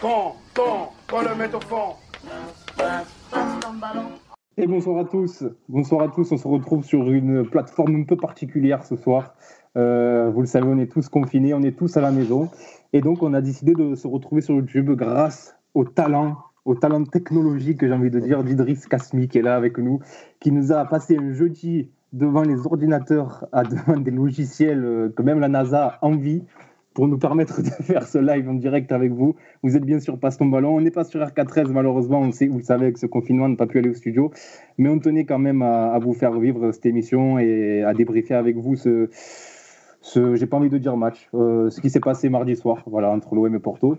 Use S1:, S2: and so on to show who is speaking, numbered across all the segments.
S1: Quand, quand, quand le met au fond.
S2: Et bonsoir à tous. Bonsoir à tous. On se retrouve sur une plateforme un peu particulière ce soir. Euh, vous le savez, on est tous confinés, on est tous à la maison. Et donc, on a décidé de se retrouver sur YouTube grâce au talent, au talent technologique, j'ai envie de dire, d'Idriss Kasmi qui est là avec nous, qui nous a passé un jeudi devant les ordinateurs, devant des logiciels euh, que même la NASA envie pour nous permettre de faire ce live en direct avec vous. Vous êtes bien sûr Passe ton ballon. On n'est pas sur RK13 malheureusement, on sait, vous le savez, avec ce confinement, on n'a pas pu aller au studio. Mais on tenait quand même à, vous faire vivre cette émission et à débriefer avec vous ce, ce j'ai pas envie de dire match, euh, ce qui s'est passé mardi soir, voilà, entre l'OM et Porto.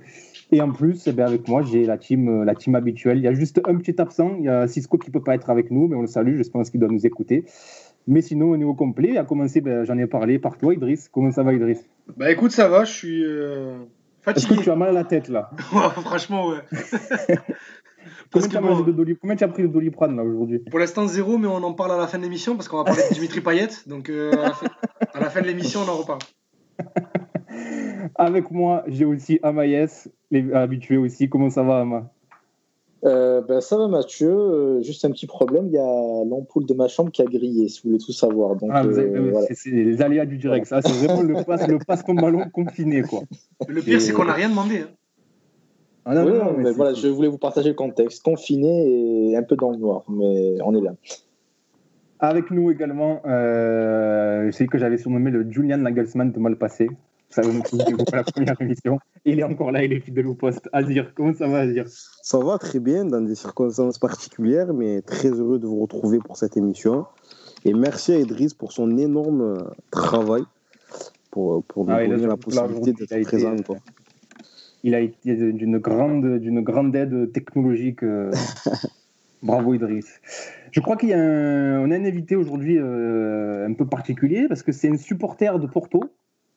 S2: Et en plus, eh bien, avec moi, j'ai la team, la team habituelle. Il y a juste un petit absent. Il y a Cisco qui peut pas être avec nous, mais on le salue. Je pense qu'il doit nous écouter. Mais sinon, au niveau complet, à commencer, ben, j'en ai parlé par toi, Idriss. Comment ça va, Idriss?
S3: Bah écoute, ça va, je suis euh,
S2: fatigué. Est-ce que tu as mal à la tête là?
S3: Franchement, ouais.
S2: Combien tu as, pris de doliprane là aujourd'hui?
S3: Pour l'instant, zéro, mais on en parle à la fin de l'émission parce qu'on va parler de Dimitri Payet. Donc euh, à, la fin, de l'émission, on en reparle.
S2: Avec moi, j'ai aussi Amaïs, habitué aussi. Comment ça va, Ama?
S4: Euh, ben, ça va Mathieu, euh, juste un petit problème, il y a l'ampoule de ma chambre qui a grillé, si vous voulez tout savoir. Donc, ah,
S2: euh, C'est les aléas du direct, ça, c'est vraiment le passe, le passe ballon confiné. Quoi.
S3: Le pire, c'est qu'on n'a rien demandé. Hein.
S4: Ah, non, non, mais, voilà, je voulais vous partager le contexte. Confiné et un peu dans le noir, mais on est là.
S2: Avec nous également, euh, celui que j'avais surnommé le Julian Nagelsmann de mal passé. Ça va nous pour la première émission. Il est encore là, il est fidèle au poste. Azir, comment ça va, Azir?
S5: Ça va très bien, dans des circonstances particulières, mais très heureux de vous retrouver pour cette émission. Et merci à Idriss pour son énorme travail, pour, pour nous ah, donner la possibilité d'être présent. Quoi.
S2: Il a été d'une grande, d'une grande aide technologique. Euh, bravo Idriss. Je crois qu'il y a un, on a un invité aujourd'hui euh, un peu particulier parce que c'est un supporter de Porto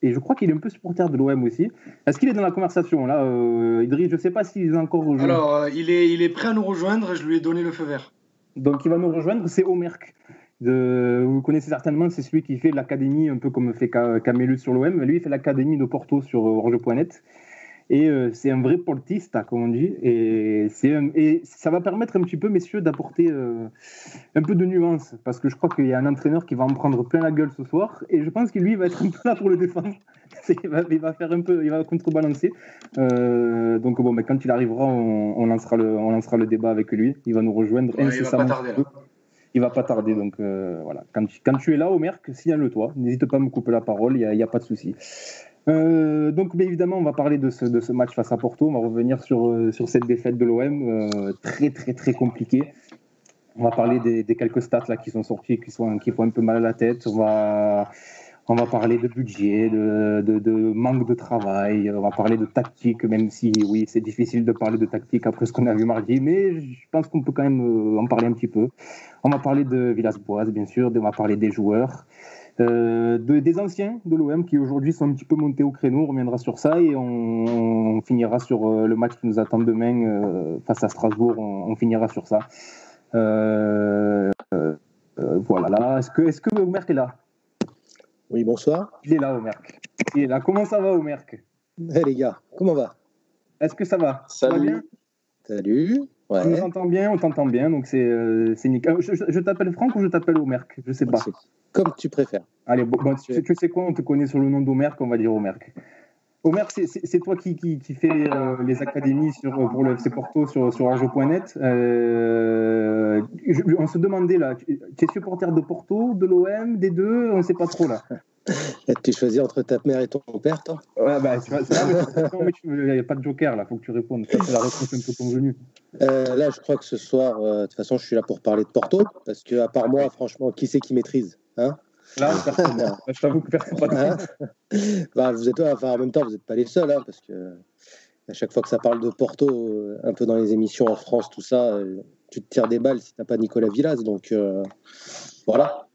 S2: et je crois qu'il est un peu supporter de l'OM aussi. Est-ce qu'il est dans la conversation là, euh, Idriss? Je ne sais pas s'il est encore
S3: rejoint. Alors, euh, il, est, il est prêt à nous rejoindre, je lui ai donné le feu vert.
S2: Donc il va nous rejoindre, c'est Omerk. De, vous connaissez certainement, c'est celui qui fait l'académie, un peu comme fait Camélus sur l'OM. Lui, il fait l'académie de Porto sur Orge.net. Et euh, c'est un vrai portiste, comme on dit. Et, et ça va permettre un petit peu, messieurs, d'apporter euh, un peu de nuance. Parce que je crois qu'il y a un entraîneur qui va en prendre plein la gueule ce soir. Et je pense que lui va être un peu là pour le défendre. il, va, il, va, faire un peu, il va contrebalancer. Euh, donc bon, mais quand il arrivera, on, lancera le, on lancera le débat avec lui. Il va nous rejoindre
S3: ouais, Il va pas tarder.
S2: Il va pas tarder. Donc voilà. Quand, quand, tu es là, Omer, signale-le-toi. N'hésite pas à me couper la parole. Il n'y a, a, pas de souci. Euh, donc, bien évidemment, on va parler de ce, match face à Porto. On va revenir sur, euh, cette défaite de l'OM, euh, très, très, très compliquée. On va parler des, quelques stats là qui sont sortis, qui, sont, qui font un peu mal à la tête. On va, on va parler de budget, de, de, de, manque de travail. On va parler de tactique, même si, oui, c'est difficile de parler de tactique après ce qu'on a vu mardi, mais je pense qu'on peut quand même en parler un petit peu. On va parler de Villas-Boas, bien sûr. On va parler des joueurs. Euh, de, des anciens de l'OM qui aujourd'hui sont un petit peu montés au créneau. On reviendra sur ça et on, finira sur euh, le match qui nous attend demain euh, face à Strasbourg. On, finira sur ça. voilà. Là. Est-ce que, est-ce que Omerk est là?
S4: Oui, bonsoir.
S2: Il est là, Omerk. Il est là. Comment ça va, Omerk
S4: Hey les gars, comment va?
S2: Est-ce que ça va?
S4: Salut. Ça va bien?
S2: Salut. Ouais. On t'entend bien, on t'entend bien, donc c'est euh, nickel. Je, je, t'appelle Franck ou je t'appelle Omerk Je sais pas.
S4: Comme tu préfères.
S2: Allez, bon, tu, sais quoi On te connaît sur le nom d'Omerk, on va dire Omerk. Omerk, c'est toi qui, qui, qui fais euh, les académies sur, euh, pour le FC Porto sur, sur Arjo.net. Euh, on se demandait là, tu es supporter de Porto, de l'OM, des deux On ne sait pas trop là.
S4: Tu choisis entre ta mère et ton père, toi
S2: Ouais, bah, tu vois, il n'y a pas de joker là, il faut que tu répondes. C'est la réponse un peu convenue.
S4: Euh, là, je crois que ce soir, euh, de toute façon, je suis là pour parler de Porto, parce que à part moi, franchement, qui c'est qui maîtrise hein
S2: Là, personne. je t'avoue que personne. Pas
S4: hein bah, vous êtes, enfin, en même temps, vous n'êtes pas les seuls, hein, parce que à chaque fois que ça parle de Porto, euh, un peu dans les émissions en France, tout ça, tu te tires des balles si tu n'as pas Nicolas Villas. Donc voilà.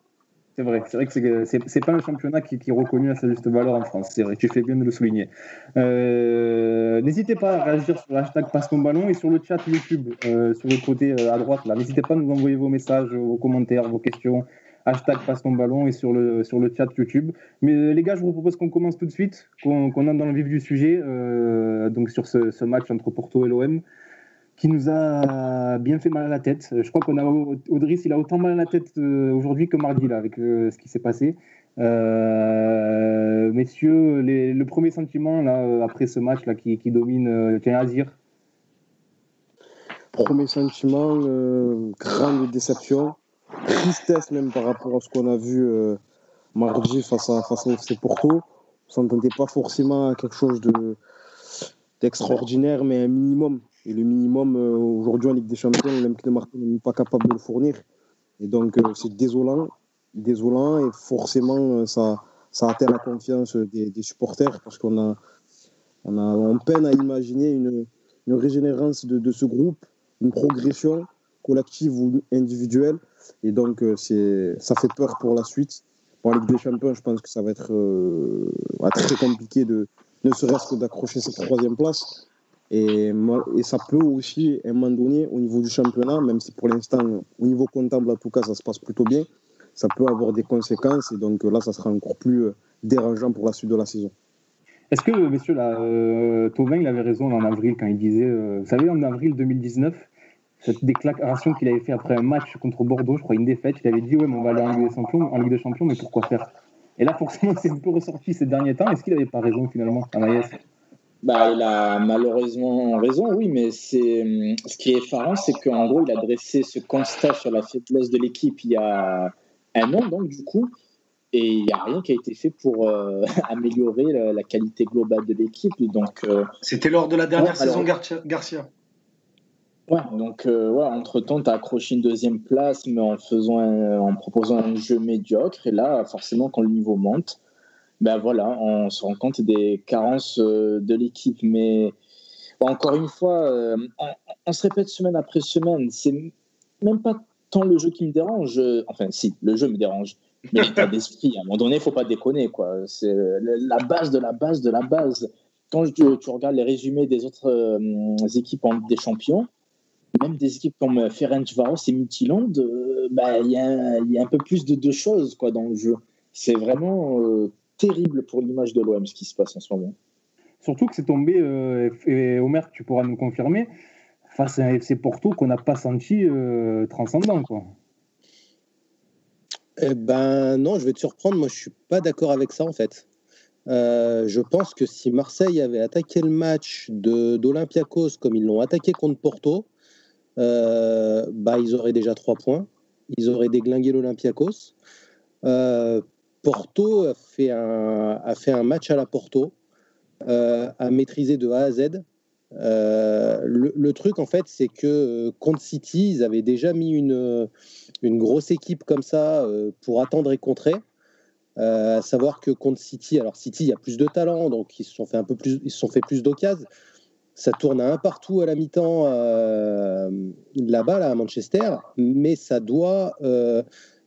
S2: C'est vrai, c'est vrai que c'est pas un championnat qui, est reconnu à sa juste valeur en France. C'est vrai, tu fais bien de le souligner. Euh, n'hésitez pas à réagir sur le hashtag Passe ton ballon et sur le chat YouTube, euh, sur le côté euh, à droite. là. N'hésitez pas à nous envoyer vos messages, vos commentaires, vos questions. Hashtag Passe ton ballon et sur le, sur le chat YouTube. Mais les gars, je vous propose qu'on commence tout de suite, qu'on entre dans le vif du sujet. donc sur ce, match entre Porto et l'OM qui nous a bien fait mal à la tête. Je crois qu'on a Audris, il a autant mal à la tête aujourd'hui que mardi là avec ce qui s'est passé. messieurs, le premier sentiment là après ce match là qui, domine, tiens Azir?
S5: Premier sentiment, grande déception, tristesse même par rapport à ce qu'on a vu mardi face à, face à FC Porto. On s'entendait pas forcément à quelque chose de, d'extraordinaire, mais un minimum. Et le minimum, euh, aujourd'hui en Ligue des Champions, l'Olympique de Marseille n'est pas capable de le fournir. Et donc, euh, c'est désolant, désolant, et forcément, euh, ça, ça atteint la confiance des, supporters, parce qu'on a, on a peine à imaginer une, régénérance de, ce groupe, une progression collective ou individuelle. Et donc, ça fait peur pour la suite pour la Ligue des Champions, je pense que ça va être très compliqué de ne serait-ce que d'accrocher cette troisième place. Et, ça peut aussi, à un moment donné, au niveau du championnat, même si pour l'instant, au niveau comptable, en tout cas, ça se passe plutôt bien, ça peut avoir des conséquences. Et donc là, ça sera encore plus euh, dérangeant pour la suite de la saison.
S2: Est-ce que, messieurs, là, euh, il avait raison en avril quand il disait, euh, vous savez, en avril 2019, cette déclaration qu'il avait fait après un match contre Bordeaux, je crois une défaite, il avait dit ouais mais on va aller en Ligue des Champions, en Ligue des Champions, mais pourquoi faire? Et là forcément c'est un peu ressorti ces derniers temps. Est-ce qu'il n'avait pas raison finalement, Amaïs
S6: bah, il a malheureusement raison, oui, mais c'est ce qui est effarant, c'est qu'en gros, il a dressé ce constat sur la faiblesse de l'équipe il y a un an, donc du coup, et il n'y a rien qui a été fait pour euh, améliorer la, qualité globale de l'équipe. Donc, euh,
S3: c'était lors de la dernière saison Garcia.
S6: Ouais, donc euh, ouais, entre-temps, tu as accroché une deuxième place, mais en, faisant en proposant un jeu médiocre. Et là, forcément, quand le niveau monte, ben voilà, on se rend compte des carences euh, de l'équipe. Mais encore une fois, euh, on, se répète semaine après semaine. C'est même pas tant le jeu qui me dérange. Enfin, si, le jeu me dérange. Mais l'état d'esprit, à un moment donné, il faut pas déconner. quoi. C'est la base de la base de la base. Quand tu, tu regardes les résumés des autres équipes en Ligue des Champions, même des équipes comme euh, Ferencvaros et Midtjylland, euh, bah, il y, a un peu plus de deux choses quoi, dans le jeu. C'est vraiment euh, terrible pour l'image de l'OM ce qui se passe en ce moment.
S2: Surtout que c'est tombé, et Omer, tu pourras nous confirmer, face à un FC Porto qu'on n'a pas senti transcendant. Quoi.
S4: Eh ben non, je vais te surprendre, moi je suis pas d'accord avec ça en fait. je pense que si Marseille avait attaqué le match d'Olympiakos comme ils l'ont attaqué contre Porto, euh, bah, ils auraient déjà trois points. Ils auraient déglingué l'Olympiakos. Euh, Porto a fait, un, a fait un match à la Porto, euh, a maîtrisé de A à Z. le, truc, en fait, c'est que contre City, ils avaient déjà mis une, une grosse équipe comme ça pour attendre et contrer. à savoir que contre City, alors City, il y a plus de talent, donc ils se sont fait un peu plus, ils sont plus d'occasions. Ça tourne à un partout à la mi-temps euh, là-bas, là, à Manchester, mais ça doit.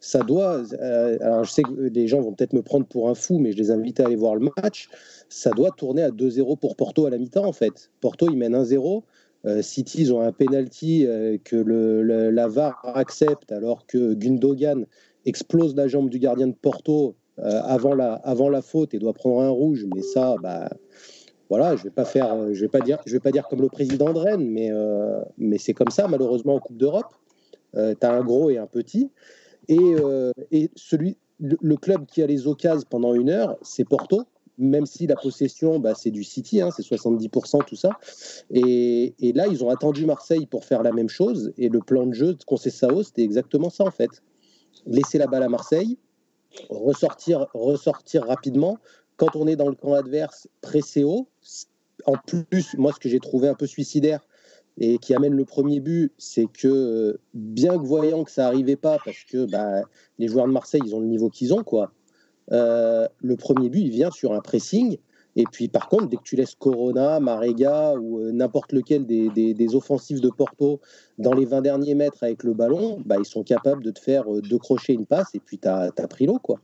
S4: Euh, ça doit euh, alors je sais que les gens vont peut-être me prendre pour un fou, mais je les invite à aller voir le match. Ça doit tourner à 2-0 pour Porto à la mi-temps, en fait. Porto, ils mènent 1-0. City, ils ont un penalty que le, la VAR accepte, alors que Gundogan explose la jambe du gardien de Porto avant, la, avant la faute et doit prendre un rouge. Mais ça, bah, voilà, je vais pas faire, euh, je vais pas dire, je vais pas dire comme le président de Rennes, mais, euh, mais c'est comme ça malheureusement en Coupe d'Europe. Euh, tu as un gros et un petit, et, et celui, le, club qui a les occasions pendant une heure, c'est Porto. Même si la possession, bah, c'est du City, hein, c'est 70% tout ça. Et, et, là, ils ont attendu Marseille pour faire la même chose. Et le plan de jeu de Conceição, c'était exactement ça en fait. Laisser la balle à Marseille, ressortir, ressortir rapidement, quand on est dans le camp adverse, pressé haut. En plus, moi, ce que j'ai trouvé un peu suicidaire et qui amène le premier but, c'est que bien que voyant que ça n'arrivait pas, parce que bah, les joueurs de Marseille, ils ont le niveau qu'ils ont, quoi. Euh, le premier but, il vient sur un pressing. Et puis, par contre, dès que tu laisses Corona, Marega ou euh, n'importe lequel des, des, offensifs de Porto dans les 20 derniers mètres avec le ballon, bah, ils sont capables de te faire euh, deux une passe, et puis tu as, as, pris l'eau, quoi.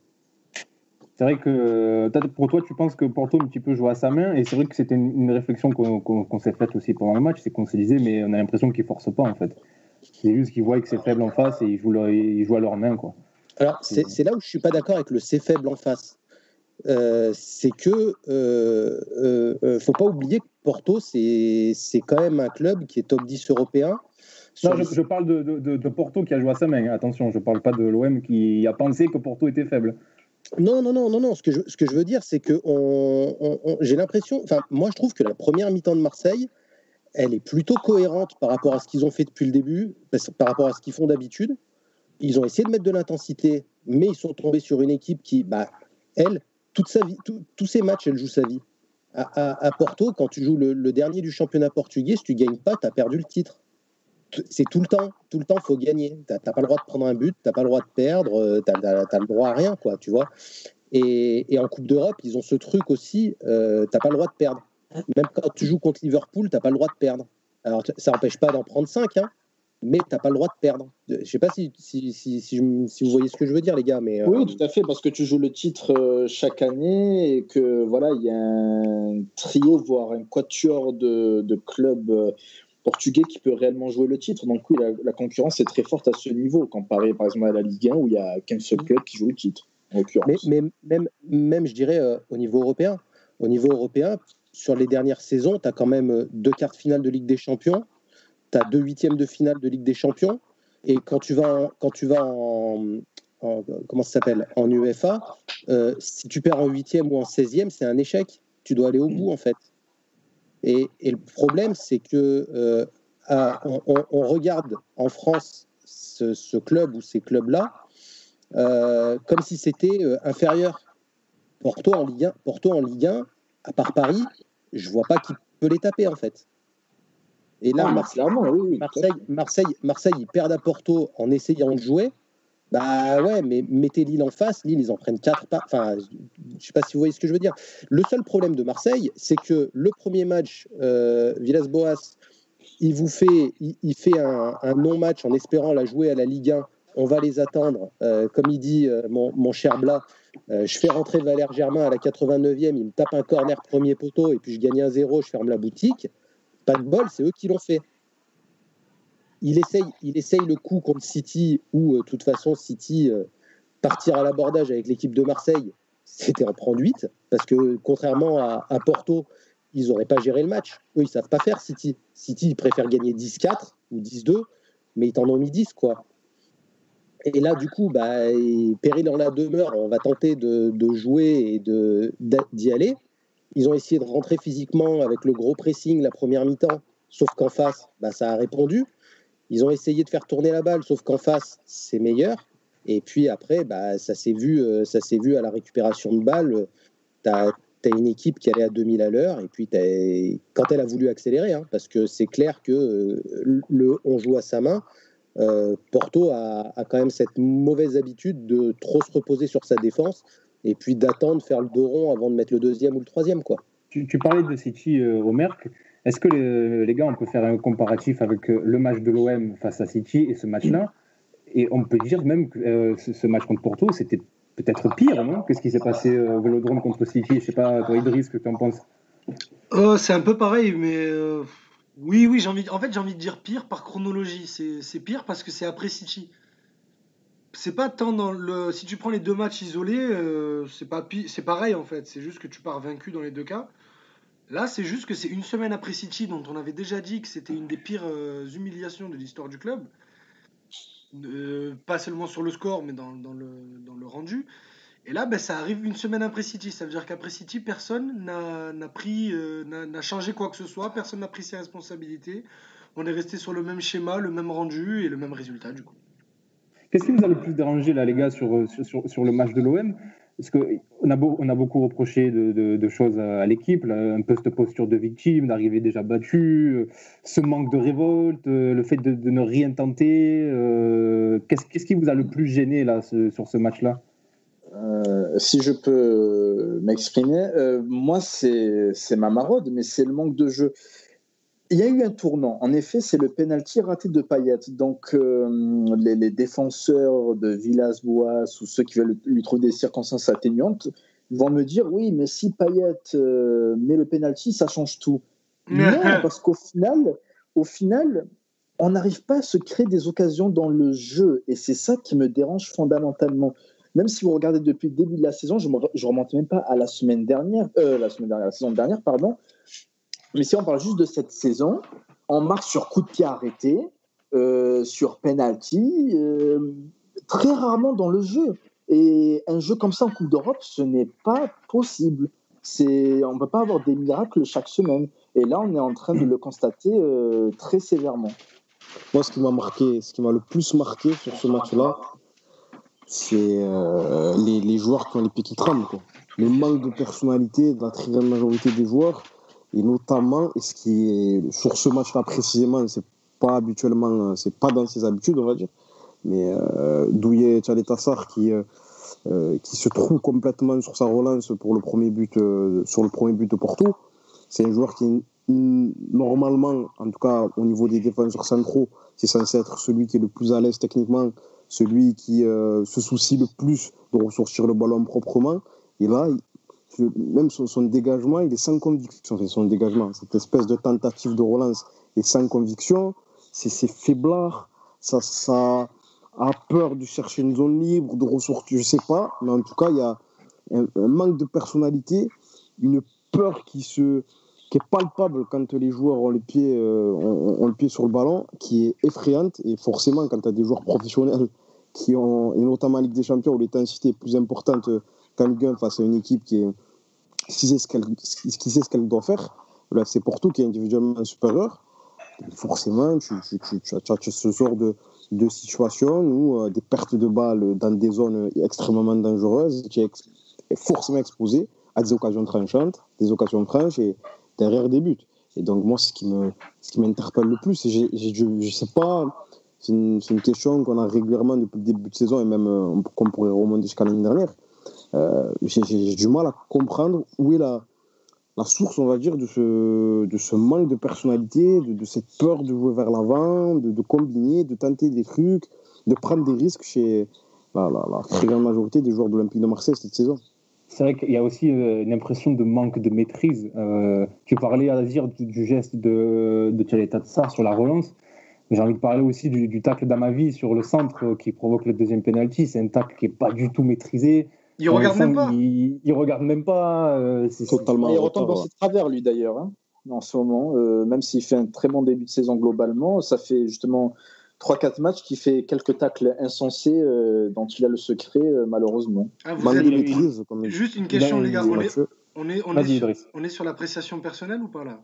S2: C'est vrai que pour toi, tu penses que Porto un petit peu joue à sa main, et c'est vrai que c'était une, réflexion qu'on s'est faite aussi pendant le match, c'est qu'on se disait, mais on a l'impression qu'ils forcent pas en fait. C'est juste qu'ils voient que c'est faible en face et ils jouent, ils jouent à leur main. Quoi.
S4: Alors, c'est là où je suis pas d'accord avec le c'est faible en face. c'est que ne faut pas oublier que Porto, c'est quand même un club qui est top 10 européen.
S2: Non, je, parle de, Porto qui a joué à sa main. Hein. Attention, je ne parle pas de l'OM qui a pensé que Porto était faible.
S4: Non, non, non, non, non. Ce que je, ce que je veux dire, c'est que j'ai l'impression. Enfin, moi, je trouve que la première mi-temps de Marseille, elle est plutôt cohérente par rapport à ce qu'ils ont fait depuis le début, par rapport à ce qu'ils font d'habitude. Ils ont essayé de mettre de l'intensité, mais ils sont tombés sur une équipe qui, bah, elle, toute sa vie, tous ses matchs, elle joue sa vie. À, Porto, quand tu joues le, le, dernier du championnat portugais, si tu gagnes pas, tu as perdu le titre c'est tout le temps. Tout le temps, faut gagner. Tu n'as pas le droit de prendre un but, tu n'as pas le droit de perdre, euh, tu as, le droit à rien, quoi, tu vois. Et, en Coupe d'Europe, ils ont ce truc aussi, euh, tu n'as pas le droit de perdre. Même quand tu joues contre Liverpool, tu n'as pas le droit de perdre. Alors, ça n'empêche pas d'en prendre 5, hein, mais tu n'as pas le droit de perdre. Je sais pas si, si, si, si, vous voyez ce que je veux dire, les gars. Mais,
S6: euh, Oui, tout à fait, parce que tu joues le titre chaque année et que voilà, il y a un trio, voire un quatuor de, de clubs portugais qui peut réellement jouer le titre. Donc oui, la, concurrence est très forte à ce niveau, comparé par exemple à la Ligue 1 où il y a qu'un seul club qui joue le titre. En
S4: mais, même, même, je dirais, euh, au niveau européen, au niveau européen, sur les dernières saisons, tu as quand même euh, deux quarts de finale de Ligue des Champions, tu as deux huitièmes de finale de Ligue des Champions, et quand tu vas en, quand tu vas en, comment ça s'appelle en UEFA, euh, si tu perds en huitième ou en 16e, c'est un échec. Tu dois aller au bout en fait. Et, le problème, c'est que euh, on, regarde en France ce, club ou ces clubs-là euh, comme si c'était euh, inférieur. Porto en Ligue 1, Porto en Ligue 1, à part Paris, je vois pas qui peut les taper en fait. Et là, Marseille, Marseille, Marseille, Marseille, ils perdent à Porto en essayant de jouer. Bah ouais, mais mettez Lille en face, Lille, ils en prennent 4 pas. Enfin, je sais pas si vous voyez ce que je veux dire. Le seul problème de Marseille, c'est que le premier match, euh, Villas-Boas, il vous fait, il, fait un, non-match en espérant la jouer à la Ligue 1. On va les attendre. Euh, comme il dit euh, mon, cher Blas, je fais rentrer Valère Germain à la 89e, il me tape un corner premier poteau et puis je gagne un 0, je ferme la boutique. Pas de bol, c'est eux qui l'ont fait il essaye, le coup contre City, où euh, de toute façon, City euh, partir à l'abordage avec l'équipe de Marseille, c'était en prendre 8, parce que contrairement à, Porto, ils n'auraient pas géré le match. Eux, ils savent pas faire City. City, ils préfèrent gagner 10-4 ou 10-2, mais ils t'en ont mis 10, quoi. Et là, du coup, bah, péril en la demeure, on va tenter de, jouer et d'y aller. Ils ont essayé de rentrer physiquement avec le gros pressing la première mi-temps, sauf qu'en face, bah, ça a répondu. Ils ont essayé de faire tourner la balle, sauf qu'en face, c'est meilleur. Et puis après, bah, ça s'est vu, euh, ça vu à la récupération de balles. Tu as, une équipe qui allait à 2000 à l'heure, et puis quand elle a voulu accélérer, hein, parce que c'est clair que euh, le, on joue à sa main. Euh, Porto a, quand même cette mauvaise habitude de trop se reposer sur sa défense et puis d'attendre faire le dos rond avant de mettre le deuxième ou le troisième. Quoi.
S2: Tu, parlais de City Merck. Est-ce que les, gars, on peut faire un comparatif avec euh, le match de l'OM face à City et ce match-là? Et on peut dire même que euh, ce, match contre Porto, c'était peut-être pire, non? Qu'est-ce qui s'est passé euh, au Vélodrome contre City? Je sais pas, toi, Idriss, que tu en penses
S3: C'est un peu pareil, mais oui, oui, j'ai envie. En fait, j'ai envie de dire pire par chronologie. C'est pire parce que c'est après City. C'est pas tant dans le. Si tu prends les deux matchs isolés, c'est c'est pareil en fait. C'est juste que tu pars vaincu dans les deux cas. Là, c'est juste que c'est une semaine après City, dont on avait déjà dit que c'était une des pires euh, humiliations de l'histoire du club. Euh, pas seulement sur le score, mais dans, le, rendu. Et là, ben, ça arrive une semaine après City. Ça veut dire qu'après City, personne euh, n'a changé quoi que ce soit, personne n'a pris ses responsabilités. On est resté sur le même schéma, le même rendu et le même résultat, du coup.
S2: Qu'est-ce qui vous a le plus dérangé, là, les gars, sur le match de l'OM parce qu'on a, on a beaucoup reproché de, choses à, l'équipe, un peu cette posture de victime, d'arriver déjà battu, euh, ce manque de révolte, euh, le fait de, ne rien tenter. Euh, qu'est-ce, qui vous a le plus gêné là, sur ce match-là?
S6: Si je peux m'exprimer, moi c'est, c'est ma maraude, mais c'est le manque de jeu. Il y a eu un tournant. En effet, c'est le penalty raté de Payet. Donc, euh, les, défenseurs de Villas-Boas ou ceux qui veulent lui trouver des circonstances atténuantes vont me dire oui, mais si Payet euh, met le penalty, ça change tout. non, parce qu'au final, au final, on n'arrive pas à se créer des occasions dans le jeu. Et c'est ça qui me dérange fondamentalement. même si vous regardez depuis le début de la saison, je ne remonte même pas à la semaine dernière, euh, la semaine dernière, la saison dernière, pardon. Mais si on parle juste de cette saison, on marque sur coup de pied arrêté, euh, sur penalty, euh, très rarement dans le jeu. Et un jeu comme ça en Coupe d'Europe, ce n'est pas possible. On ne peut pas avoir des miracles chaque semaine. Et là, on est en train de le constater euh, très sévèrement.
S5: Moi, ce qui m'a marqué, ce qui m'a le plus marqué sur ce match-là, c'est les, joueurs qui ont les pieds qui. Le manque de personnalité de la très grande majorité des joueurs, et notamment, ce qui sur ce match-là précisément, c'est pas habituellement, c'est pas dans ses habitudes, on va dire, mais euh, Douillet Tchaletassar qui, euh, euh, qui se trouve complètement sur sa relance pour le premier but, euh, sur le premier but de Porto. C'est un joueur qui, normalement, en tout cas au niveau des défenseurs centraux, c'est censé être celui qui est le plus à l'aise techniquement, celui qui se soucie le plus de ressortir le ballon proprement. Et là, même son, dégagement, il est sans conviction. son dégagement, cette espèce de tentative de relance est sans conviction. C'est faiblard. Ça, a peur de chercher une zone libre, de ressortir, je sais pas, mais en tout cas, il y a un, manque de personnalité, une peur qui, se, qui est palpable quand les joueurs ont, les pieds, euh, ont, le pied sur le ballon, qui est effrayante, et forcément, quand tu as des joueurs professionnels qui ont, et notamment en Ligue des Champions, où l'intensité est plus importante 1 face à une équipe qui, sait ce qu'elle doit faire, le FC Porto qui est individuellement supérieur, forcément, tu, as, ce sort de, situations où euh, des pertes de balles dans des zones extrêmement dangereuses, tu es, forcément exposé à des occasions tranchantes, des occasions franches et derrière des buts. Et donc, moi, ce qui m'interpelle le plus, je ne sais pas, c'est une, une, question qu'on a régulièrement depuis le début de saison et même euh, qu'on pourrait remonter jusqu'à l'année dernière. Euh, j'ai du mal à comprendre où est la, la source, on va dire, de ce, de ce manque de personnalité, de, cette peur de jouer vers l'avant, de, combiner, de tenter des trucs, de prendre des risques chez la, très grande majorité des joueurs de l'Olympique de Marseille cette saison.
S2: C'est vrai qu'il y a aussi euh, une impression de manque de maîtrise. Euh, tu parlais à dire du, geste de, de Tchaleta sur la relance. J'ai envie de parler aussi du, du tacle d'Amavi sur le centre qui provoque le deuxième penalty. C'est un tacle qui n'est pas du tout maîtrisé.
S3: Il regarde même pas.
S2: Il, regarde même pas.
S6: c'est totalement. Il retombe dans ses travers lui d'ailleurs hein, en ce moment. Euh, même s'il fait un très bon début de saison globalement, ça fait justement 3-4 matchs qui fait quelques tacles insensés euh, dont il a le secret euh, malheureusement.
S3: Ah, Juste une question les gars. On est, on est, on est, on est sur l'appréciation personnelle ou pas là?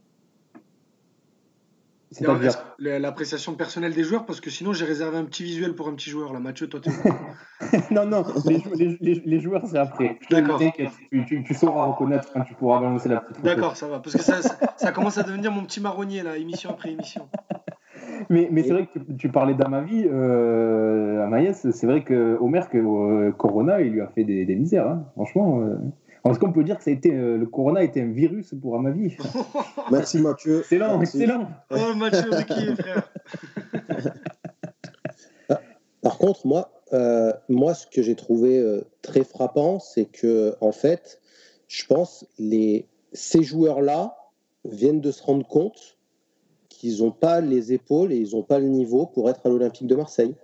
S3: C'est-à-dire L'appréciation personnelle des joueurs, parce que sinon j'ai réservé un petit visuel pour un petit joueur. Là, Mathieu, toi, tu
S2: Non, non, les, les, les joueurs, c'est après.
S3: D'accord.
S2: Tu, tu, sauras reconnaître quand tu pourras balancer la petite.
S3: D'accord, ça va. Parce que ça, ça, commence à devenir mon petit marronnier, là, émission après émission.
S2: Mais, mais c'est vrai que tu, parlais d'Amavi, euh, Amaïs, c'est vrai que Homer, que euh, Corona, il lui a fait des, des misères. Hein. Franchement. Euh... Est-ce qu'on peut dire que ça a été, euh, le corona était un virus pour Amavi
S5: Merci Mathieu.
S2: Excellent, excellent.
S3: Oh Mathieu qui frère?
S4: Par contre, moi, euh, moi, ce que j'ai trouvé euh, très frappant, c'est que, en fait, je pense les ces joueurs-là viennent de se rendre compte qu'ils n'ont pas les épaules et ils n'ont pas le niveau pour être à l'Olympique de Marseille.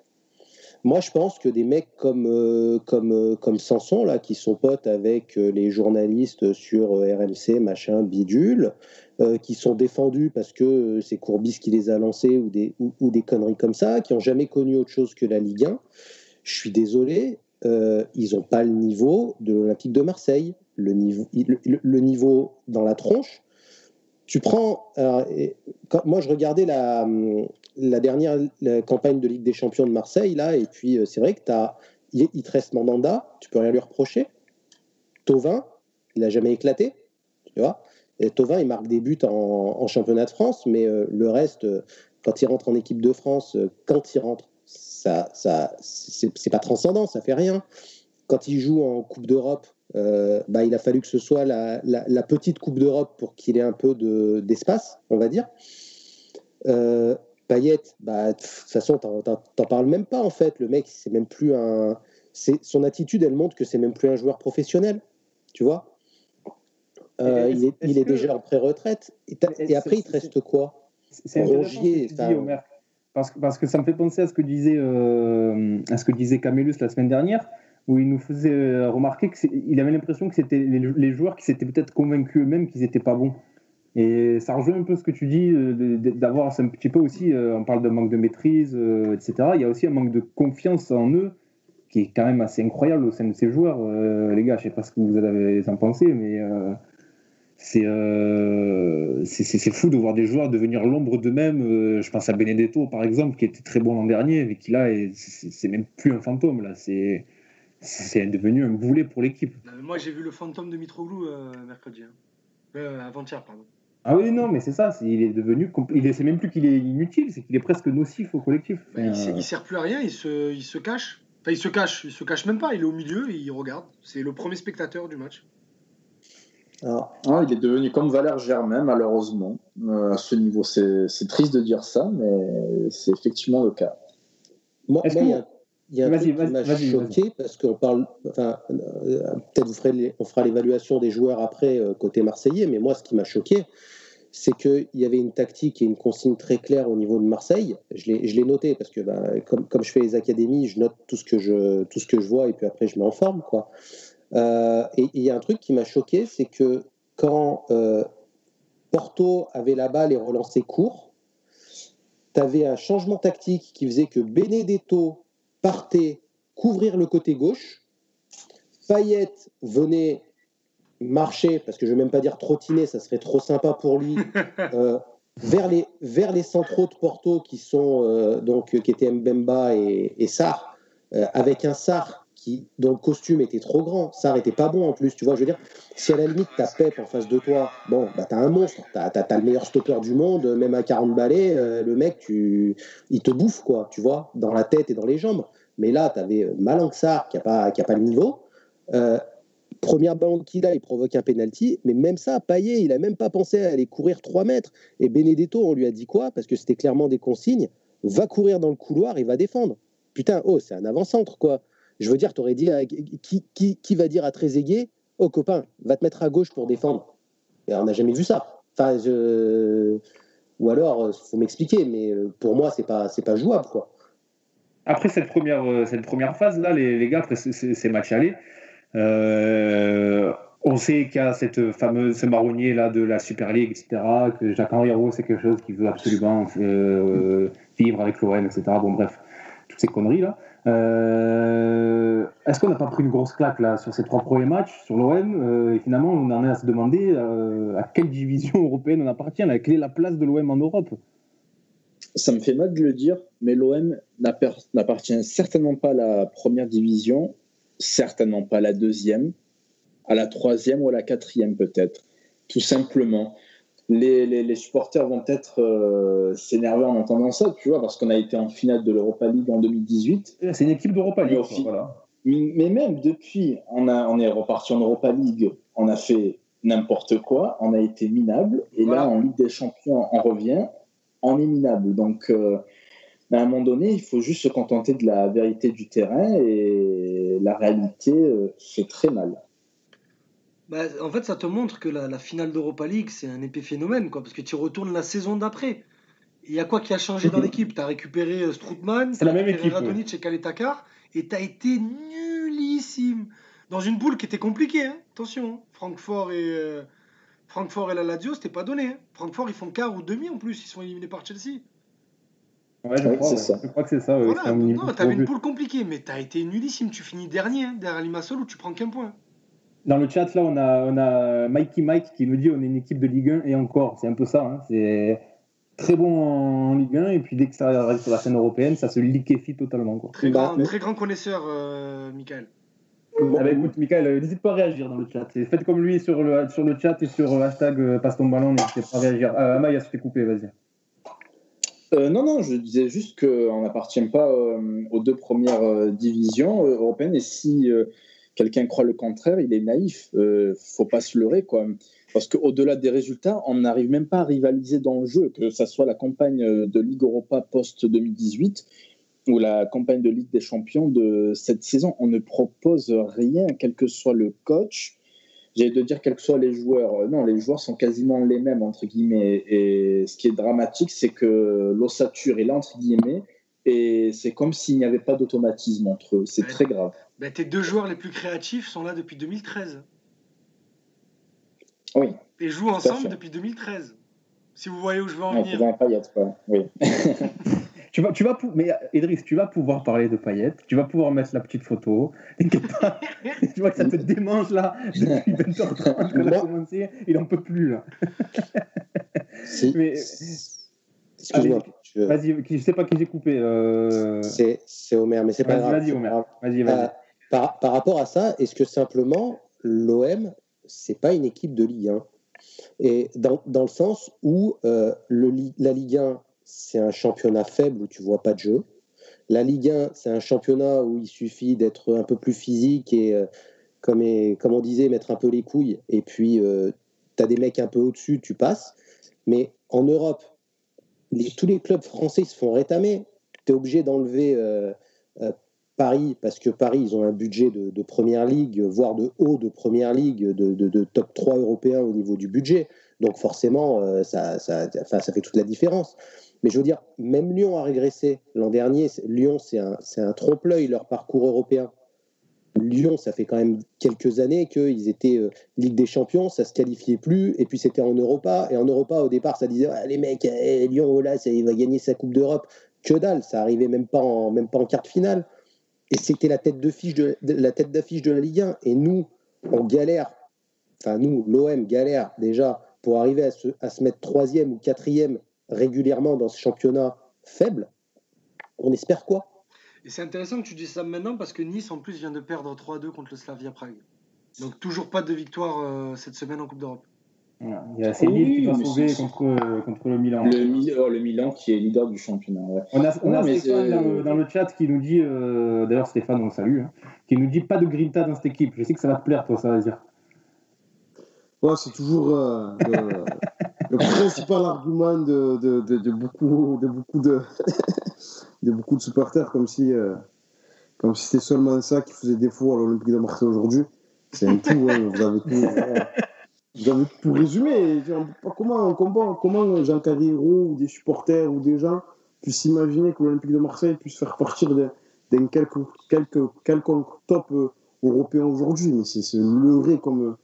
S4: Moi, je pense que des mecs comme, euh, comme, euh, comme Sanson, là, qui sont potes avec euh, les journalistes sur RMC, machin, bidule, qui sont défendus parce que c'est Courbis qui les a lancés ou des, ou, des conneries comme ça, qui n'ont jamais connu autre chose que la Ligue 1, je suis désolé, ils n'ont pas le niveau de l'Olympique de Marseille. Le niveau, le, niveau dans la tronche, tu prends. moi, je regardais la, la dernière campagne de Ligue des Champions de Marseille, là, et puis euh, c'est vrai que tu as. Il, te reste Mandanda, tu peux rien lui reprocher. Tovin, il n'a jamais éclaté, tu vois. Tovin, il marque des buts en, championnat de France, mais euh, le reste, euh, quand il rentre en équipe de France, quand il rentre, ça, ça, c'est pas transcendant, ça fait rien. Quand il joue en Coupe d'Europe, bah, il a fallu que ce soit la, petite Coupe d'Europe pour qu'il ait un peu d'espace, on va dire. Payet, bah, de toute façon, t'en parles même pas en fait. Le mec, c'est même plus un. Son attitude, elle montre que c'est même plus un joueur professionnel. Tu vois euh, Il, est, il est déjà en pré-retraite. Et, après, il te reste quoi?
S2: C'est Rongier. Parce, parce, que ça me fait penser à ce que disait, euh, à ce que disait Camélus la semaine dernière. où il nous faisait remarquer qu'il avait l'impression que c'était les, joueurs qui s'étaient peut-être convaincus eux-mêmes qu'ils n'étaient pas bons. Et ça rejoint un peu ce que tu dis, d'avoir un petit peu aussi, on parle de manque de maîtrise, etc. Il y a aussi un manque de confiance en eux qui est quand même assez incroyable au sein de ces joueurs. les gars, je ne sais pas ce que vous avez en pensé, mais euh, c'est fou de voir des joueurs devenir l'ombre d'eux-mêmes. Euh, je pense à Benedetto, par exemple, qui était très bon l'an dernier, mais qui là, c'est même plus un fantôme. là. C'est devenu un boulet pour l'équipe.
S3: Euh, moi, j'ai vu le fantôme de Mitroglou mercredi. Hein. Avant-hier, pardon.
S2: Ah oui, non, mais c'est ça. il est devenu. Il c'est même plus qu'il est inutile, c'est qu'il est presque nocif au collectif.
S3: Bah, il, ne sert plus à rien. Il se, il se cache. Enfin, il se cache. Il se cache même pas. Il est au milieu et il regarde. C'est le premier spectateur du match.
S6: Ah. ah. il est devenu comme Valère Germain, malheureusement, euh, à ce niveau. C'est triste de dire ça, mais c'est effectivement le cas.
S4: Moi, il y a, un truc qui m'a choqué parce qu'on parle. Enfin, euh, peut-être on fera l'évaluation des joueurs après euh, côté marseillais, mais moi, ce qui m'a choqué, c'est qu'il y avait une tactique et une consigne très claire au niveau de Marseille. Je l'ai noté parce que bah, comme, comme, je fais les académies, je note tout ce que je, tout ce que je vois et puis après je mets en forme. Euh, et il y a un truc qui m'a choqué, c'est que quand euh, Porto avait la balle et relançait court, tu avais un changement tactique qui faisait que Benedetto partait couvrir le côté gauche, Payet venait marcher, parce que je ne vais même pas dire trottiner, ça serait trop sympa pour lui, euh, vers, les, vers les centraux de Porto qui sont donc qui étaient Mbemba et, et Sarr, avec un Sarr qui, dont le costume était trop grand. Ça n'était pas bon en plus, tu vois. Je veux dire, si à la limite, t'as Pep en face de toi, bon, bah t'as un monstre, t'as as, le meilleur stopper du monde, même à 40 balais, euh, le mec, tu, il te bouffe, quoi, tu vois, dans la tête et dans les jambes. Mais là, t'avais euh, Malanxar qui n'a pas, qui a pas le niveau. Euh, première ballon qu'il a, il provoque un penalty, mais même ça, Payet, il a même pas pensé à aller courir 3 mètres. Et Benedetto, on lui a dit quoi? Parce que c'était clairement des consignes va courir dans le couloir et va défendre. Putain, oh, c'est un avant-centre, quoi. Je veux dire, tu aurais dit euh, qui, qui, qui, va dire à Trezeguet Oh copain, va te mettre à gauche pour défendre. Et on n'a jamais vu ça. Enfin, je... Ou alors, il euh, faut m'expliquer, mais euh, pour moi, c'est pas, c'est pas jouable, quoi.
S2: Après cette première, cette première phase là, les, les gars, après ces matchs allés, on sait qu'il y a cette fameuse ce marronnier là de la Super League, etc. Que Jacques Henri c'est quelque chose qui veut absolument vivre avec l'OM, etc. Bon bref, toutes ces conneries là. Euh, est-ce qu'on n'a pas pris une grosse claque là sur ces trois premiers matchs sur l'OM euh, Et finalement, on en est à se demander euh, à quelle division européenne on appartient, à quelle est la place de l'OM en Europe?
S6: Ça me fait mal de le dire, mais l'OM n'appartient certainement pas à la première division, certainement pas à la deuxième, à la troisième ou à la quatrième peut-être, tout simplement les, supporters vont peut-être euh, s'énerver en entendant ça, tu vois, parce qu'on a été en finale de l'Europa League en 2018.
S2: C'est une équipe d'Europa League.
S6: Mais, même depuis, on, a, on est reparti en Europa League, on a fait n'importe quoi, on a été minable, et là, en Ligue des Champions, on revient, on est minable. Donc, euh, à un moment donné, il faut juste se contenter de la vérité du terrain, et la réalité euh, fait très mal.
S3: Bah, en fait, ça te montre que la, finale d'Europa League, c'est un épais phénomène, quoi, parce que tu retournes la saison d'après. Il y a quoi qui a changé dans mhm. l'équipe? Tu as récupéré euh, Stroutman, tu as récupéré Radonic et Kaletakar, et tu as été nullissime. Dans une boule qui était compliquée, hein. attention. Hein. Francfort et, euh, Francfort et la Lazio, c'était pas donné. Hein. Francfort, ils font quart ou demi en plus, ils sont éliminés par Chelsea.
S2: Ouais, je, crois, ça. je crois que c'est ça.
S3: Voilà. Non, t'avais une boule compliquée, mais tu as été nullissime. Tu finis dernier derrière Limassol où tu prends qu'un point.
S2: Dans le chat, là, on a, on a Mikey Mike qui nous dit on est une équipe de Ligue 1 et encore, c'est un peu ça. Hein. c'est très bon en Ligue 1 et puis dès que ça arrive sur la scène européenne, ça se liquéfie totalement. Quoi.
S3: Très, grand, bah, très grand connaisseur, euh, Michael.
S2: Ah bah, écoute, Michael, euh, n'hésite pas à réagir dans le chat. Faites comme lui sur le, sur le chat et sur euh, hashtag passe ton ballon, n'hésitez pas à réagir. Ah, Amaya, je t'ai coupé, vas-y.
S6: Non, non, je disais juste qu'on n'appartient pas aux deux premières divisions européennes et si quelqu'un croit le contraire, il est naïf. Euh, faut pas se leurrer, quoi. Parce qu'au-delà des résultats, on n'arrive même pas à rivaliser dans le jeu, que ce soit la campagne de Ligue Europa post-2018 ou la campagne de Ligue des Champions de cette saison. On ne propose rien, quel que soit le coach. J'allais de dire quels que soient les joueurs. Non, les joueurs sont quasiment les mêmes, entre guillemets. Et ce qui est dramatique, c'est que l'ossature est là, entre guillemets, et c'est comme s'il n'y avait pas d'automatisme entre eux. C'est très grave.
S3: Ben, tes deux joueurs les plus créatifs sont là depuis 2013.
S6: Oui.
S3: Et jouent ensemble depuis 2013. Si vous voyez où je veux en
S6: ouais,
S3: venir.
S6: quoi. Oui.
S2: tu vas, tu vas mais Idriss, tu vas pouvoir parler de paillettes, tu vas pouvoir mettre la petite photo. tu vois que ça te démange là depuis 20h30 qu'on a commencé, il en peut plus là.
S4: Si.
S2: mais...
S4: Excuse-moi.
S2: Vas-y, je sais pas qui j'ai coupé. Euh...
S4: C'est Omer, mais c'est pas grave.
S2: Vas-y, Omer. Vas-y, vas-y.
S4: Euh, par, par, rapport à ça, est-ce que simplement l'OM, c'est pas une équipe de Ligue 1 Et dans, dans, le sens où euh, le, la Ligue 1, c'est un championnat faible où tu vois pas de jeu. La Ligue 1, c'est un championnat où il suffit d'être un peu plus physique et, euh, comme, et, comme on disait, mettre un peu les couilles. Et puis, euh, tu as des mecs un peu au-dessus, tu passes. Mais en Europe, tous les clubs français se font rétamer. Tu es obligé d'enlever euh, euh, Paris, parce que Paris, ils ont un budget de, première ligue, voire de haut de première ligue, de, de, top 3 européen au niveau du budget. Donc forcément, ça, ça, enfin, ça fait toute la différence. Mais je veux dire, même Lyon a régressé l'an dernier. Lyon, c'est un, un trompe-l'œil, leur parcours européen. Lyon, ça fait quand même quelques années qu'ils étaient euh, Ligue des Champions, ça se qualifiait plus, et puis c'était en Europa. Et en Europa, au départ, ça disait ah, les mecs, eh, Lyon, oh là, il va gagner sa Coupe d'Europe. Que dalle, ça arrivait même pas en, même pas en quart de finale. Et c'était la tête de de, d'affiche de la Ligue 1. Et nous, on galère. Enfin, nous, l'OM galère déjà pour arriver à se, à se mettre troisième ou quatrième régulièrement dans ce championnat faible. On espère quoi?
S3: Et c'est intéressant que tu dises ça maintenant parce que Nice, en plus, vient de perdre 3-2 contre le Slavia Prague. Donc, toujours pas de victoire euh, cette semaine en Coupe d'Europe.
S2: Il y a oui, qui va sauver contre, contre, le Milan.
S6: Le, oh, le, Milan qui est leader du championnat. Ouais.
S2: On a, on a Stéphane dans le, dans le, chat qui nous dit, euh, d'ailleurs Stéphane, on le salue, hein, qui nous dit pas de grinta dans cette équipe. Je sais que ça va te plaire, toi, ça va dire.
S5: Ouais, c'est toujours euh, le, principal argument de, de, de, beaucoup, de beaucoup de. de beaucoup de supporters comme si euh, comme si c'était seulement ça qui faisait défaut à l'Olympique de Marseille aujourd'hui. C'est un tout, hein, vous avez tout. Vous avez tout résumé. Comment, comment, comment Jean Carriero ou des supporters ou des gens puissent s'imaginer que l'Olympique de Marseille puisse faire partir d'un quelque, quelque, quelconque top euh, européen aujourd'hui Mais c'est leurré comme.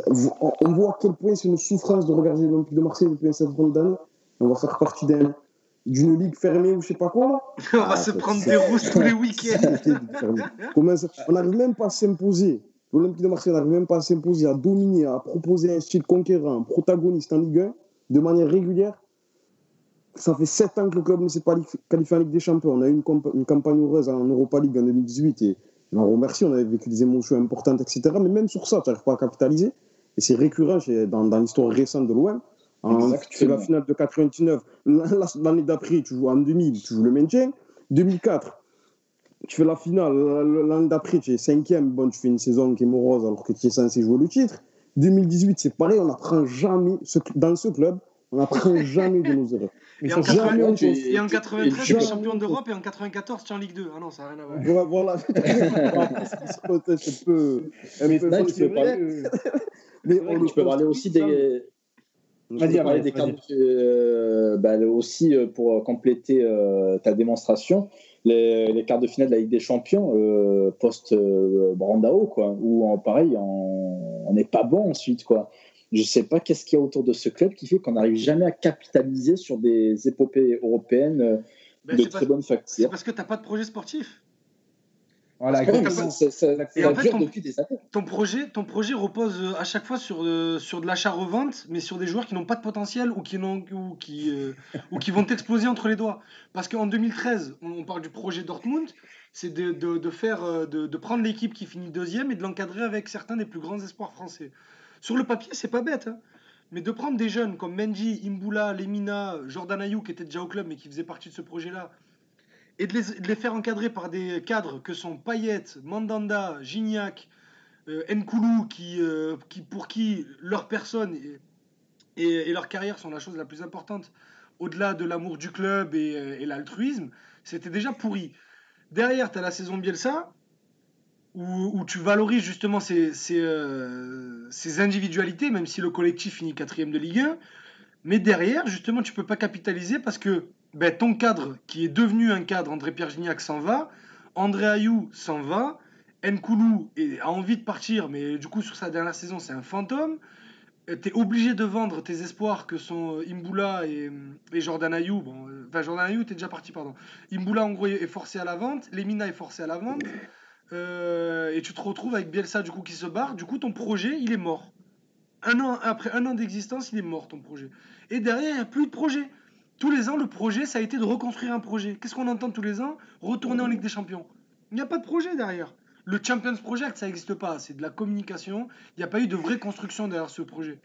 S5: On voit à quel point c'est une souffrance de regarder l'Olympique de Marseille depuis un certain nombre d'années. On va faire partie d'un d'une ligue fermée ou je sais pas quoi là.
S3: on va ah, se prendre des rousses tous les week-ends.
S5: on n'arrive même pas à s'imposer. L'Olympique de Marseille n'arrive même pas à s'imposer, à dominer, à proposer un style conquérant, protagoniste en Ligue 1 de manière régulière. Ça fait 7 ans que le club ne s'est pas qualifié en Ligue des Champions. On a eu une, une, campagne heureuse en Europa League en 2018 et on remercie, on avait vécu des émotions importantes, etc. Mais même sur ça, tu n'arrives pas à capitaliser. Et c'est récurrent dans, dans l'histoire récente de l'OM. Tu fais la finale de 99. L'année d'après, tu joues en 2000, tu joues le maintien. 2004, tu fais la finale. L'année d'après, tu es cinquième. Bon, tu fais une saison qui est morose alors que tu es censé jouer le titre. 2018, c'est pareil, on n'apprend jamais, dans ce club, on n'apprend jamais de nos erreurs.
S3: Et en, 80, tu, et en 93, tu es champion d'Europe et en 94, tu es en Ligue 2. Ah non, ça n'a rien à voir.
S5: Voilà. c'est un peu.
S6: Mais, tu peux parler, mais tu peux parler aussi des, Vas-y, parler des cartes, euh, bah, aussi euh, pour euh, compléter euh, ta démonstration, les, les, quarts de finale de la Ligue des Champions euh, post Brandao, quoi, où pareil, on n'est pas bon ensuite, quoi. Je sais pas qu'est-ce qu'il y a autour de ce club qui fait qu'on n'arrive jamais à capitaliser sur des épopées européennes ben, de très bonne facture.
S3: C'est parce que tu n'as pas de projet sportif.
S2: Voilà,
S3: ton, projet, ton projet repose euh, à chaque fois sur, euh, sur de l'achat-revente, mais sur des joueurs qui n'ont pas de potentiel ou qui, ou qui, euh, ou qui vont exploser entre les doigts. Parce qu'en 2013, on, parle du projet Dortmund, c'est de, de, de, faire, de, de prendre l'équipe qui finit deuxième et de l'encadrer avec certains des plus grands espoirs français. Sur le papier, c'est pas bête, hein. mais de prendre des jeunes comme Mendy, Imbula, Lemina, Jordan Ayou, qui étaient déjà au club mais qui faisaient partie de ce projet-là, et de les, faire encadrer par des cadres que sont Payet, Mandanda, Gignac, euh, Nkoulou, euh, qui, pour qui leur personne et, et, leur carrière sont la chose la plus importante, au-delà de l'amour du club et, et l'altruisme, c'était déjà pourri. Derrière, tu as la saison Bielsa, où, tu valorises justement euh, ces, individualités, même si le collectif finit quatrième de Ligue 1. Mais derrière, justement, tu peux pas capitaliser parce que ben, ton cadre, qui est devenu un cadre, André-Pierre Gignac s'en va, André Ayou s'en va. Nkoulou a envie de partir, mais du coup, sur sa dernière saison, c'est un fantôme. Euh, tu es obligé de vendre tes espoirs que sont euh, Imbula et, Jordan Ayou. Enfin, Jordan Ayou, t'es déjà parti, pardon. Imbula, en gros, est forcé à la vente. Lemina est forcé à la vente. Et tu te retrouves avec Bielsa, du coup, qui se barre. Du coup, ton projet, il est mort. Un an, après un an d'existence, il est mort, ton projet. Et derrière, il n'y a plus de projet. Tous les ans, le projet, ça a été de reconstruire un projet. Qu'est-ce qu'on entend tous les ans? Retourner en Ligue des Champions. Il n'y a pas de projet derrière. Le Champions Project, ça n'existe pas. C'est de la communication. Il n'y a pas eu de vraie construction derrière ce projet.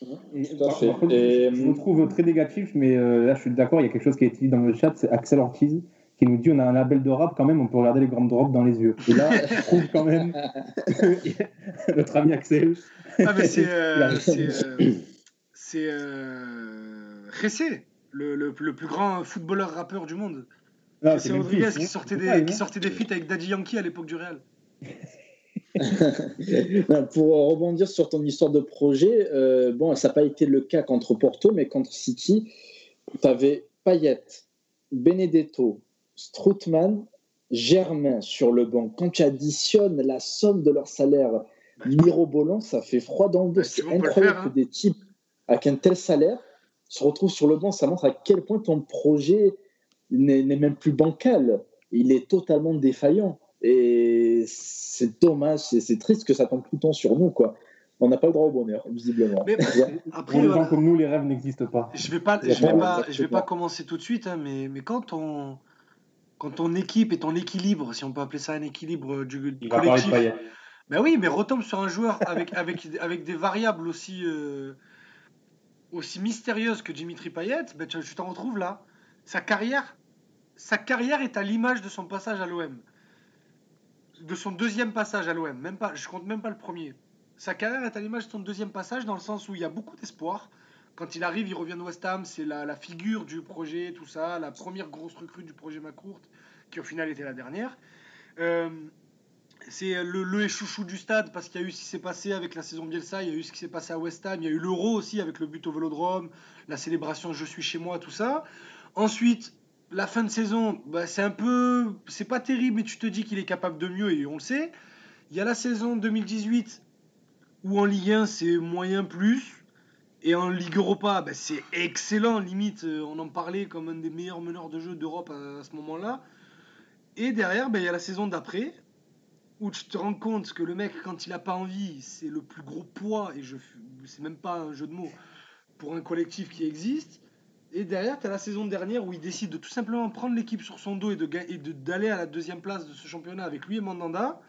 S2: Je vous trouve très négatif, mais euh, là, je suis d'accord. Il y a quelque chose qui est dit dans le chat. C'est Axel Ortiz qui nous dit on a un label de rap quand même, on peut regarder les grandes robes dans les yeux. Et là, je trouve quand même notre ami Axel.
S3: Ah, mais c'est. Euh, c'est. Euh, le, le, plus grand footballeur rappeur du monde. C'est Rodriguez qui sortait, des, qui sortait des feats avec Daddy Yankee à l'époque du Real.
S6: Pour rebondir sur ton histoire de projet, euh, bon, ça n'a pas été le cas contre Porto, mais contre City, tu avais Payet, Benedetto, Stroutman, Germain sur le banc. Quand tu additionnes la somme de leur salaire mirobolant, ça fait froid dans le dos. C'est incroyable que hein. des types avec un tel salaire se retrouvent sur le banc. Ça montre à quel point ton projet n'est même plus bancal. Il est totalement défaillant. Et c'est dommage, c'est triste que ça tombe tout le temps sur nous, quoi. On n'a pas le droit au bonheur, visiblement. Mais,
S2: après, Pour les gens comme nous, les rêves n'existent pas.
S3: Je vais pas, je vais pas, je vais pas commencer tout de suite, hein, mais, mais quand on, quand ton équipe et ton équilibre, si on peut appeler ça un équilibre du, du collectif, ben oui, mais retombe sur un joueur avec, avec, avec des variables aussi, euh, aussi mystérieuses que Dimitri Payet, ben tu t'en retrouves là. Sa carrière, sa carrière est à l'image de son passage à l'OM. De son deuxième passage à l'OM. Même pas, je compte même pas le premier. Sa carrière est à l'image de son deuxième passage dans le sens où il y a beaucoup d'espoir. Quand il arrive, il revient de West Ham, c'est la, figure du projet, tout ça, la première grosse recrue du projet Macourt, qui au final était la dernière. Euh, c'est le, le chouchou du stade parce qu'il y a eu ce qui s'est passé avec la saison Bielsa, il y a eu ce qui s'est passé à West Ham, il y a eu l'Euro aussi avec le but au Vélodrome, la célébration Je suis chez moi, tout ça. Ensuite, la fin de saison, bah, c'est un peu. C'est pas terrible, mais tu te dis qu'il est capable de mieux et on le sait. Il y a la saison 2018 où en Ligue 1 c'est moyen plus. Et en Ligue Europa, bah, c'est excellent. Limite, euh, on en parlait comme un des meilleurs meneurs de jeu d'Europe à, ce moment-là. Et derrière, bah, il y a la saison d'après où tu te rends compte que le mec, quand il n'a pas envie, c'est le plus gros poids. Et je c'est même pas un jeu de mots pour un collectif qui existe. Et derrière, tu as la saison dernière où il décide de tout simplement prendre l'équipe sur son dos et d'aller de, d'aller à la deuxième place de ce championnat avec lui et Mandanda.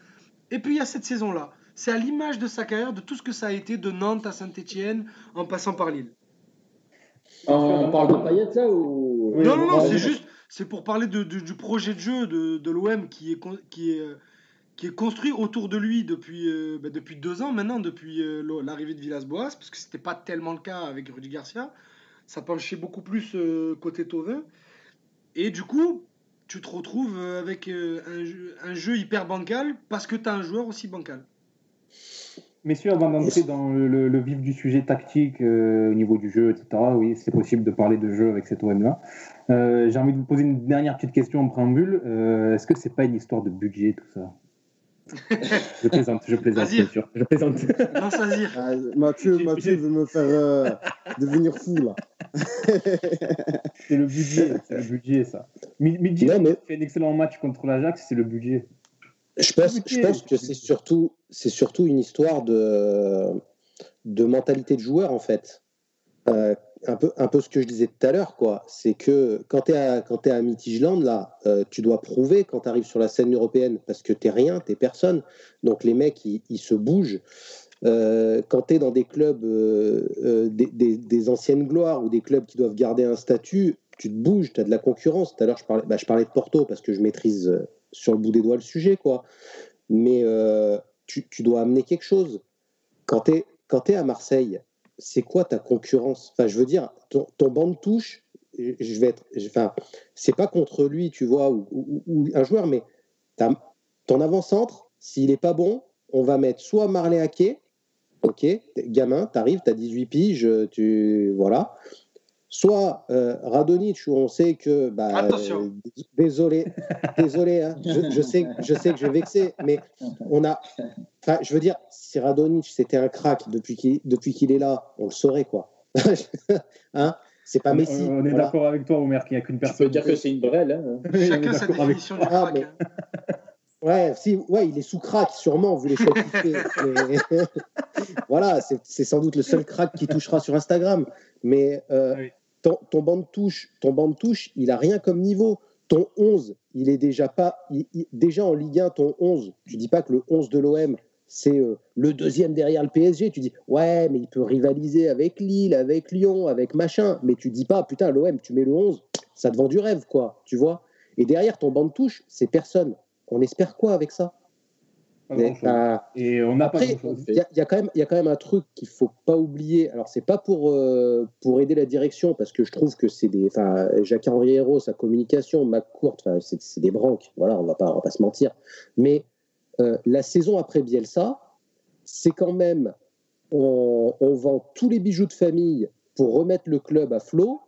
S3: Et puis il y a cette saison-là. C'est à l'image de sa carrière, de tout ce que ça a été de Nantes à Saint-Etienne en passant par Lille.
S6: On parle de Payet là ou...
S3: Non, non, non, c'est juste, c'est pour parler de, du projet de jeu de, de l'OM qui est, qui, est, qui est construit autour de lui depuis, euh, bah, depuis deux ans maintenant, depuis euh, l'arrivée de Villas-Boas, parce que c'était pas tellement le cas avec Rudy Garcia ça penchait beaucoup plus euh, côté Tovin. Et du coup, tu te retrouves euh, avec euh, un, jeu, hyper bancal parce que tu as un joueur aussi bancal.
S2: Messieurs, avant d'entrer dans le, vif du sujet tactique au niveau du jeu, etc., oui, c'est possible de parler de jeu avec cet OM-là. J'ai envie de vous poser une dernière petite question en préambule. Est-ce que c'est pas une histoire de budget, tout ça? Je plaisante, je plaisante, bien sûr. Je plaisante.
S3: Non,
S5: ah, Mathieu, Mathieu veut me faire euh, devenir fou, là.
S2: c'est le budget, c'est le budget, ça. Midi fait un excellent match contre l'Ajax, c'est le budget.
S4: Je pense, je pense que c'est surtout, c'est surtout une histoire de, de mentalité de joueur, en fait. Euh, un peu, un peu ce que je disais tout à l'heure, quoi. C'est que quand tu es à, quand es à Mitigeland, là, euh, tu dois prouver quand tu arrives sur la scène européenne parce que tu rien, tu personne. Donc les mecs, ils, se bougent. Euh, quand tu es dans des clubs, des, anciennes gloires ou des clubs qui doivent garder un statut, tu te bouges, tu as de la concurrence. Tout à l'heure, je parlais, bah, je parlais de Porto parce que je maîtrise sur le bout des doigts le sujet, quoi. Mais tu, tu, dois amener quelque chose. Quand tu es, à Marseille, c'est quoi ta concurrence? Enfin, je veux dire, ton, banc de touche, je vais être, enfin, c'est pas contre lui, tu vois, ou, un joueur, mais ton avant-centre, s'il est pas bon, on va mettre soit Marley Hacké, ok, gamin, t'arrives, t'as 18 piges, tu, voilà, soit euh, Radonic où on sait que bah,
S3: Attention.
S4: désolé désolé hein, je, je, sais je sais que je vais vexer mais on a enfin je veux dire si Radonic c'était un crack depuis qu'il depuis qu'il est là on le saurait quoi hein c'est pas Messi.
S2: On, est
S4: voilà.
S2: d'accord avec toi, Omer, qu'il n'y a qu'une personne.
S6: Tu peux dire que c'est une brêle. Hein.
S3: Chacun sa définition du
S4: Ah,
S3: crack.
S4: mais-
S3: hein.
S4: Ouais, si, ouais, il est sous crack, sûrement, vous les. Mais- voilà, c'est c'est sans doute le seul crack qui touchera sur Instagram. Mais euh,
S2: Oui.
S4: Ton, banc de touche, ton banc de touche, il a rien comme niveau. Ton 11, il est déjà pas. déjà en Ligue 1, ton 11, tu dis pas que le 11 de l'OM, c'est euh, le deuxième derrière le PSG. Tu dis, ouais, mais il peut rivaliser avec Lille, avec Lyon, avec machin. Mais tu dis pas, putain, l'OM, tu mets le 11, ça te vend du rêve, quoi. Tu vois Et derrière ton banc de touche, c'est personne. On espère quoi avec ça? Mais,
S2: Et on n'a pas
S4: il y, a- il y a quand même- il y a quand même un truc qu'il faut pas oublier. Alors, c'est pas pour, euh, pour aider la direction, parce que je trouve que c'est des. Enfin, Jacques-Henri Hérault, sa communication, McCourt, c'est c'est des branques. Voilà, on va pas, on va pas se mentir. Mais euh, la saison après Bielsa, c'est quand même. On, on vend tous les bijoux de famille pour remettre le club à flot.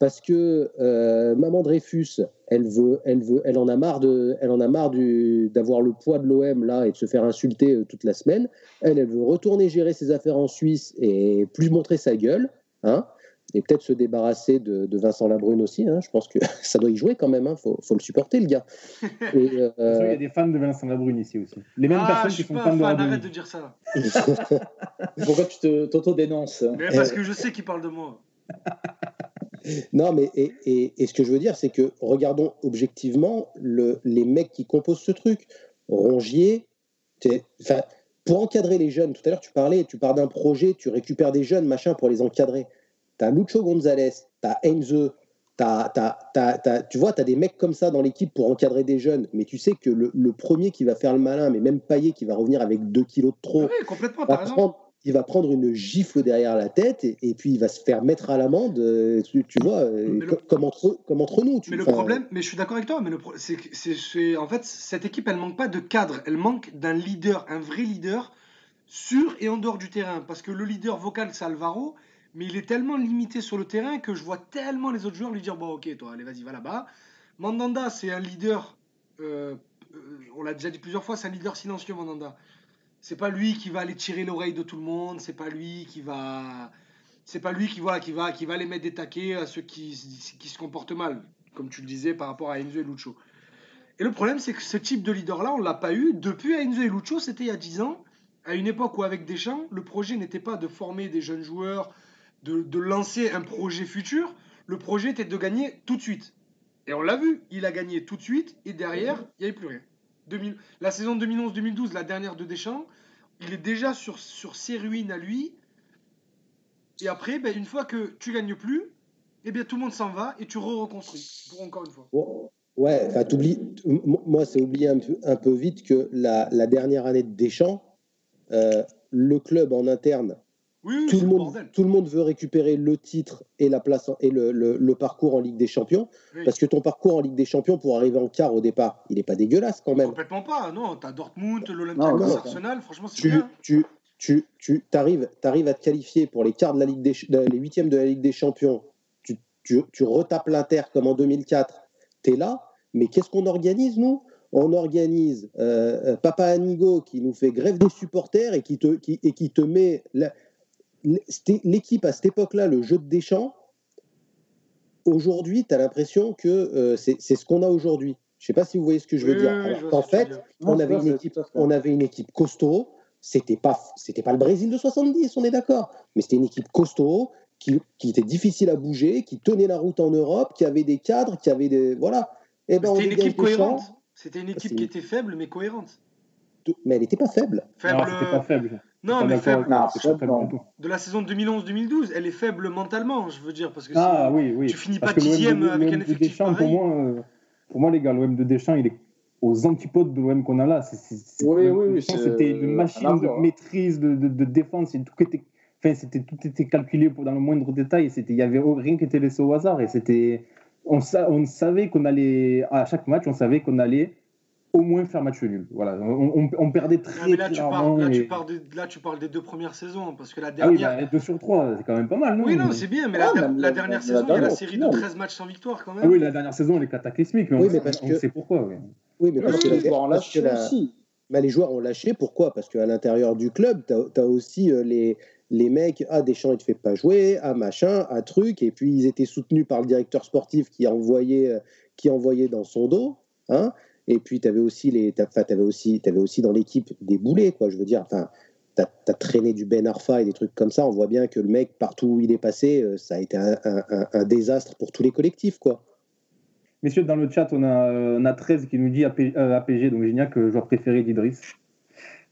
S4: Parce que euh, maman Dreyfus, elle veut, elle veut, elle en a marre de, elle en a marre du- d'avoir le poids de l'OM là et de se faire insulter euh, toute la semaine. Elle, elle veut retourner gérer ses affaires en Suisse et plus montrer sa gueule, hein, et peut-être se débarrasser de, de Vincent Labrune aussi. Hein, je pense que ça doit y jouer quand même. Hein, faut, faut le supporter le gars. Et, euh,
S2: Il y a des fans de Vincent Labrune ici aussi. Les mêmes
S3: Ah,
S2: personnes
S3: je
S2: qui sont
S3: pas
S2: fans
S3: fan,
S2: de
S3: arrête
S2: Labrune.
S3: de dire ça.
S6: Pourquoi tu te- t'auto-dénonces
S3: Mais parce que je sais qu'il parle de moi.
S4: Non, mais et, et- et ce que je veux dire, c'est que regardons objectivement le, les mecs qui composent ce truc. Rongier, pour encadrer les jeunes, tout à l'heure tu parlais, tu pars d'un projet, tu récupères des jeunes, machin, pour les encadrer. T'as Lucho Gonzalez, t'as Enze, t'as, t'as- tu vois, t'as des mecs comme ça dans l'équipe pour encadrer des jeunes, mais tu sais que le, le premier qui va faire le malin, mais même Payet qui va revenir avec 2 kilos de trop,
S3: Oui, complètement,
S4: va prendre, il va prendre une gifle derrière la tête et, et puis il va se faire mettre à l'amende, euh, tu, tu vois, euh,
S3: le-
S4: comme, entre, comme entre nous. Tu,
S3: Mais le problème, mais je suis d'accord avec toi, mais le c'est en fait cette équipe elle manque pas de cadre, elle manque d'un leader, un vrai leader sur et en dehors du terrain, parce que le leader vocal c'est Alvaro, mais il est tellement limité sur le terrain que je vois tellement les autres joueurs lui dire bon ok toi allez vas-y va là-bas. Mandanda c'est un leader, euh, on l'a déjà dit plusieurs fois, c'est un leader silencieux Mandanda. C'est pas lui qui va aller tirer l'oreille de tout le monde, c'est pas lui qui va c'est pas lui qui voilà qui va qui va les mettre des taquets à ceux qui, qui se comportent mal, comme tu le disais par rapport à Enzo et Lucho. Et le problème c'est que ce type de leader là, on l'a pas eu depuis Enzo et Lucho, c'était il y a 10 ans, à une époque où avec Deschamps, le projet n'était pas de former des jeunes joueurs, de, de lancer un projet futur, le projet était de gagner tout de suite. Et on l'a vu, il a gagné tout de suite et derrière, il n'y avait plus rien. 2000 la saison 2011-2012, la dernière de Deschamps, il est déjà sur, sur ses ruines à lui. Et après, ben, une fois que tu gagnes plus, eh bien tout le monde s'en va et tu re-reconstruis pour encore une fois.
S4: ouais, enfin, moi, c'est oublié un peu, un peu vite que la, la dernière année de Deschamps, euh, le club en interne,
S3: Oui, oui,
S4: tout le, monde, tout le monde veut récupérer le titre et, la place en- et le, le- le parcours en Ligue des Champions,
S3: Oui.
S4: parce que ton parcours en Ligue des Champions pour arriver en quart au départ, il n'est pas dégueulasse quand même.
S3: Complètement pas, non. T'as Dortmund,
S6: non.
S3: Arsenal, franchement, c'est
S4: tu,
S3: bien.
S4: tu, tu, tu arrives, à te qualifier pour les quarts de la Ligue des, Ch- de- les huitièmes de la Ligue des Champions. Tu, tu, tu retapes l'Inter comme en 2004. Tu es là, mais qu'est-ce qu'on organise, nous? On organise euh, euh, Papa Anigo qui nous fait grève des supporters et qui te, qui, et qui te met la- l'équipe à cette époque-là, le jeu de Deschamps. Aujourd'hui, tu as l'impression que euh, c'est c'est ce qu'on a aujourd'hui. Je sais pas si vous voyez ce que je veux
S3: Oui,
S4: dire. Alors
S3: veux
S4: fait, on
S5: Non,
S4: avait, une équipe, on avait une équipe costaud. C'était pas, c'était pas le Brésil de 70, on est d'accord. Mais c'était une équipe costaud qui, qui était difficile à bouger, qui tenait la route en Europe, qui avait des cadres, qui avait des, voilà. Et ben
S3: C'était une équipe cohérente. C'était une équipe
S4: C'est-
S3: qui était faible mais cohérente.
S4: mais elle n'était pas faible.
S3: Faible.
S2: Non, pas faible.
S3: Non, mais faible.
S6: Non.
S3: De la saison 2011-2012, elle est faible mentalement, je veux dire, parce que
S2: Ah oui, oui.
S3: tu finis
S2: Parce
S3: pas dixième
S2: de-
S3: avec un effectif
S2: Deschamps,
S3: pareil.
S2: Pour moi, euh, pour moi, les gars, l'OM de Deschamps, il est aux antipodes de l'OM qu'on a là. C'est- c'est- c'est-
S6: Oui, oui,
S2: C'était une
S6: à
S2: machine de
S6: voir.
S2: maîtrise, de, de, de défense. Et tout, était, enfin, c'était, tout était calculé pour, dans le moindre détail. C'était- Il n'y avait rien qui était laissé au hasard. Et c'était, on, sa- on savait qu'on allait, à chaque match, on savait qu'on allait au moins faire match nul. Voilà, on, perdait très,
S3: là, tu parles, là, tu parles des deux premières saisons, parce que la
S2: dernière... Ah oui, bah, 2 sur 3, c'est quand même pas mal, non
S3: Oui, non, c'est bien, mais la, dernière saison, il y a la série de 13 matchs sans victoire, quand même.
S2: Ah oui, la dernière saison, elle est cataclysmique, mais, oui, on, mais parce que... sait pourquoi.
S4: Oui, mais parce que, les joueurs ont lâché aussi. Mais les joueurs ont lâché, pourquoi? Parce qu'à l'intérieur du club, tu as, aussi euh, les, les mecs, ah, Deschamps, il te fait pas jouer, ah, machin, ah, truc, et puis ils étaient soutenus par le directeur sportif qui envoyait, euh, qui envoyait dans son dos, hein et puis, tu avais aussi, les, avais aussi, avais aussi dans l'équipe des boulets, quoi. Je veux dire, enfin, tu as, traîné du Ben Arfa et des trucs comme ça. On voit bien que le mec, partout où il est passé, euh, ça a été un, désastre pour tous les collectifs, quoi.
S2: Messieurs, dans le chat, on a, on a 13 qui nous dit APG, euh, donc Gignac, joueur préféré d'Idriss.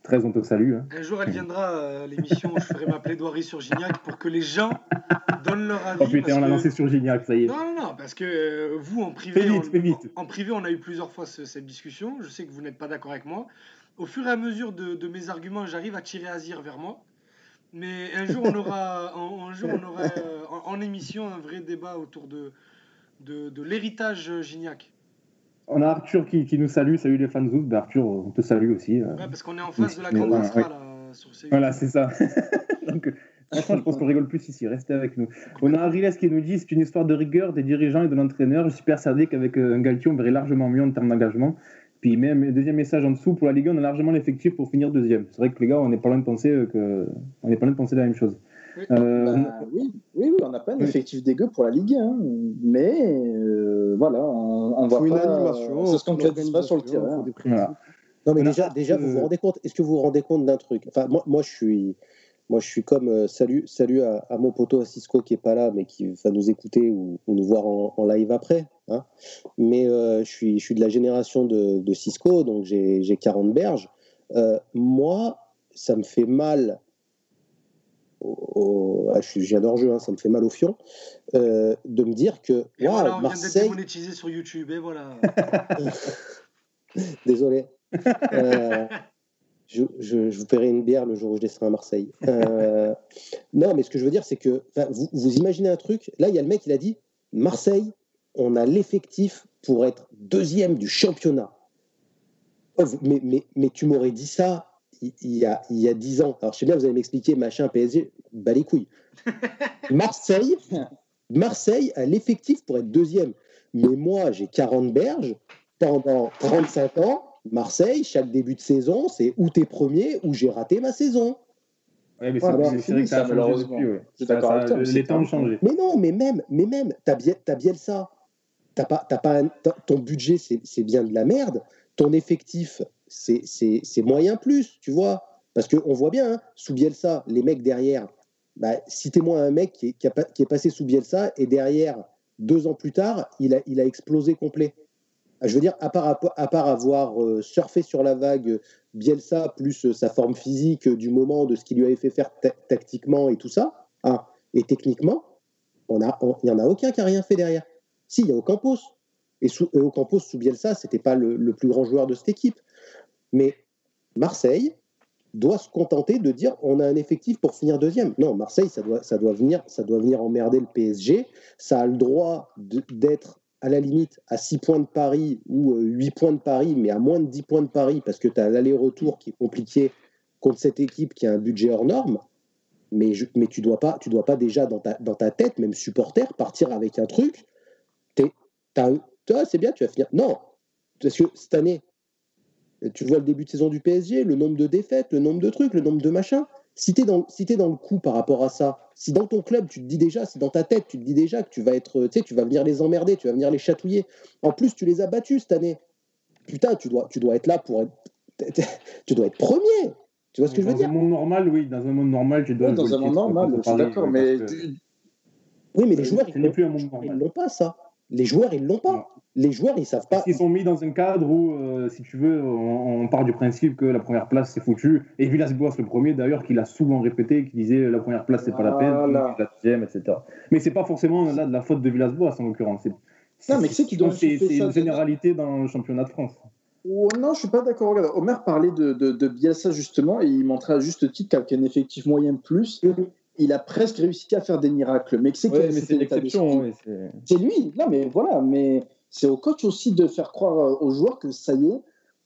S2: 13, on te salue. Hein.
S3: Un jour, elle viendra, euh, l'émission, je ferai ma plaidoirie sur Gignac pour que les gens donnent leur avis. Oh
S2: putain, on l'a lancé sur Gignac, ça y est.
S3: Non, non, non, parce que euh, vous, en privé,
S2: vite, on, vite.
S3: En, privé, on a eu plusieurs fois cette discussion. Je sais que vous n'êtes pas d'accord avec moi. Au fur et à mesure de, mes arguments, j'arrive à tirer Azir vers moi. Mais un jour, on aura, un, jour, on aura euh, en, émission un vrai débat autour de, de, de l'héritage Gignac.
S2: On a Arthur qui, qui, nous salue. Salut les fans Ben Arthur, on te salue aussi.
S3: Euh. Ouais, parce qu'on est en face de la grande Astra, là, sur
S2: ces... Voilà, c'est ça. Donc, franchement, je pense qu'on rigole plus ici. Restez avec nous. On a Ariles qui nous dit c'est une histoire de rigueur des dirigeants et de l'entraîneur. Je suis persuadé qu'avec euh, un Galtier, on verrait largement mieux en termes d'engagement. Puis même deuxième message en dessous pour la Ligue 1, on a largement l'effectif pour finir deuxième. C'est vrai que les gars, on n'est pas loin de penser euh, que on n'est pas loin de penser la même chose.
S6: Euh, bah, oui, oui, on n'a pas un effectif dégueu pour la Ligue 1, mais euh, voilà, on, on voit pas. Une animation, ça se concrétise pas sur le terrain.
S4: Non, mais déjà, déjà, vous vous rendez compte Est-ce que vous vous rendez compte d'un truc? Enfin, moi, moi, je suis. Moi, je suis comme euh, salut, salut à, mon poteau Cisco qui est pas là, mais qui va nous écouter ou, nous voir en, live après. Hein. Mais je, suis, je suis de la génération de, de Cisco, donc j'ai 40 berges. moi, ça me fait mal ah, je, viens d'hors jeu, hein, ça me fait mal au fion, euh, de me dire que
S3: et voilà, on Marseille. Vient monétisé sur YouTube, et voilà.
S4: Désolé. Euh, je, je, vous paierai une bière le jour où je descendrai à Marseille. Euh, non, mais ce que je veux dire, c'est que vous, vous imaginez un truc. Là, il y a le mec, il a dit Marseille, on a l'effectif pour être deuxième du championnat. Oh, mais, mais, mais tu m'aurais dit ça il y, a, il y a 10 ans. Alors, je sais bien, vous allez m'expliquer, machin, PSG, bah les couilles. Marseille, Marseille a l'effectif pour être deuxième. Mais moi, j'ai 40 berges. Pendant 35 ans, Marseille, chaque début de saison, c'est où t'es premier, ou j'ai raté ma saison.
S2: Ouais, mais c'est vrai que ça, malheureusement. les temps ont changé.
S4: Mais non, mais même, mais même, t'as Bielsa. T'as pas, as pas ton budget, c'est bien de la merde. Ton effectif, c'est moyen plus, tu vois. Parce qu'on voit bien, hein, sous Bielsa, les mecs derrière, bah, citez-moi un mec qui est, qui, est, passé sous Bielsa et derrière, deux ans plus tard, il a, explosé complet. Ah, je veux dire, à part, avoir euh, surfé sur la vague Bielsa plus euh, sa forme physique du moment, de ce qu'il lui avait fait faire tactiquement et tout ça, hein, et techniquement, il n'y en a aucun qui a rien fait derrière. Si, il y a Ocampos. Et, sous, et Ocampos, sous Bielsa, c'était pas le, plus grand joueur de cette équipe. Mais Marseille doit se contenter de dire on a un effectif pour finir deuxième. Non, Marseille, ça doit, ça doit, venir, ça doit venir emmerder le PSG. Ça a le droit d'être à la limite à 6 points de Paris ou 8 euh, points de Paris, mais à moins de 10 points de Paris parce que tu as l'aller-retour qui est compliqué contre cette équipe qui a un budget hors norme. Mais, mais tu dois, dois pas déjà dans ta, dans ta tête, même supporter, partir avec un truc. C'est bien, tu vas finir. Non, parce que cette année, tu vois le début de saison du PSG, le nombre de défaites, le nombre de trucs, le nombre de machins. Si tu es, dans, si dans le coup par rapport à ça, si dans ton club, tu te dis déjà, si dans ta tête, tu te dis déjà que tu vas être, tu sais, tu vas venir les emmerder, tu vas venir les chatouiller. En plus, tu les as battus cette année. Putain, tu dois, tu dois être là pour être. tu dois être premier. Tu vois ce que je veux dire
S2: Dans un monde normal, oui. Dans un monde normal, tu dois.
S6: Oui, dans un monde normal, je suis d'accord. Mais...
S4: Oui, mais les joueurs, ils n'ont pas ça. Les joueurs, ils l'ont pas les joueurs, ils savent pas.
S2: Ils sont mis dans un cadre où, euh, si tu veux, on, part du principe que la première place, c'est foutu. Et Villas-Boas, le premier, d'ailleurs, qui l'a souvent répété, qui disait la première place, c'est pas la peine, la deuxième, etc. Mais c'est pas forcément là de la faute de Villas-Boas, en l'occurrence.
S6: Non, mais c'est
S2: une généralité dans le championnat de France.
S6: Oh, non, je suis pas d'accord. Omer parlait de, de, Bielsa, justement, et il montrait à juste titre qu'avec un effectif moyen plus, il a presque réussi à faire des miracles. Mais c'est
S2: l'exception.
S6: c'est lui. Non, mais voilà. Mais c'est au coach aussi de faire croire euh, aux joueurs que ça y est,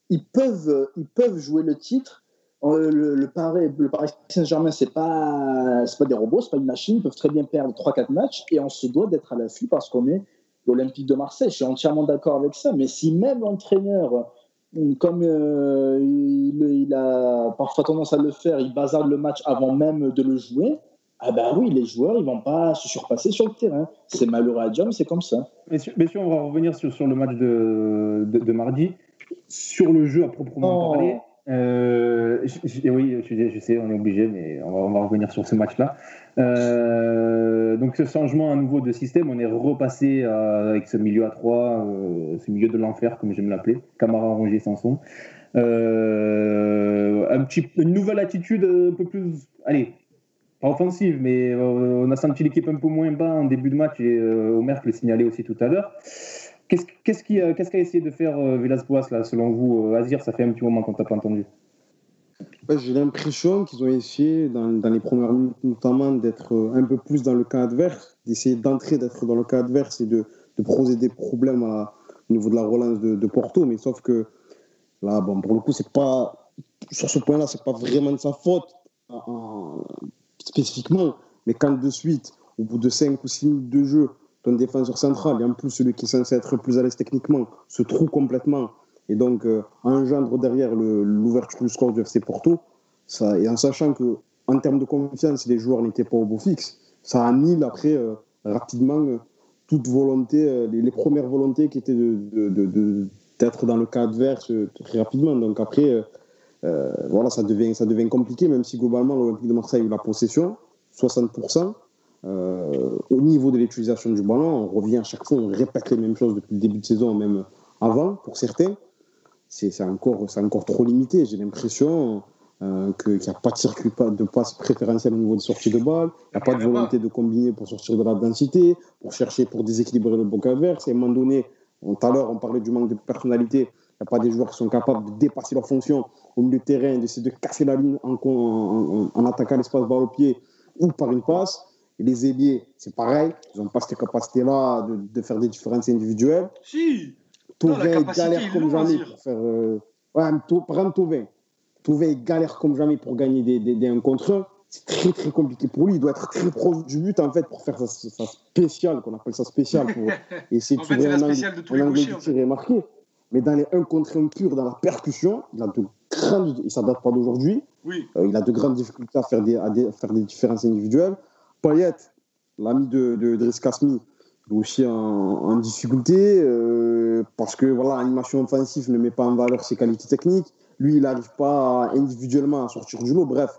S6: ils peuvent, ils peuvent jouer le titre. Euh, le, Paris, le Paris Saint-Germain, c'est pas, pas des robots, c'est pas une machine. Ils peuvent très bien perdre 3-4 matchs et on se doit d'être à l'affût parce qu'on est l'Olympique de Marseille. Je suis entièrement d'accord avec ça. Mais si même l'entraîneur, comme euh, il, a parfois tendance à le faire, il bazarde le match avant même de le jouer, ah ben oui, les joueurs, ils vont pas se surpasser sur le terrain. C'est malheureux à Diom, c'est comme ça.
S2: Mais si, on va revenir sur, sur le match de, de, mardi. Sur le jeu à proprement parler, euh, oui, je, sais, on est obligé, mais on va, on va revenir sur ce match-là. Euh, donc, ce changement à nouveau de système, on est repassé avec ce milieu à 3, euh, ce milieu de l'enfer, comme j'aime l'appeler, Camara, Rongier, Sanson. un petit, une nouvelle attitude un peu plus, allez, offensive, mais on a senti l'équipe un peu moins bas en début de match et Omer le signalait aussi tout à l'heure. Qu'est-ce qu'a essayé de faire euh, Villas-Boas, selon vous euh, Azir, ça fait un petit moment qu'on t'a pas entendu.
S5: J'ai l'impression qu'ils ont essayé, dans, les premières minutes notamment, d'être euh, un peu plus dans le cas adverse, d'essayer d'entrer, d'être dans le cas adverse et de, de poser des problèmes à, au niveau de la relance de, Porto. Mais sauf que là, bon, pour le coup, c'est pas, sur ce point-là, c'est pas vraiment de sa faute spécifiquement. Mais quand de suite, au bout de 5 ou 6 minutes de jeu, ton défenseur central et en plus celui qui est censé être plus à l'aise techniquement se trouve complètement et donc euh, engendre derrière l'ouverture du score du FC Porto, ça, et en sachant que en termes de confiance, les joueurs n'étaient pas au beau fixe, ça annule après euh, rapidement euh, toute volonté, les, premières volontés qui étaient d'être de, de, dans le cas adverse très rapidement. Donc après, voilà, ça devient, ça devient compliqué, même si globalement l'Olympique de Marseille a eu la possession, 60%. Euh, au niveau de l'utilisation du ballon, on revient à chaque fois, on répète les mêmes choses depuis le début de saison, même avant pour certains. C'est encore, encore trop limité. J'ai l'impression euh, qu'il n'y a pas de circuit de passe préférentiel au niveau des sorties de balles, il n'y a pas de volonté de combiner pour sortir de la densité, pour chercher, pour déséquilibrer le bloc adverse. Et à un moment donné, tout à l'heure, on parlait du manque de personnalité. Il n'y a pas des joueurs qui sont capables de dépasser leur fonction au milieu de terrain, d'essayer de casser la ligne en, en, en attaquant l'espace balle au pied ou par une passe. Et les ailiers, c'est pareil. Ils n'ont pas cette capacité-là de, de, faire des différences individuelles.
S3: Si
S5: Tauvin galère comme jamais pour faire. Euh... Ouais, par exemple, Tauvin. Tauvin galère comme jamais pour gagner des, des, des 1 contre 1. C'est très très compliqué pour lui. Il doit être très proche du but en fait pour faire sa, sa spéciale, qu'on appelle ça spéciale, pour essayer de trouver un, angle, de, un angle Mais dans les 1 contre 1 purs, dans la percussion, il a de grandes, et ça date pas d'aujourd'hui,
S3: oui.
S5: euh, il a de grandes difficultés à faire des, à, à faire des différences individuelles. Payet, l'ami de, de, de Kasmi, aussi en, difficulté euh, parce que voilà, l'animation offensive ne met pas en valeur ses qualités techniques. Lui, il n'arrive pas individuellement à sortir du lot. Bref,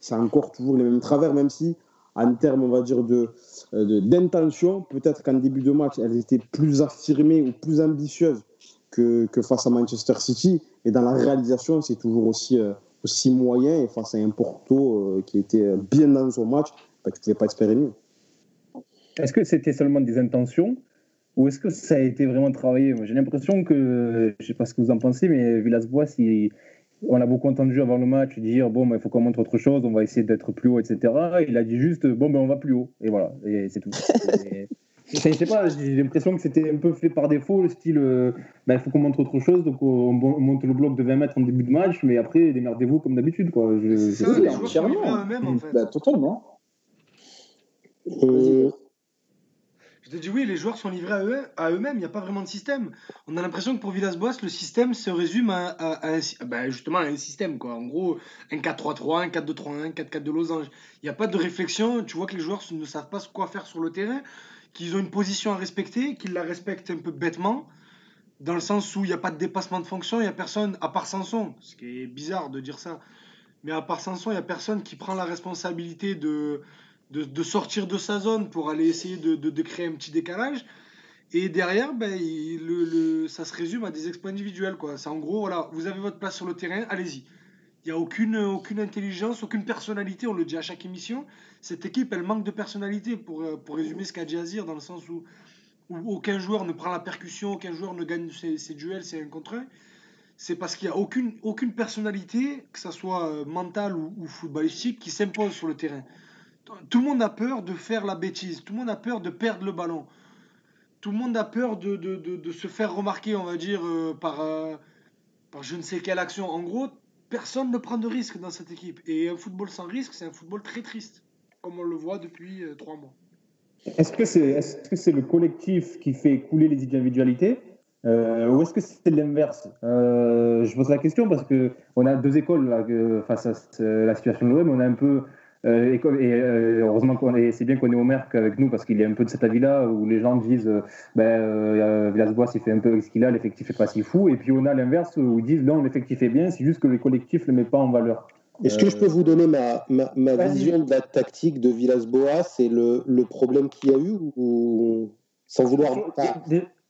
S5: c'est encore toujours les mêmes travers, même si en termes, on va dire, de, euh, d'intention, peut-être qu'en début de match, elles étaient plus affirmées ou plus ambitieuses que, que face à Manchester City. Et dans la réalisation, c'est toujours aussi, euh, aussi moyen. Et face à un Porto qui était bien dans son match, bah, tu ne pouvais pas espérer mieux.
S2: Est-ce que c'était seulement des intentions ou est-ce que ça a été vraiment travaillé? J'ai l'impression que, je ne sais pas ce que vous en pensez, mais Villas-Boas, on a beaucoup entendu avant le match dire bon, ben, il faut qu'on montre autre chose, on va essayer d'être plus haut, etc. Il a dit juste bon, ben, on va plus haut. Et voilà, et c'est tout. je sais pas, j'ai l'impression que c'était un peu fait par défaut, le style ben, il faut qu'on montre autre chose, donc on, monte le bloc de 20 mètres en début de match, mais après, démerdez-vous comme d'habitude. Quoi. Je,
S6: bah, totalement.
S3: Euh, je te dis oui, les joueurs sont livrés à, eux, à eux-mêmes, il n'y a pas vraiment de système. On a l'impression que pour Villas-Boas, le système se résume à, un, ben, justement un système. Quoi. En gros, un 4-3-3, un 4-2-3-1, un 4-4 de losange. Il n'y a pas de réflexion, tu vois que les joueurs ne savent pas quoi faire sur le terrain, qu'ils ont une position à respecter, qu'ils la respectent un peu bêtement, dans le sens où il n'y a pas de dépassement de fonction, il n'y a personne, à part Sanson, ce qui est bizarre de dire ça, mais à part Sanson, il n'y a personne qui prend la responsabilité de de, sortir de sa zone pour aller essayer de, créer un petit décalage. Et derrière, ben, ça se résume à des exploits individuels. C'est en gros, voilà, vous avez votre place sur le terrain, allez-y. Il n'y a aucune, aucune intelligence, aucune personnalité, on le dit à chaque émission. Cette équipe, elle manque de personnalité, pour, pour résumer ce qu'a dit Azir, dans le sens où, aucun joueur ne prend la percussion, aucun joueur ne gagne ses, duels, c'est un contre un. C'est parce qu'il n'y a aucune, aucune personnalité, que ce soit euh, mentale ou, footballistique, qui s'impose sur le terrain tout le monde a peur de faire la bêtise, tout le monde a peur de perdre le ballon, tout le monde a peur de, de, de, se faire remarquer, on va dire, euh, par, euh, par je ne sais quelle action. En gros, personne ne prend de risque dans cette équipe. Et un football sans risque, c'est un football très triste, comme on le voit depuis euh, trois mois.
S2: Est-ce que c'est est -ce c'est le collectif qui fait couler les individualités euh, ou est-ce que c'est l'inverse? Euh, Je pose la question parce qu'on a deux écoles là, face à la situation de l'OM. On a un peu euh, et, euh, heureusement c'est bien qu'on ait Omer avec nous parce qu'il y a un peu de cet avis-là où les gens disent euh, ben, Villas-Boas il fait un peu ce qu'il a, l'effectif est pas si fou. Et puis on a l'inverse où ils disent non, l'effectif est bien, c'est juste que le collectif ne le met pas en valeur.
S4: Est-ce que je peux vous donner ma, ma, vision de la tactique de Villas-Boas et le, le problème qu'il y a eu ou sans vouloir.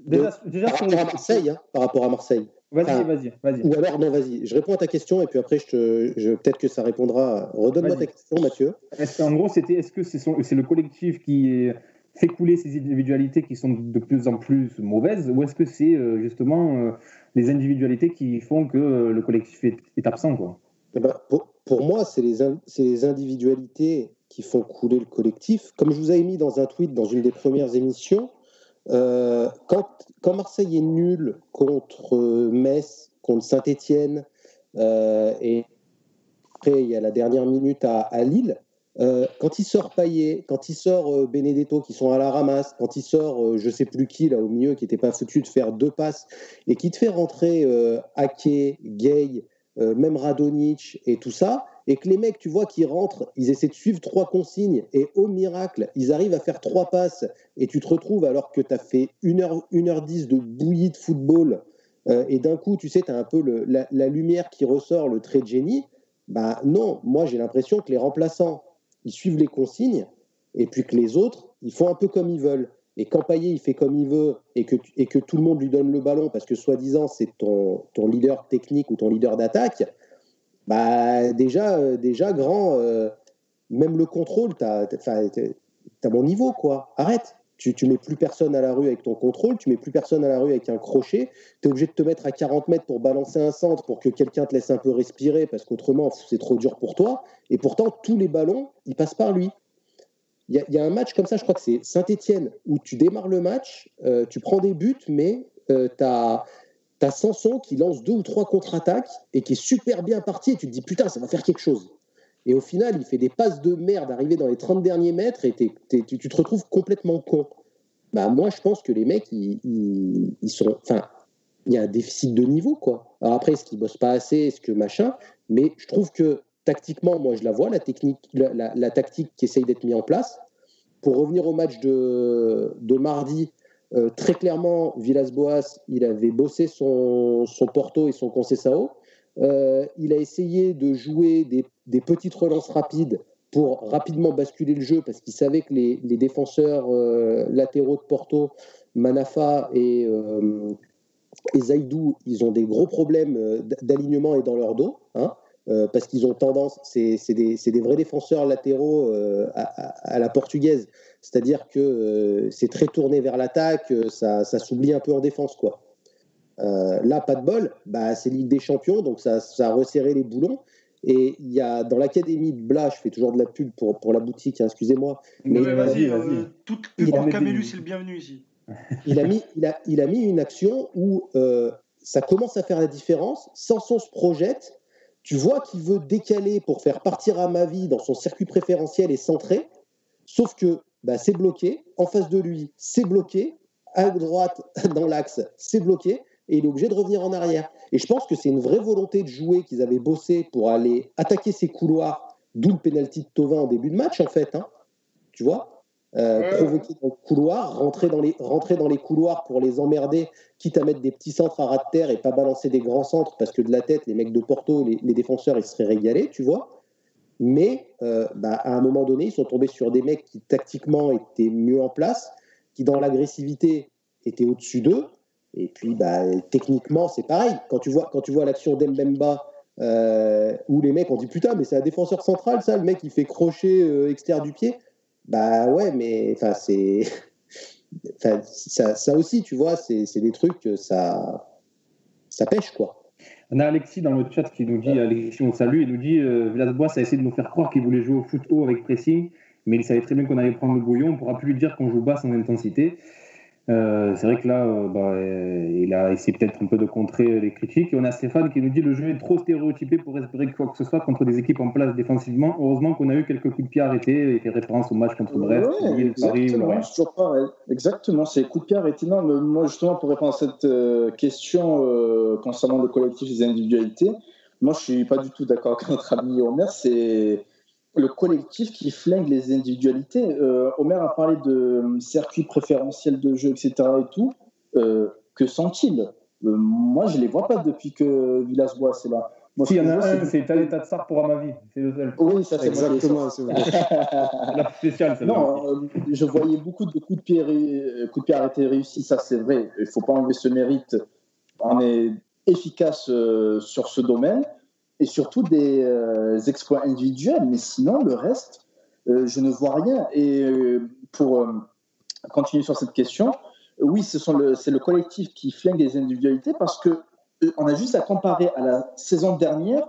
S4: déjà, déjà, par, rapport à Marseille, hein, par rapport à Marseille.
S2: Vas-y, vas-y, vas-y.
S4: Ou alors, non, vas-y. Je réponds à ta question et puis après, je te, je, peut-être que ça répondra. Redonne-moi ta question, Mathieu.
S2: Est-ce en gros, c'était, est-ce que c'est, c'est le collectif qui fait couler ces individualités qui sont de plus en plus mauvaises ou est-ce que c'est euh, justement euh, les individualités qui font que euh, le collectif est, absent quoi?
S4: Eh ben, pour, pour, moi, c'est les, c'est les individualités qui font couler le collectif. Comme je vous avais mis dans un tweet dans une des premières émissions, euh, quand, Marseille est nul contre Metz, contre Saint-Etienne, euh, et après il y a la dernière minute à, Lille, euh, quand il sort Payet, quand il sort Benedetto qui sont à la ramasse, quand il sort je sais plus qui là au milieu qui n'était pas foutu de faire deux passes et qui te fait rentrer Ake, Gay, même Radonic et tout ça, et que les mecs, tu vois, qui rentrent, ils essaient de suivre trois consignes, et au miracle, ils arrivent à faire trois passes, et tu te retrouves alors que tu as fait 1h, 1h10 de bouillie de football, euh, et d'un coup, tu sais, tu as un peu la, lumière qui ressort, le trait de génie. Bah non, moi j'ai l'impression que les remplaçants, ils suivent les consignes, et puis que les autres, ils font un peu comme ils veulent. Et quand Payet, il fait comme il veut, et que, et que tout le monde lui donne le ballon, parce que soi-disant, c'est ton, ton leader technique ou ton leader d'attaque, bah, déjà, euh, déjà grand, euh, même le contrôle, tu as, mon niveau, quoi. Arrête. Tu, tu mets plus personne à la rue avec ton contrôle, tu mets plus personne à la rue avec un crochet, tu es obligé de te mettre à 40 mètres pour balancer un centre pour que quelqu'un te laisse un peu respirer parce qu'autrement c'est trop dur pour toi. Et pourtant, tous les ballons, ils passent par lui. Il y, a un match comme ça, je crois que c'est Saint-Etienne, où tu démarres le match, euh, tu prends des buts, mais tu as T'as Sanson qui lance deux ou trois contre-attaques et qui est super bien parti et tu te dis putain, ça va faire quelque chose. Et au final, il fait des passes de merde arrivé dans les 30 derniers mètres et tu, te retrouves complètement con. Bah, moi, je pense que les mecs, ils, sont. Enfin, il y a un déficit de niveau, quoi. Alors après, est-ce qu'ils bossent pas assez Est-ce que machin Mais je trouve que tactiquement, moi, je la vois, la, technique, la, tactique qui essaye d'être mise en place. Pour revenir au match de, de mardi, euh, très clairement, Villas-Boas, il avait bossé son, Porto et son Conceição. Euh, il a essayé de jouer des, petites relances rapides pour rapidement basculer le jeu parce qu'il savait que les, défenseurs euh, latéraux de Porto, Manafa et, et Zaidou, ils ont des gros problèmes d'alignement et dans leur dos. Hein, parce qu'ils ont tendance, c'est des, vrais défenseurs latéraux à, la portugaise, c'est-à-dire que euh, c'est très tourné vers l'attaque, euh, ça, s'oublie un peu en défense. quoi. Euh, là, pas de bol, bah, c'est Ligue des Champions, donc ça, a resserré les boulons. Et il y a dans l'académie de Blas, je fais toujours de la pub pour, pour la boutique, hein, excusez-moi.
S3: Mais, vas-y, vas toute pub pour Camélus, c'est le bienvenu ici.
S4: il, a mis, il, a, il a mis une action où ça commence à faire la différence. Sanson se projette, tu vois qu'il veut décaler pour faire partir à ma vie dans son circuit préférentiel et centré. Sauf que bah, c'est bloqué. En face de lui, c'est bloqué. À droite, dans l'axe, c'est bloqué. Et il est obligé de revenir en arrière. Et je pense que c'est une vraie volonté de jouer qu'ils avaient bossé pour aller attaquer ces couloirs, d'où le pénalty de Tovin en début de match, en fait. Hein. Tu vois? Euh, provoquer dans le couloir, rentrer dans, les, rentrer dans les couloirs pour les emmerder, quitte à mettre des petits centres à ras de terre et pas balancer des grands centres parce que de la tête, les mecs de Porto, les, les défenseurs, ils seraient régalés, tu vois? Mais euh, bah, à un moment donné, ils sont tombés sur des mecs qui tactiquement étaient mieux en place, qui dans l'agressivité étaient au-dessus d'eux. Et puis bah, techniquement, c'est pareil. Quand tu vois, vois l'action d'Embemba, euh, où les mecs ont dit putain, mais c'est un défenseur central, ça, le mec il fait crochet euh, extérieur du pied. Bah ouais, mais c'est. ça, ça, aussi, tu vois, c'est des trucs, ça, ça pêche quoi.
S2: On a Alexis dans le chat qui nous dit, Alexis, on salue, il nous dit euh, Villas-Boas a essayé de nous faire croire qu'il voulait jouer au foot haut avec pressing, mais il savait très bien qu'on allait prendre le bouillon. On ne pourra plus lui dire qu'on joue bas sans intensité. Euh, c'est vrai que là, euh, bah, il a essayé peut-être un peu de contrer les critiques. Et on a Stéphane qui nous dit le jeu est trop stéréotypé pour espérer quoi que ce soit contre des équipes en place défensivement. Heureusement qu'on a eu quelques coups de pied arrêtés. Il fait référence au match contre Brest,
S6: ouais, exactement, toujours pareil. Exactement, c'est coups de pied arrêtés. Non, moi, justement, pour répondre à cette question concernant le collectif et les individualités, moi, je suis pas du tout d'accord avec notre ami Omer. C'est le collectif qui flingue les individualités. Euh, Omer a parlé de euh, circuits préférentiels de jeu, etc. et tout. Euh, que sont-ils? Moi, je les vois pas depuis que Villas-Boas est là.
S2: Moi, si, il y en a un, c'est Thalé Tatsar pour Amavi.
S6: C'est le seul. Oui, ça, c'est exactement. C'est la spéciale, Non, je voyais beaucoup de coups de pied, coups de pied arrêtés réussis, ça, c'est vrai. Il ne faut pas enlever ce mérite. On est efficace sur ce domaine et surtout des euh, exploits individuels. Mais sinon, le reste, euh, je ne vois rien. Et euh, pour continuer sur cette question, oui, c'est le, le collectif qui flingue les individualités parce que on a juste à comparer à la saison dernière.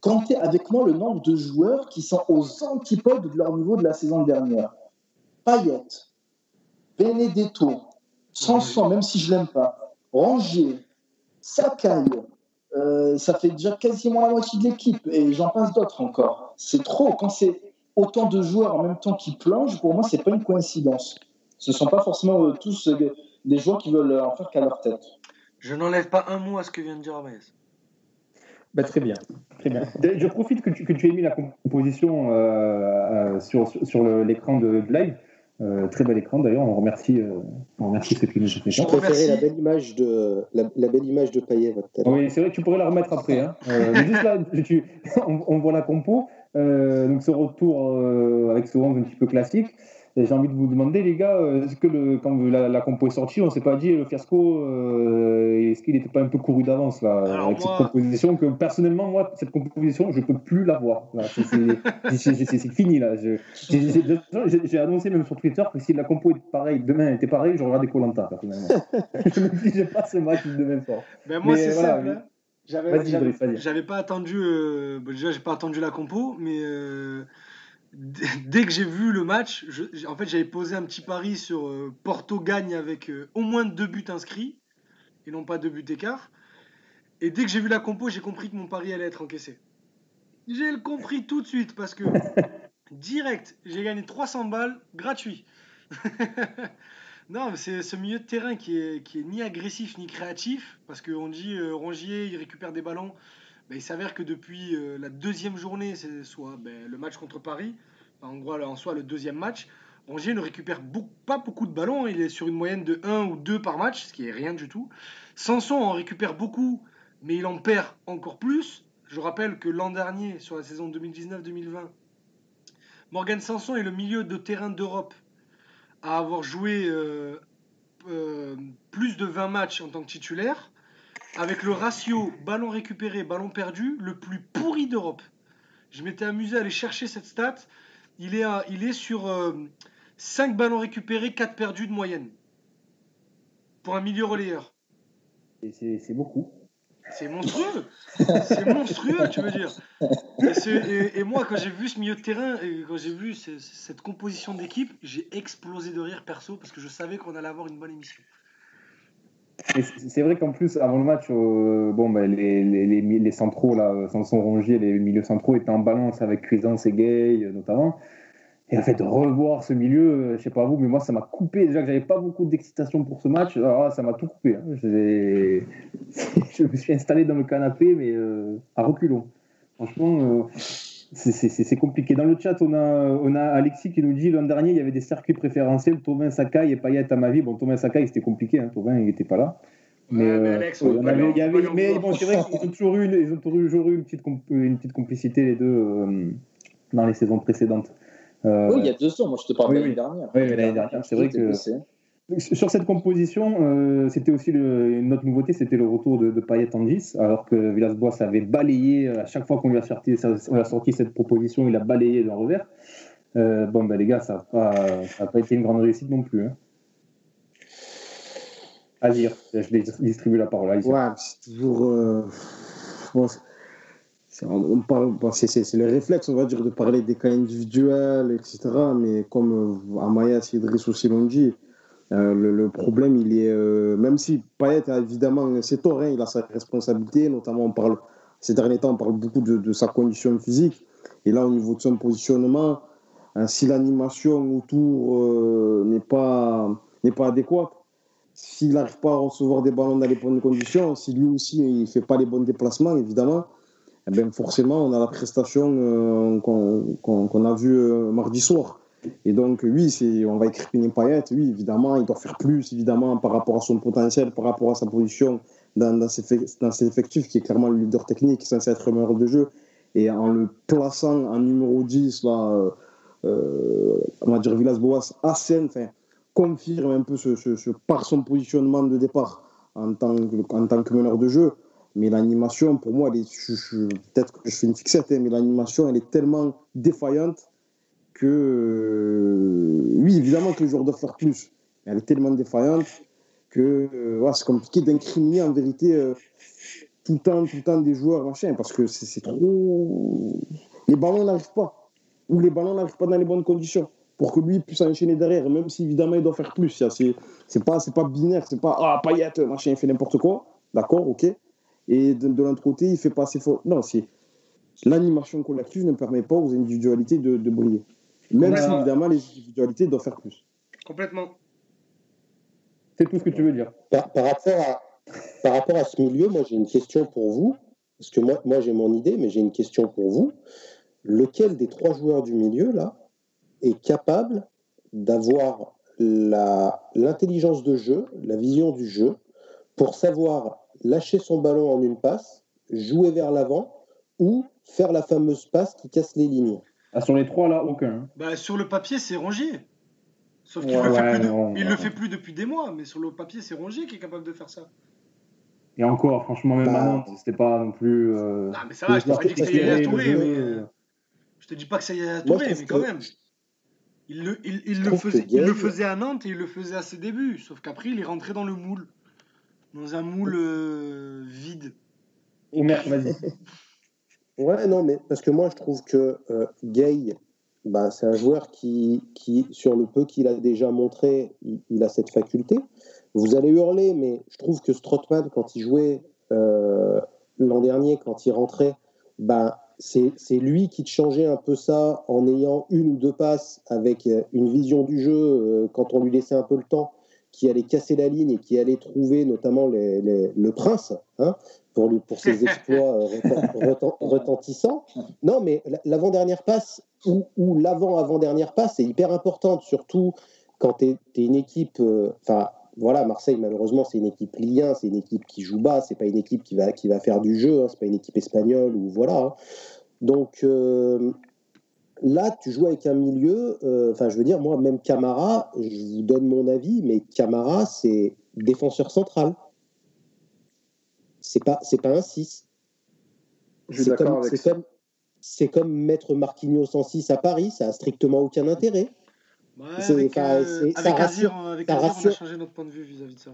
S6: Comptez avec moi le nombre de joueurs qui sont aux antipodes de leur niveau de la saison dernière. Payet, Benedetto, Sanson, même si je l'aime pas, Rongier, Sakai, euh, ça fait déjà quasiment la moitié de l'équipe et j'en passe d'autres encore. C'est trop. Quand c'est autant de joueurs en même temps qui plongent, pour moi, c'est pas une coïncidence. Ce ne sont pas forcément euh, tous euh, des joueurs qui veulent en faire qu'à leur tête.
S3: Je n'enlève pas un mot à ce que vient de dire Amaïs.
S2: Bah, très bien, très bien. Je profite que tu, que tu aies mis la composition sur, sur l'écran de live. Euh, très bel écran d'ailleurs, on remercie, euh, on remercie ceux qui nous ont fait
S4: Je préférais la belle image de la, belle image de Payet.
S2: Oui, c'est vrai que tu pourrais la remettre après. Hein. Euh, mais juste là, tu, on, on, voit la compo, donc ce retour avec ce 11 un petit peu classique j'ai envie de vous demander, les gars, euh, est-ce que le, quand la, compo est sortie, on ne s'est pas dit le fiasco, euh, est-ce qu'il n'était pas un peu couru d'avance là, avec cette composition que personnellement, moi, cette composition, je ne peux plus la voir. C'est fini là. J'ai annoncé même sur Twitter que si la compo était pareille, demain était pareille, je regardais Colanta personnellement. je ne me pas ce match demain soir.
S3: Ben moi, c'est ça. Hein. J'avais pas attendu, euh, déjà, j'ai pas attendu la compo, mais dès que j'ai vu le match, en fait, j'avais posé un petit pari sur euh, Porto gagne avec euh, au moins deux buts inscrits et non pas deux buts d'écart. Et dès que j'ai vu la compo, j'ai compris que mon pari allait être encaissé. J'ai compris tout de suite parce que direct, j'ai gagné 300 balles gratuit. non, c'est ce milieu de terrain qui est, qui est ni agressif ni créatif parce qu'on dit euh, Rongier, il récupère des ballons. Ben, il s'avère que depuis euh, la deuxième journée, c'est soit ben, le match contre Paris, en gros en soi le deuxième match, Rongier ne récupère pas beaucoup de ballons, il est sur une moyenne de 1 ou 2 par match, ce qui est rien du tout. Sanson en récupère beaucoup, mais il en perd encore plus. Je rappelle que l'an dernier, sur la saison 2019-2020, Morgan Sanson est le milieu de terrain d'Europe à avoir joué euh, euh, plus de 20 matchs en tant que titulaire avec le ratio ballon récupéré, ballon perdu, le plus pourri d'Europe. Je m'étais amusé à aller chercher cette stat. Il est, il est sur 5 euh, ballons récupérés, 4 perdus de moyenne. Pour un milieu relayeur.
S2: C'est beaucoup.
S3: C'est monstrueux. c'est monstrueux, tu veux dire. Et, et moi, quand j'ai vu ce milieu de terrain, et quand j'ai vu cette composition d'équipe, j'ai explosé de rire perso parce que je savais qu'on allait avoir une bonne émission.
S2: C'est vrai qu'en plus, avant le match, euh, bon, ben, les, les, les, centraux, là, Sanson Rongier, les milieux centraux étaient en balance avec Cuisance et Gay, euh, notamment. Et en fait, revoir ce milieu, euh, je sais pas vous, mais moi, ça m'a coupé. Déjà que j'avais pas beaucoup d'excitation pour ce match, alors ça m'a tout coupé. Hein. Je me suis installé dans le canapé, mais à reculons. Franchement, c'est compliqué. Dans le chat, on a, on a Alexis qui nous dit l'an dernier, il y avait des circuits préférentiels, Tovin, Sakai et Payet à ma vie. Bon, Tovin, Sakai, c'était compliqué. Hein. Tovin, il n'était pas là. Mais, bon, c'est vrai qu'ils ont toujours eu, ils ont toujours eu une, petite une petite complicité, les deux, euh, dans les saisons précédentes.
S6: Euh, oui, il y a deux ans. Moi, je te parle de l'année dernière.
S2: Oui, l'année dernière, c'est vrai que. Sur cette composition, euh, c'était aussi le, une autre nouveauté, c'était le retour de, de Payet en 10, alors que Villas-Boas avait balayé, à chaque fois qu'on lui a sorti, on a sorti cette proposition, il a balayé d'un revers. Euh, bon, ben les gars, ça n'a pas, été une grande réussite non plus. Hein. Azir, je distribue la parole.
S5: Ouais, c'est toujours. Euh, on parle, c'est le réflexe, on va dire, de parler des cas individuels, etc. Mais comme Amaya, Idriss aussi l'ont dit, Euh, le, problème, il est. Euh, même si Payet, évidemment, c'est tort, hein, il a sa responsabilité, notamment, on parle, ces derniers temps, on parle beaucoup de, sa condition physique. Et là, au niveau de son positionnement, hein, si l'animation autour n'est pas, pas adéquate, s'il n'arrive pas à recevoir des ballons dans les bonnes conditions, si lui aussi il ne fait pas les bons déplacements, évidemment, eh bien forcément, on a la prestation euh, qu'on a vue euh, mardi soir. Et donc, oui, on va écrire Payet, oui, évidemment, il doit faire plus, évidemment, par rapport à son potentiel, par rapport à sa position dans, dans, ses, dans ses effectifs, qui est clairement le leader technique, censé être le de jeu. Et en le plaçant en numéro 10, là, euh, on va dire Villas-Boas, confirme un peu ce, par son positionnement de départ en tant que, en tant que meneur de jeu. Mais l'animation, pour moi, peut-être que je fais une fixette, hein, mais l'animation, elle est tellement défaillante que, euh, oui, évidemment que les joueurs doivent faire plus. Mais elle est tellement défaillante que euh, c'est compliqué d'incriminer en vérité euh, tout le temps, tout le des joueurs, machin, parce que c'est trop. Les ballons n'arrivent pas. Ou les ballons n'arrivent pas dans les bonnes conditions pour que lui puisse enchaîner derrière, même si évidemment il doit faire plus. C'est pas, pas binaire, c'est pas ah, paillette, machin, il fait n'importe quoi. D'accord, ok. Et de, l'autre côté, il fait pas assez fort. Non, c'est l'animation collective ne permet pas aux individualités de briller. Même si évidemment les individualités doivent faire plus.
S3: Complètement.
S2: C'est tout ce que tu veux dire.
S4: Par, rapport, à, par rapport à ce milieu, moi j'ai une question pour vous. Parce que moi, moi j'ai mon idée, mais j'ai une question pour vous. Lequel des trois joueurs du milieu, là, est capable d'avoir l'intelligence de jeu, la vision du jeu, pour savoir lâcher son ballon en une passe, jouer vers l'avant ou faire la fameuse passe qui casse les lignes?
S2: Ah, sur les trois, là, aucun. Hein.
S3: Bah, sur le papier, c'est Rongier. Sauf qu'il ne le, fait plus depuis des mois, mais sur le papier, c'est Rongier qui est capable de faire ça.
S2: Et encore, franchement, même bah, c'était pas non plus. Euh,
S3: non, mais ça va, je t'ai pas dit que ça y allait à Touré, mais. Je te dis pas que ça y allait à Touré, mais quand même. Il le, il, le, faisait, il le faisait à Nantes et il le faisait à ses débuts. Sauf qu'après, il est rentré dans le moule. Dans un moule euh, vide.
S2: vas-y.
S4: ouais, non, mais parce que moi, je trouve que euh, Gay, bah, c'est un joueur qui, qui, sur le peu qu'il a déjà montré, il, a cette faculté. Vous allez hurler, mais je trouve que Strottmann, quand il jouait euh, l'an dernier, quand il rentrait, bah, c'est lui qui changeait un peu ça en ayant une ou deux passes avec euh, une vision du jeu euh, quand on lui laissait un peu le temps, qui allait casser la ligne et qui allait trouver notamment le prince hein, pour, lui, pour ses exploits euh, retentissants. Non, mais l'avant-dernière passe ou, l'avant-avant-dernière passe est hyper importante, surtout quand tu es, une équipe. Enfin, voilà, Marseille, malheureusement, c'est une équipe lien, c'est une équipe qui joue bas, c'est pas une équipe qui va, qui va faire du jeu, hein, c'est pas une équipe espagnole ou voilà. Hein. Donc euh, là, tu joues avec un milieu, euh, enfin, je veux dire, moi, même Camara, je vous donne mon avis, mais Camara, c'est défenseur central. C'est pas, c'est pas un 6. C'est comme, comme, comme, mettre Marquinhos en 6 à Paris, ça a strictement aucun intérêt.
S3: Ouais, avec, euh, avec, Azir, avec Azir, on a changé notre point de vue vis-à-vis de ça.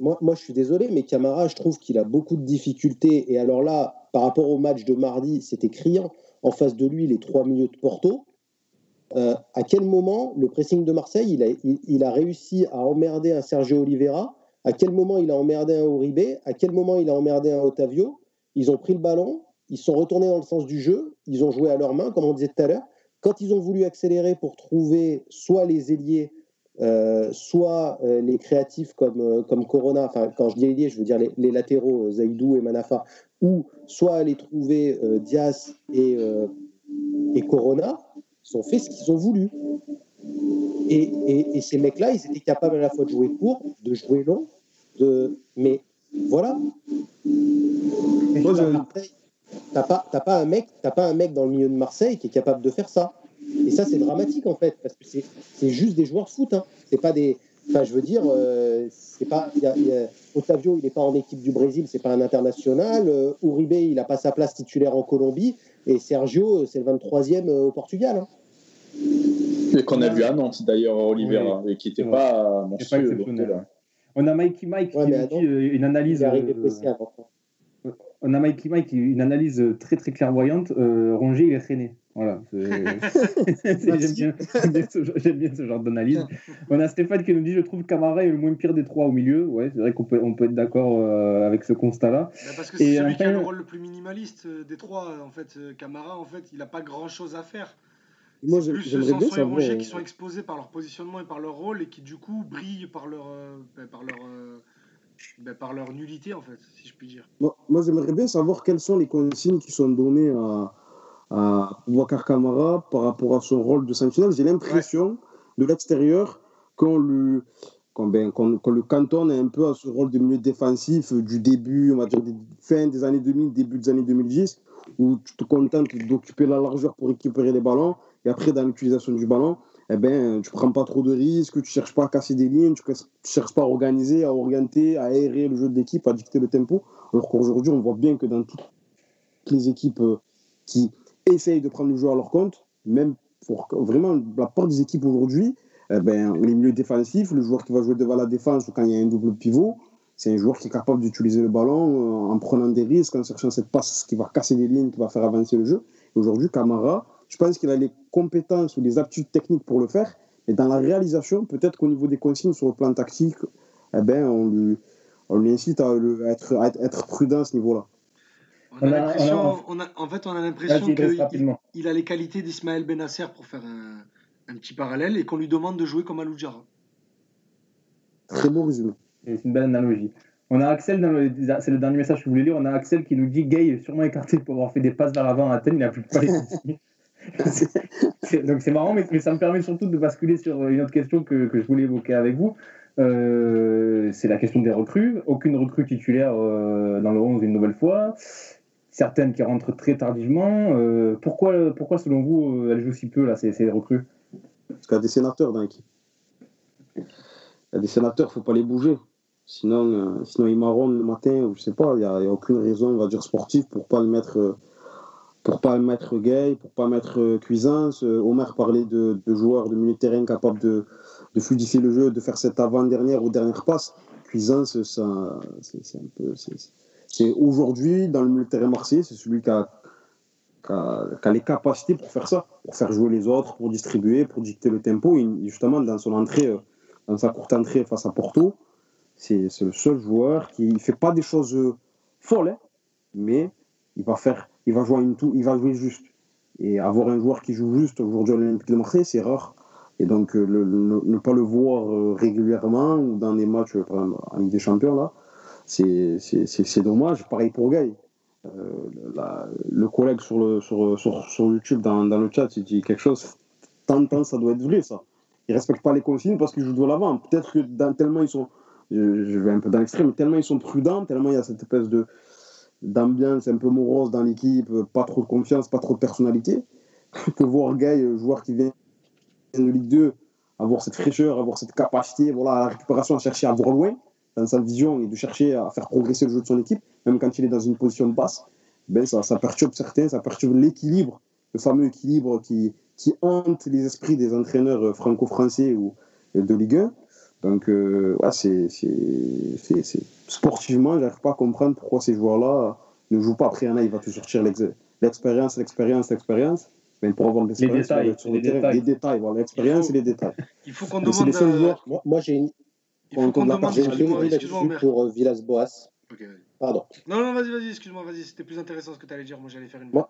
S4: Moi, moi, je suis désolé, mais Camara, je trouve qu'il a beaucoup de difficultés. Et alors là, par rapport au match de mardi, c'était criant. En face de lui, les trois milieux de Porto. Euh, à quel moment le pressing de Marseille, il a, il, a, réussi à emmerder un Sergio Oliveira À quel moment il a emmerdé un Uribe? À quel moment il a emmerdé un Otavio? Ils ont pris le ballon, ils sont retournés dans le sens du jeu, ils ont joué à leurs mains, comme on disait tout à l'heure. Quand ils ont voulu accélérer pour trouver soit les ailiers, euh, soit euh, les créatifs comme, euh, comme Corona, enfin quand je dis ailiers, je veux dire les, latéraux, Zaidou et Manafa, ou soit aller trouver Diaz et, et Corona, ils ont fait ce qu'ils ont voulu. Et, et, ces mecs-là, ils étaient capables à la fois de jouer court, de jouer long, de... mais voilà. Moi, je... T'as pas, pas, un mec, pas un mec dans le milieu de Marseille qui est capable de faire ça. Et ça, c'est dramatique en fait, parce que c'est juste des joueurs de foot. Hein. C'est pas des. Enfin, je veux dire, euh, c'est pas. Y a, Otavio, il n'est pas en équipe du Brésil, c'est pas un international. Euh, Uribe, il n'a pas sa place titulaire en Colombie. Et Sergio, c'est le 23e euh, au Portugal. Hein.
S6: Et qu'on a vu à Nantes d'ailleurs, Oliveira, et qui n'était pas
S2: monstrueux. On a Mikey Mike qui dit une analyse. on a Mikey Mike, une analyse très très clairvoyante. Euh, Rongier, il est traîné. Voilà. J'aime bien, bien, ce genre d'analyse. On a Stéphane qui nous dit Je trouve Camara est le moins pire des trois au milieu. Ouais, c'est vrai qu'on peut, on peut être d'accord euh, avec ce constat-là.
S3: parce que c'est celui qui a le rôle le plus minimaliste euh, des trois. En fait, Camara, en fait, il n'a pas grand chose à faire. Moi, j'aimerais bien savoir. Rongier qui sont exposés par leur positionnement et par leur rôle et qui, du coup, brillent par leur. Ben, par leur ben, par leur nullité, en fait, si je puis dire.
S5: Moi, moi j'aimerais bien savoir quelles sont les consignes qui sont données à, à Wakar Kamara par rapport à son rôle de sentinelle. J'ai l'impression, de l'extérieur, qu'on le, ben, le cantonne un peu à ce rôle de milieu défensif du début, on va dire, des, fin des années 2000, début des années 2010, où tu te contentes d'occuper la largeur pour récupérer les ballons, et après, dans l'utilisation du ballon, eh ben, tu prends pas trop de risques, tu cherches pas à casser des lignes, tu ne cherches pas à organiser, à orienter, à aérer le jeu de l'équipe, à dicter le tempo. Alors qu'aujourd'hui, on voit bien que dans toutes les équipes euh, qui essayent de prendre le jeu à leur compte, même pour vraiment la part des équipes aujourd'hui, eh ben, les milieux défensifs, le joueur qui va jouer devant la défense ou quand il y a un double pivot, c'est un joueur qui est capable d'utiliser le ballon euh, en prenant des risques, en cherchant cette passe qui va casser des lignes, qui va faire avancer le jeu. Aujourd'hui, Camara, je pense qu'il a les compétences ou les aptitudes techniques pour le faire. Et dans la réalisation, peut-être qu'au niveau des consignes sur le plan tactique, eh ben, on, lui, on lui incite à, être, à être prudent à ce niveau-là.
S3: On a on a, en fait, on a l'impression qu'il il a les qualités d'Ismaël Benasser pour faire un, un, petit parallèle et qu'on lui demande de jouer comme Aloudjara.
S5: Très bon résumé.
S2: C'est une belle analogie. On a Axel, c'est le dernier message que je voulais lire. On a Axel qui nous dit Gay est sûrement écarté pour avoir fait des passes vers l'avant à Athènes, il n'a plus pas les Donc c'est marrant, mais, ça me permet surtout de basculer sur une autre question que, je voulais évoquer avec vous. Euh, c'est la question des recrues. Aucune recrue titulaire euh, dans le 11 une nouvelle fois. Certaines qui rentrent très tardivement. Euh, pourquoi, pourquoi, selon vous, elles jouent si peu, là, ces, recrues?
S5: Parce qu'il y a des sénateurs dans l'équipe. Il y a des sénateurs, il ne faut pas les bouger. Sinon, sinon ils marronnent le matin, je sais pas, il n'y a, aucune raison, on va dire, sportive pour ne pas le mettre pour pas mettre Gay, pour pas mettre euh, Cuisance. Euh, Omer parlait de, joueurs de milieu de terrain capables de, fluidifier le jeu, de faire cette avant-dernière ou dernière passe. Cuisance, c'est un peu. C'est aujourd'hui, dans le milieu de terrain marseillais, c'est celui qui a, les capacités pour faire ça, pour faire jouer les autres, pour distribuer, pour dicter le tempo. justement, dans son entrée, euh, dans sa courte entrée face à Porto, c'est le seul joueur qui ne fait pas des choses folles, hein, mais il va faire il va jouer une tout, il va jouer juste. Et avoir un joueur qui joue juste aujourd'hui à l'Olympique de Marseille, c'est rare. Et donc, euh, ne pas le voir euh, régulièrement ou dans des matchs, par exemple, en Ligue des Champions, là, c'est dommage. Pareil pour Gay. Euh, le collègue sur, sur, sur, sur YouTube, dans, dans, le chat, il dit quelque chose. Tant, tant, ça doit être vrai, ça. Ils respectent pas les consignes parce qu'ils jouent de l'avant. Peut-être que tellement ils sont. Je vais un peu dans l'extrême, tellement ils sont prudents, tellement il y a cette espèce de d'ambiance un peu morose dans l'équipe, pas trop de confiance, pas trop de personnalité, que voir Gay, joueur qui vient de Ligue 2, avoir cette fraîcheur, avoir cette capacité, voilà, à la récupération, à chercher à voir loin dans sa vision et de chercher à faire progresser le jeu de son équipe, même quand il est dans une position de basse, ben ça, ça perturbe certains, ça perturbe l'équilibre, le fameux équilibre qui, qui hante les esprits des entraîneurs franco-français ou de Ligue 1. Donc, euh, ouais, c'est, sportivement, je n'arrive pas à comprendre pourquoi ces joueurs-là ne jouent pas. Après, il va te sortir l'expérience, l'expérience, l'expérience. Mais pour avoir l'expérience, les détails, sur le terrain, les détails, voilà, l'expérience et les détails.
S3: Il faut qu'on demande. Les seuls joueurs.
S4: Moi, moi j'ai une. Il faut qu'on demande. J'ai une pour euh, Villas-Boas. Pardon.
S3: Non, non, vas-y, vas-y, excuse-moi, vas-y, c'était plus intéressant ce que tu allais dire. Moi, j'allais faire une.
S2: Moi,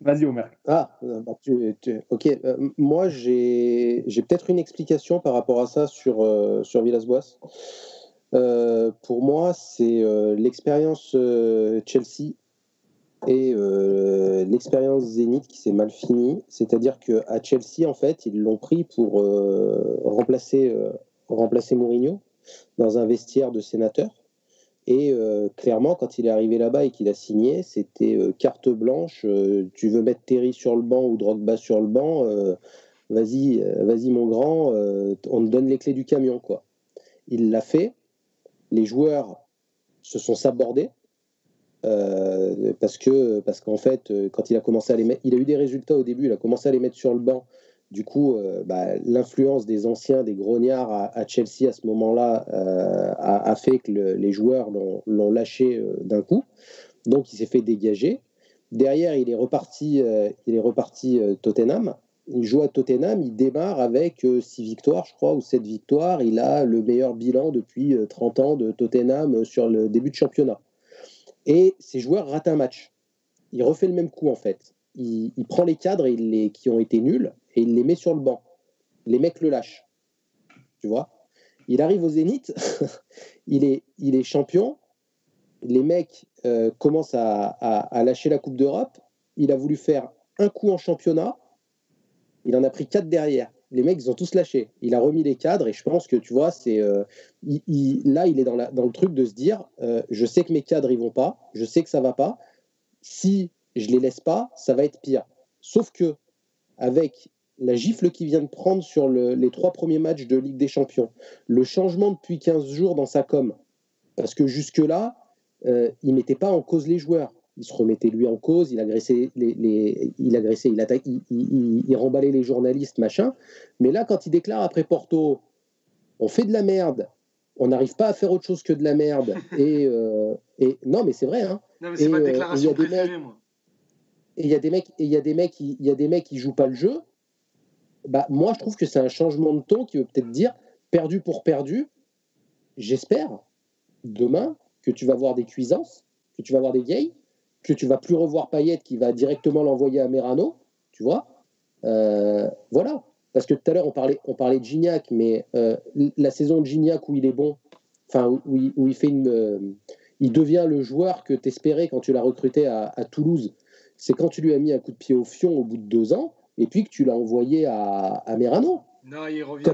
S2: Vas-y, Omer.
S4: Ah, euh, bah, ok. Euh, moi, j'ai peut-être une explication par rapport à ça sur, euh, Villas-Boas. pour moi, c'est l'expérience Chelsea et l'expérience Zénith qui s'est mal finie. C'est-à-dire qu'à Chelsea, en fait, ils l'ont pris pour remplacer, remplacer Mourinho dans un vestiaire de sénateur. Et euh, clairement, quand il est arrivé là-bas et qu'il a signé, c'était euh, carte blanche. Euh, tu veux mettre Terry sur le banc ou Drogba sur le banc, vas-y, vas-y mon grand, on te donne les clés du camion, quoi. Il l'a fait. Les joueurs se sont sabordés. parce que parce qu'en fait quand il a commencé à les mettre il a eu des résultats au début il a commencé à les mettre sur le banc Du coup, bah, l'influence des anciens, des grognards à, Chelsea à ce moment-là a, fait que les joueurs l'ont lâché d'un coup. Donc, il s'est fait dégager. Derrière, il est reparti, il est reparti Tottenham il joue à Tottenham, il démarre avec 6 euh, victoires, je crois, ou 7 victoires. Il a le meilleur bilan depuis 30 euh, ans de Tottenham euh, sur le début de championnat. Et ces joueurs ratent un match. Il refait le même coup, en fait. Il, prend les cadres qui ont été nuls et il les met sur le banc. Les mecs le lâchent. Tu vois? Il arrive au Zénith, il, est, il est champion. Les mecs commencent à lâcher la Coupe d'Europe. Il a voulu faire un coup en championnat il en a pris quatre derrière. Les mecs, ils ont tous lâché. Il a remis les cadres et je pense que tu vois, c'est euh, là, il est dans, le truc de se dire, euh, je sais que mes cadres ils vont pas, je sais que ça va pas. Si je les laisse pas, ça va être pire. Sauf que avec la gifle qu'il vient de prendre sur les trois premiers matchs de Ligue des Champions, le changement depuis 15 jours dans sa com, parce que jusque-là, euh, il mettait pas en cause les joueurs il se remettait lui en cause, il agressait, les, il, agressait il, attaque, il, remballait les journalistes, machin. Mais là, quand il déclare après Porto, on fait de la merde, on n'arrive pas à faire autre chose que de la merde. et, euh, et non, mais c'est vrai. Hein.
S3: Non, mais c'est ma euh, déclaration préférée, moi.
S4: Et il y a des mecs, et il y a des mecs, il y a des mecs qui jouent pas le jeu. Bah, moi, je trouve que c'est un changement de ton qui veut peut-être dire perdu pour perdu. J'espère demain que tu vas voir des cuisances, que tu vas voir des gays, que tu vas plus revoir Payet qui va directement l'envoyer à Merano, tu vois. Euh, voilà. Parce que tout à l'heure, on parlait, on parlait de Gignac, mais euh, la saison de Gignac où il est bon, enfin, où, il, fait une. Euh, il devient le joueur que tu espérais quand tu l'as recruté à, Toulouse. C'est quand tu lui as mis un coup de pied au fion au bout de deux ans, et puis que tu l'as envoyé à, Merano.
S3: Non, il revient,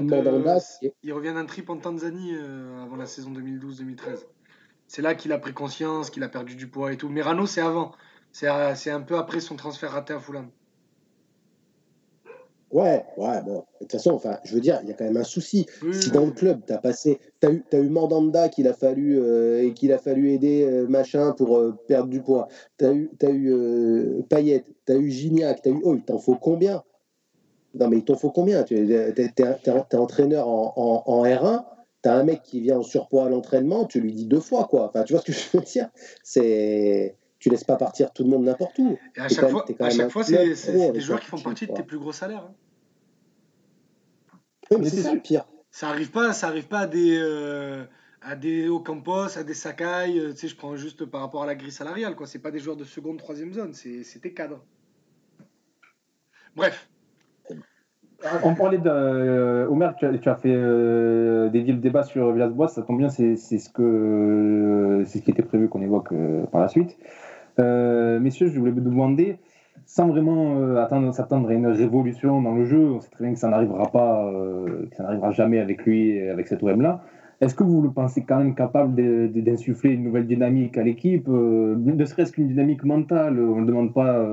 S3: il revient d'un trip en Tanzanie avant la saison 2012-2013. C'est là qu'il a pris conscience, qu'il a perdu du poids et tout. Mais Rano, c'est avant. C'est un peu après son transfert raté à Fulham.
S4: Ouais, ouais, bon. De toute façon, enfin, je veux dire, il y a quand même un souci. si dans le club, tu as passé, tu as eu, as eu Mandanda qu'il a fallu euh, et qu'il a fallu aider euh, machin pour euh, perdre du poids. Tu as eu, as eu Payet, tu as eu Gignac, tu as eu. Oh, il t'en faut combien? Non, mais il t'en faut combien? Tu es, entraîneur en, en, en R1 T'as un mec qui vient en surpoids à l'entraînement, tu lui dis deux fois, quoi. Enfin, tu vois ce que je veux dire? C'est tu laisses pas partir tout le monde n'importe où.
S3: Et à chaque fois, c'est des joueurs qui font partie de tes plus gros salaires. Hein.
S4: Oui, mais c'est ça le pire.
S3: Ça arrive pas, ça arrive pas à des euh, à des Ocampos, à des Sakai. Euh, tu sais, je prends juste par rapport à la grille salariale, quoi. C'est pas des joueurs de seconde, troisième zone, c'est tes cadres. Bref,
S2: on parlait de. Euh, Omer, tu as, fait euh, des le débat sur Villas-Boas, ça tombe bien, c'est ce, que, c'est ce qui était prévu qu'on évoque euh, par la suite. messieurs, je voulais vous demander, sans vraiment attendre, s'attendre à une révolution dans le jeu, on sait très bien que ça n'arrivera pas, que ça n'arrivera jamais avec lui, avec cet OM-là. Est-ce que vous le pensez quand même capable d'insuffler une nouvelle dynamique à l'équipe, ne serait-ce qu'une dynamique mentale? On ne demande pas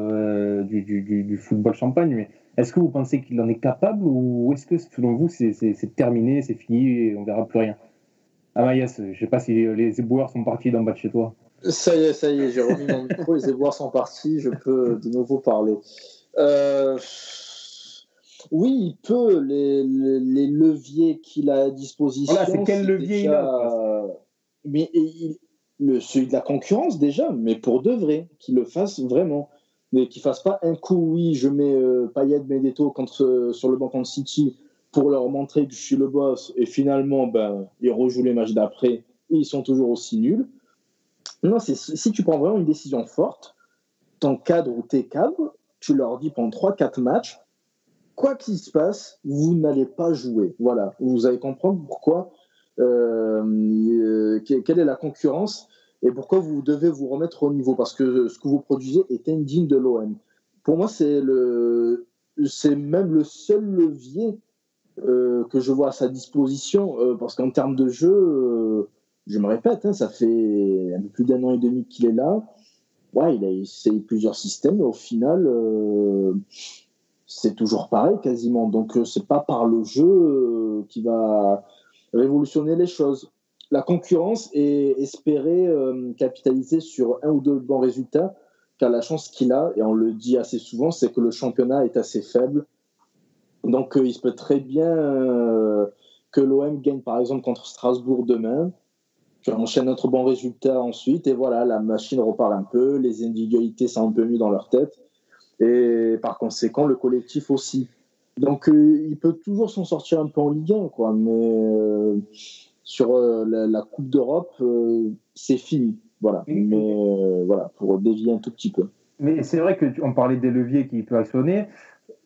S2: du, du, football champagne, mais est-ce que vous pensez qu'il en est capable ou est-ce que selon vous c'est terminé, c'est fini et on verra plus rien? Ah Maïs, je ne sais pas si les éboueurs sont partis d'en bas de chez toi.
S6: Ça y est, ça y est, j'ai remis mon micro, les éboueurs sont partis, je peux de nouveau parler. Euh, oui, il peut, les, leviers qu'il a à disposition.
S2: Voilà, c'est quel levier il a
S6: Mais le, celui de la concurrence déjà, mais pour de vrai, qu'il le fasse vraiment mais qu'ils fassent pas un coup, oui, je mets euh, Payet, contre, euh, sur le banc contre City pour leur montrer que je suis le boss, et finalement, ben, ils rejouent les matchs d'après, et ils sont toujours aussi nuls. Non, c'est si tu prends vraiment une décision forte, ton cadre ou tes cadres, tu leur dis pendant 3-4 matchs, quoi qu'il se passe, vous n'allez pas jouer. Voilà, vous allez comprendre pourquoi, euh, euh quelle est la concurrence et pourquoi vous devez vous remettre au niveau? Parce que ce que vous produisez est indigne de l'OM. Pour moi, c'est le, c'est même le seul levier euh, que je vois à sa disposition, euh, parce qu'en termes de jeu, euh, je me répète, hein, ça fait un peu plus d'un an et demi qu'il est là. Ouais, il a essayé plusieurs systèmes, mais au final, c'est toujours pareil quasiment. Donc, c'est pas par le jeu qui va révolutionner les choses la concurrence et espérer euh, capitaliser sur un ou deux bons résultats, car la chance qu'il a, et on le dit assez souvent, c'est que le championnat est assez faible. Donc il se peut très bien que l'OM gagne par exemple contre Strasbourg demain. Tu enchaînes notre bon résultat ensuite et voilà, la machine repart un peu, les individualités sont un peu mieux dans leur tête et par conséquent le collectif aussi. Donc euh, il peut toujours s'en sortir un peu en Ligue 1, quoi, mais euh, sur euh, la, Coupe d'Europe, c'est fini. Voilà. Mais voilà, pour dévier un tout petit peu.
S2: Mais c'est vrai qu'on parlait des leviers qui peuvent actionner.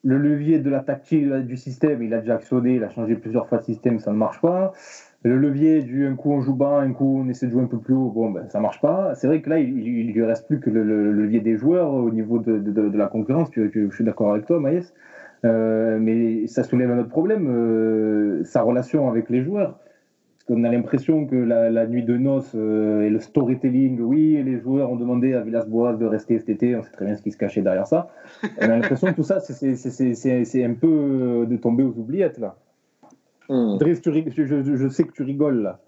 S2: Le levier de la tactique du système, il a déjà actionné, il a changé plusieurs fois de système, ça ne marche pas. Le levier du un coup on joue bas, un coup on essaie de jouer un peu plus haut, bon ben ça marche pas. C'est vrai que là il, il, lui reste plus que le, levier des joueurs au niveau de, de, la concurrence. Je, suis d'accord avec toi, Maïs. Euh, mais ça soulève un autre problème, euh, sa relation avec les joueurs. Qu'on a l'impression que la, nuit de noces euh, et le storytelling, oui, les joueurs ont demandé à Villas-Boas de rester cet été, on sait très bien ce qui se cachait derrière ça. On a l'impression que tout ça, c'est un peu de tomber aux oubliettes là. Hmm. Driss, je, sais que tu rigoles là.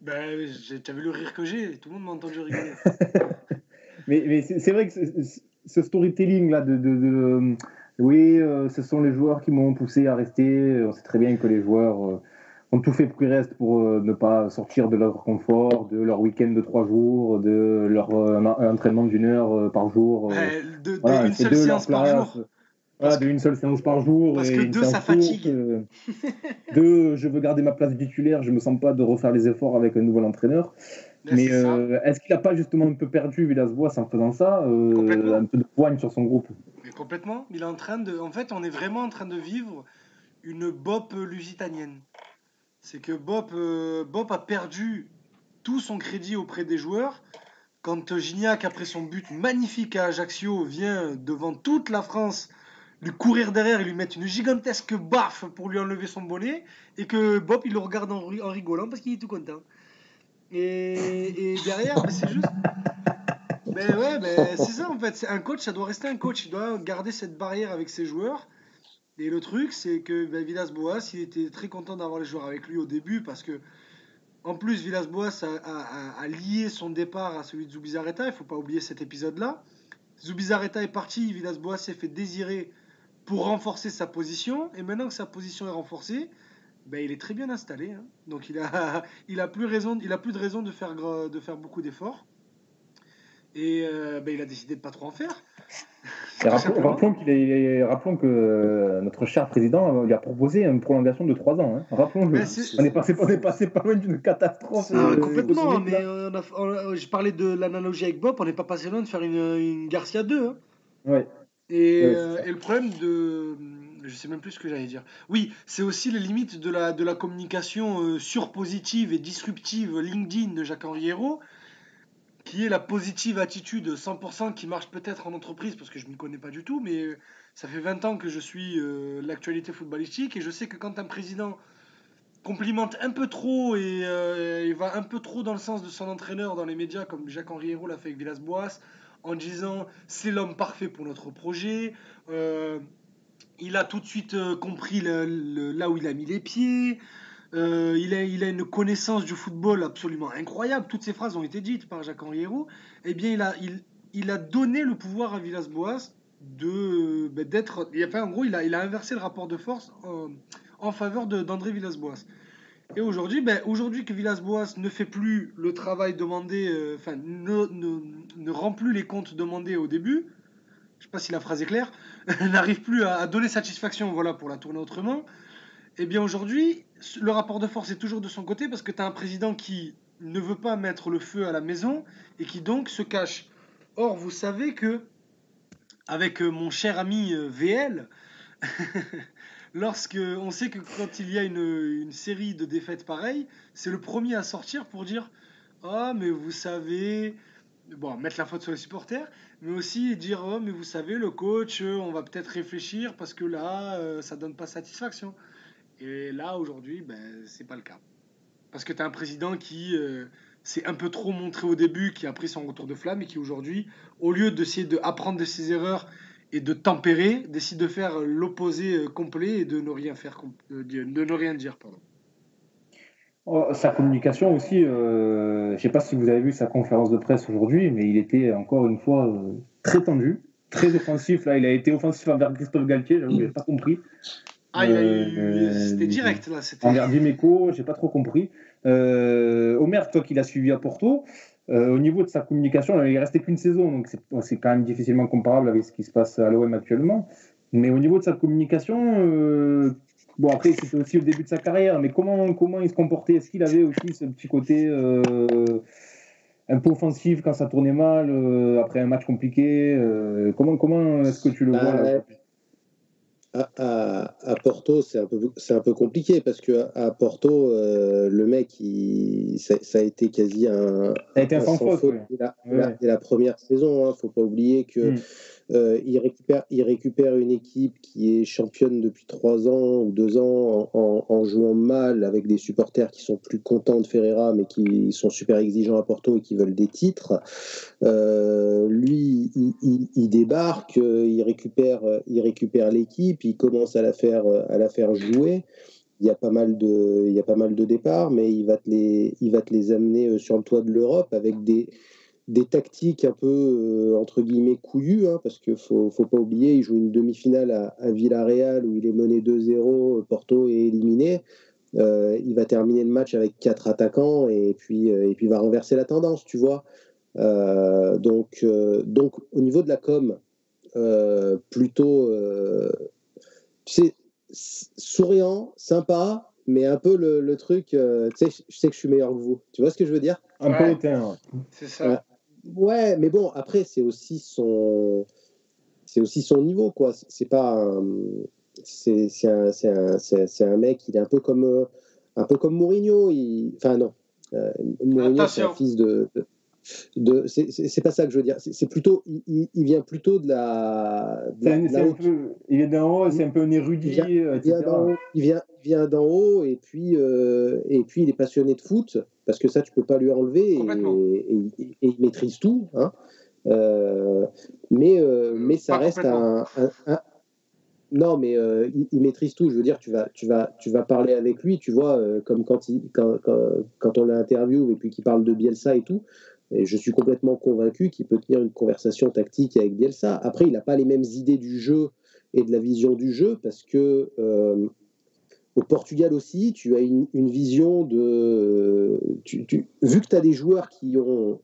S3: Ben, as vu le rire que j'ai, tout le monde m'a entendu rigoler.
S2: mais, mais c'est vrai que ce storytelling là de, de, oui, euh, ce sont les joueurs qui m'ont poussé à rester. On sait très bien que les joueurs euh, ont tout fait pour qu'ils restent pour euh, ne pas sortir de leur confort, de leur week-end de trois jours, de leur entraînement d'une heure par jour.
S3: de, une seule séance par jour.
S2: Voilà, d'une seule séance par jour.
S3: Parce que deux, ça fatigue.
S2: Euh, deux, je veux garder ma place titulaire, je me sens pas de refaire les efforts avec un nouvel entraîneur. Mais, euh, est-ce qu'il n'a pas justement un peu perdu Villas-Boas en faisant ça euh, Un peu de poigne sur son groupe?
S3: Mais Complètement. Il est en train de. En fait, on est vraiment en train de vivre une Bop lusitanienne. C'est que Bop, Bop a perdu tout son crédit auprès des joueurs. Quand Gignac, après son but magnifique à Ajaccio, vient devant toute la France lui courir derrière et lui mettre une gigantesque baffe pour lui enlever son bonnet et que Bob il le regarde en, rigolant parce qu'il est tout content. Et, derrière, c'est juste. Ben ouais, ben, c'est ça en fait. Un coach, ça doit rester un coach. Il doit garder cette barrière avec ses joueurs. Et le truc, c'est que ben, Villas-Boas, il était très content d'avoir les joueurs avec lui au début parce que, en plus, Villas-Boas a, lié son départ à celui de Zubizarreta. Il faut pas oublier cet épisode-là. Zubizarreta est parti, Villas-Boas s'est fait désirer pour renforcer sa position. Et maintenant que sa position est renforcée, ben, il est très bien installé. Hein. Donc il a, plus de raison de faire, beaucoup d'efforts. Et euh, ben, il a décidé de pas trop en faire.
S2: Rappelons, rappelons, que euh, notre cher président lui a proposé une prolongation de 3 ans. Hein. Rappelons on, est passé, on est passé pas loin d'une catastrophe.
S3: Euh, complètement, mais je parlais de l'analogie avec Bob, on n'est pas passé loin de faire une, une Garcia 2. Hein.
S2: Ouais.
S3: Euh, et, le problème de. Je sais même plus ce que j'allais dire. Oui, c'est aussi les limites de la, de la communication euh, surpositive et disruptive LinkedIn de Jacques-Henri Hérault, qui est la positive attitude 100% qui marche peut-être en entreprise, parce que je ne m'y connais pas du tout, mais euh, ça fait 20 ans que je suis l'actualité footballistique, et je sais que quand un président complimente un peu trop et, et, va un peu trop dans le sens de son entraîneur dans les médias, comme Jacques-Henri Hérault l'a fait avec Villas-Boas, en disant c'est l'homme parfait pour notre projet. Euh, il a tout de suite euh, compris là où il a mis les pieds. Euh, il, a, une connaissance du football absolument incroyable. Toutes ces phrases ont été dites par Jacques-Henri Hérault. Eh bien, il a, donné le pouvoir à Villas-Boas de, ben, d'être. En gros, il a, inversé le rapport de force en, faveur d'André Villas-Boas. Et aujourd'hui, ben, aujourd'hui que Villas-Boas ne fait plus le travail demandé, euh, enfin, ne, ne, ne, rend plus les comptes demandés au début, je sais pas si la phrase est claire, n'arrive plus à, donner satisfaction, voilà, pour la tourner autrement, eh bien aujourd'hui, le rapport de force est toujours de son côté parce que tu as un président qui ne veut pas mettre le feu à la maison et qui donc se cache. Or, vous savez que, avec euh, mon cher ami euh, VL, lorsque on sait que quand il y a une, série de défaites pareilles, c'est le premier à sortir pour dire Ah, mais vous savez, bon, mettre la faute sur les supporters, mais aussi dire Oh, mais vous savez, le coach, euh, on va peut-être réfléchir parce que là, ça donne pas satisfaction. Et là, aujourd'hui, ben, c'est pas le cas. Parce que tu as un président qui euh, s'est un peu trop montré au début, qui a pris son retour de flamme et qui aujourd'hui, au lieu d'essayer d'apprendre de ses erreurs et de tempérer, décide de faire l'opposé euh, complet et de ne rien faire, euh, de ne rien dire.
S2: Oh, sa communication aussi, euh, je ne sais pas si vous avez vu sa conférence de presse aujourd'hui, mais il était encore une fois très tendu, très offensif. Là, il a été offensif envers Christophe Galtier, je n'ai pas compris.
S3: Ah, il a eu. C'était direct là.
S2: Envers Dimeco, j'ai pas trop compris. Omer, toi qui l'as suivi à Porto, au niveau de sa communication, il est resté qu'une saison, donc c'est quand même difficilement comparable avec ce qui se passe à l'OM actuellement. Mais au niveau de sa communication, Bon, après, c'était aussi au début de sa carrière, mais comment, comment il se comportait? Est-ce qu'il avait aussi ce petit côté euh, un peu offensif quand ça tournait mal, euh, après un match compliqué euh, Comment, comment est-ce que tu le vois là
S4: à, à, Porto, c'est un, peu, un peu compliqué parce que à Porto, le mec, il, ça, a été quasi un.
S2: Ça a été un, sans faute.
S4: La, la, première saison, il hein, ne faut pas oublier que. Hmm. Euh, il, récupère, il une équipe qui est championne depuis trois ans ou deux ans en, jouant mal avec des supporters qui sont plus contents de Ferreira mais qui sont super exigeants à Porto et qui veulent des titres. Euh, lui, il, débarque, euh, il récupère, il récupère l'équipe, il commence à la faire, à la faire jouer. Il y, a pas mal de, il y a pas mal de départs, mais il va te les, il va te les amener sur le toit de l'Europe avec des, des tactiques un peu euh, entre guillemets couillues, hein, parce qu'il faut, faut pas oublier, il joue une demi-finale à, Villarreal où il est mené 2-0, Porto est éliminé. Euh, il va terminer le match avec quatre attaquants et puis, euh, et puis va renverser la tendance, tu vois. donc, donc, au niveau de la com, plutôt, tu sais, souriant, sympa, mais un peu le, truc, tu sais, je sais que je suis meilleur que vous. Tu vois ce que je veux dire?
S2: Un peu hautain.
S3: C'est ça.
S4: Ouais, mais bon, après, c'est aussi son. C'est aussi son niveau, quoi. C'est pas C'est un, un, un, mec, il est un peu comme, un peu comme Mourinho. Il... Enfin, non. Euh, Mourinho, c'est un fils de. de, c'est pas ça que je veux dire. C'est plutôt. Il, il, vient plutôt de la.
S2: De la, un peu, il vient d'en haut, c'est un peu un érudit. Il vient,
S4: il vient, vient d'en haut et puis, euh, et puis il est passionné de foot parce que ça, tu peux pas lui enlever et, il maîtrise tout. Hein. Euh, mais, euh, mais ça reste un, Non, mais euh, il, maîtrise tout. Je veux dire, tu vas, tu vas, tu vas parler avec lui, tu vois, comme quand, il, quand, quand, on l'interviewe et puis qu'il parle de Bielsa et tout. Et je suis complètement convaincu qu'il peut tenir une conversation tactique avec Bielsa. Après, il n'a pas les mêmes idées du jeu et de la vision du jeu parce que au Portugal aussi, tu as une, vision de. vu que tu as des joueurs qui ont,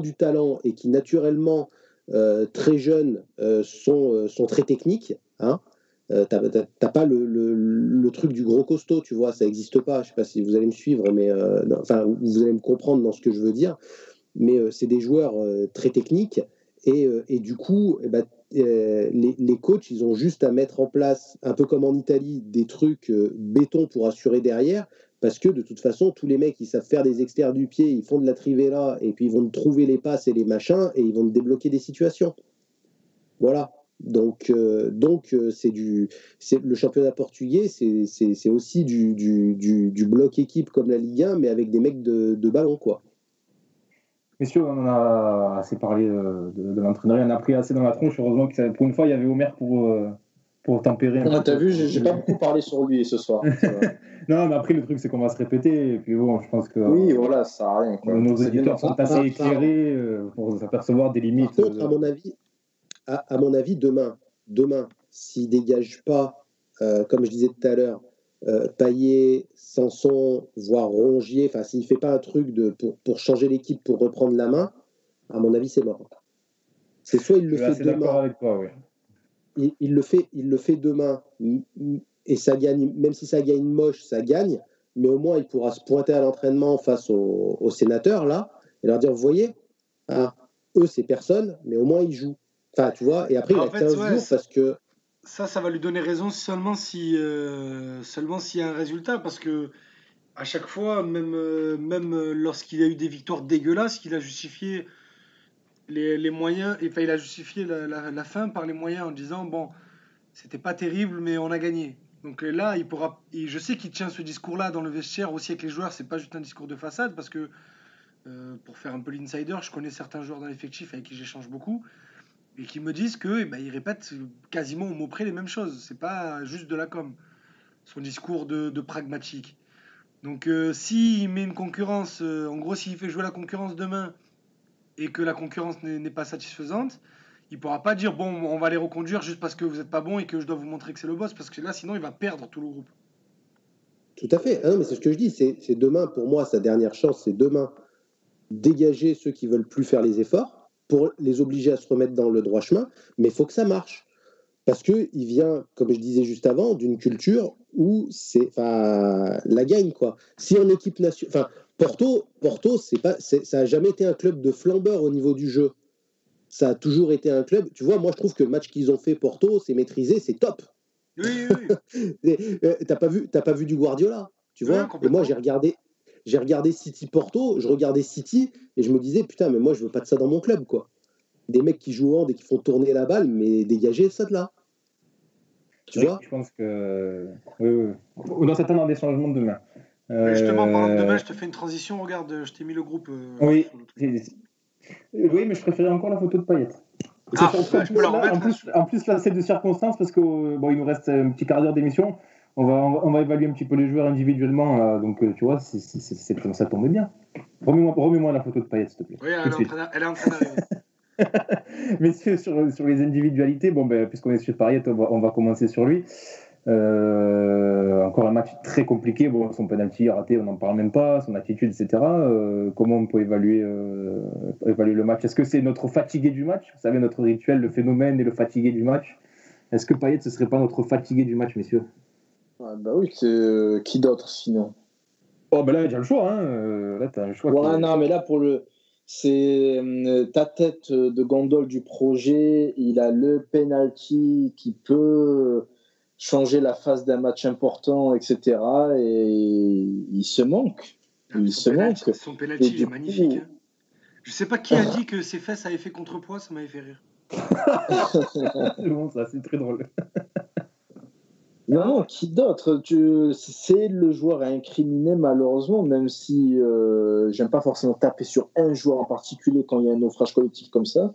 S4: du talent et qui naturellement, euh, très jeunes, euh, sont, euh, sont très techniques, hein, t'as pas le, truc du gros costaud, tu vois, ça n'existe pas. Je sais pas si vous allez me suivre, mais enfin, vous allez me comprendre dans ce que je veux dire. Mais c'est des joueurs très techniques et, du coup, eh ben, euh, les, coachs, ils ont juste à mettre en place, un peu comme en Italie, des trucs euh, béton pour assurer derrière, parce que de toute façon, tous les mecs, ils savent faire des extérieurs du pied, ils font de la trivela, et puis ils vont trouver les passes et les machins, et ils vont débloquer des situations. Voilà. Donc, euh, donc c'est du, c'est le championnat portugais, c'est aussi du, du, du, bloc équipe comme la Ligue 1, mais avec des mecs de, de ballon, quoi.
S2: Messieurs, on en a assez parlé euh, de, l'entraîneur, il en a pris assez dans la tronche. Heureusement que pour une fois, il y avait Omer pour, euh, pour tempérer.
S6: Un T'as vu, j'ai pas beaucoup parlé sur lui ce soir.
S2: non, mais après, le truc, c'est qu'on va se répéter. Et puis bon, je pense que.
S6: Oui, voilà, ça sert à rien.
S2: Nos éditeurs sont assez éclairés euh, pour s'apercevoir des limites.
S4: Par contre, à mon avis, à, mon avis demain, demain s'il dégage pas, comme je disais tout à l'heure, euh, Paillet, Sanson, voire Rongier, enfin s'il ne fait pas un truc de, pour, pour changer l'équipe, pour reprendre la main, à mon avis c'est mort. C'est soit il le fait demain. il, le fait, il le fait demain et ça gagne, même si ça gagne moche, ça gagne, mais au moins il pourra se pointer à l'entraînement face aux, sénateurs là et leur dire vous voyez, ah, eux c'est personne, mais au moins ils jouent. Enfin tu vois, et après il a 15 jours parce que
S3: ça, ça va lui donner raison seulement si euh, seulement s'il y a un résultat, parce que à chaque fois, même, euh, même lorsqu'il a eu des victoires dégueulasses, il a justifié les, les moyens, enfin, il a justifié la, la, fin par les moyens en disant bon, c'était pas terrible, mais on a gagné. Donc euh, là, il pourra. je sais qu'il tient ce discours-là dans le vestiaire aussi avec les joueurs. C'est pas juste un discours de façade, parce que pour faire un peu l'insider, je connais certains joueurs dans l'effectif avec qui j'échange beaucoup et qui me disent que eh ben, répète quasiment au mot près les mêmes choses. C'est pas juste de la com. Son discours de, pragmatique. Donc euh, s'il met une concurrence, euh, en gros s'il fait jouer la concurrence demain et que la concurrence n'est pas satisfaisante, il pourra pas dire bon, on va les reconduire juste parce que vous n'êtes pas bon et que je dois vous montrer que c'est le boss, parce que là, sinon, il va perdre tout le groupe.
S4: Tout à fait. Ah mais c'est ce que je dis. C'est demain, pour moi, sa dernière chance, c'est demain dégager ceux qui veulent plus faire les efforts pour les obliger à se remettre dans le droit chemin. Mais il faut que ça marche. Parce qu'il vient, comme je disais juste avant, d'une culture où c'est la gagne. quoi. Si en équipe nationale. Enfin, Porto, Porto pas, ça n'a jamais été un club de flambeur au niveau du jeu. Ça a toujours été un club. Tu vois, moi, je trouve que le match qu'ils ont fait Porto, c'est maîtrisé, c'est top.
S3: Oui, oui.
S4: Euh, t'as pas vu, pas vu du Guardiola, tu vois? et moi, j'ai regardé, j'ai regardé City Porto, je regardais City et je me disais putain, mais moi, je veux pas de ça dans mon club, quoi. Des mecs qui jouent en et qui font tourner la balle, mais dégagez ça de là.
S2: Tu vois Je pense que oui, oui. On doit s'attendre à des changements de demain.
S3: Euh... Justement, parlant de demain, je te fais une transition. Regarde, je t'ai mis le groupe. Euh,
S2: oui. Oui, mais je préférais encore la photo de Payet. Ah, en, plus, en plus, là, c'est de circonstances parce qu'il bon, il nous reste un petit quart d'heure d'émission. On va, on va évaluer un petit peu les joueurs individuellement. donc, euh, tu vois, c'est, ça tombe bien. Remets-moi, la photo de Payet, s'il te plaît.
S3: Oui, elle, est en train d'arriver.
S2: Messieurs, sur, sur les individualités, bon, ben, puisqu'on est sur Payet, on va, on va commencer sur lui. Euh, encore un match très compliqué. Bon, son penalty raté, on n'en parle même pas, son attitude, etc. Euh, comment on peut évaluer, euh, évaluer le match? Est-ce que c'est notre fatigué du match? Vous savez, notre rituel, le phénomène et le fatigué du match. Est-ce que Payet, ce serait pas notre fatigué du match, messieurs?
S6: Ah, Bah oui, c'est qui d'autre sinon?
S2: Oh, ben là, il y a le choix. Hein. Là, as le choix.
S6: Ouais, non, mais là, pour le. C'est ta tête de gondole du projet. Il a le penalty qui peut changer la phase d'un match important, etc. Et il se manque. Ah, il
S3: se manque. Son penalty est magnifique. Hein. Je sais pas qui a dit que ses fesses avaient fait contrepoids, ça m'avait fait rire.
S2: c'est bon, ça, c'est très drôle.
S6: non, qui d'autre? C'est le joueur à incriminer, malheureusement, même si euh, j'aime pas forcément taper sur un joueur en particulier quand il y a un naufrage collectif comme ça.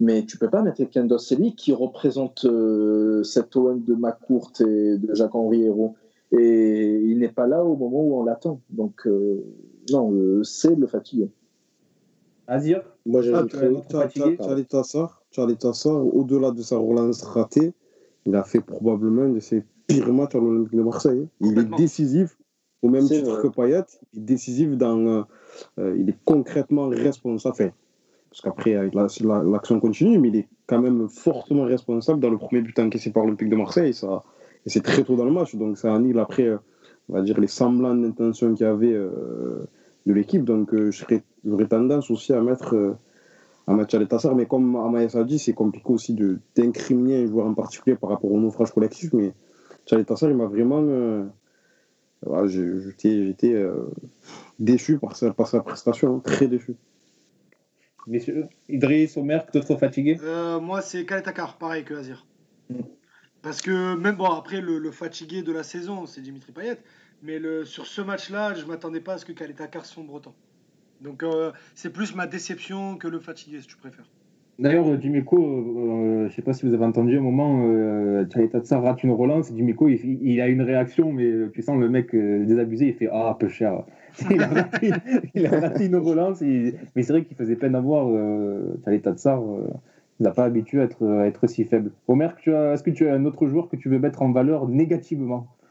S6: Mais tu peux pas mettre quelqu'un d'autre. C'est lui qui représente euh, cette OM de McCourt et de Jacques-Henri Hérault. Et il n'est pas là au moment où on l'attend. Donc, euh, non, euh, c'est le fatigué.
S2: Azir
S5: Moi, j'ai ah, Charlie Tassar, au-delà de sa relance ratée, il a fait probablement de ses pires matchs à l'Olympique de Marseille. Il est décisif, au même titre que Payet. Il est décisif dans. il est concrètement responsable parce qu'après, l'action continue, mais il est quand même fortement responsable dans le premier but encaissé par l'Olympique de Marseille. Ça, et c'est très tôt dans le match, donc ça annule après, euh, on va dire, les semblants d'intention qu'il y avait euh, de l'équipe. Donc euh, j'aurais tendance aussi à mettre, à mettre Chalet mais comme Amaïs a dit, c'est compliqué aussi d'incriminer un joueur en particulier par rapport au naufrage collectif, mais Chalet Tassar, il m'a vraiment. J'étais déçu par sa, par sa prestation, hein, très déçu.
S2: Messieurs, Idriss, Omer, d'autres fatigués
S3: euh, Moi, c'est Kaletakar, pareil que Azir. Parce que même, bon, après, le, fatigué de la saison, c'est Dimitri Payet. Mais le, sur ce match-là, je ne m'attendais pas à ce que Kaletakar sombre autant. Donc, euh, c'est plus ma déception que le fatigué, si tu préfères.
S2: D'ailleurs, Dimeko, euh, je ne sais pas si vous avez entendu un moment, euh, rate une relance, Dimeko, il, a une réaction, mais tu sens le mec désabusé, il fait Ah, peu cher il, a raté, une relance. mais c'est vrai qu'il faisait peine à voir. Euh, ça. Euh, il n'a pas habitué à être, à être si faible. Omer, est-ce que tu as un autre joueur que tu veux mettre en valeur négativement
S4: ah.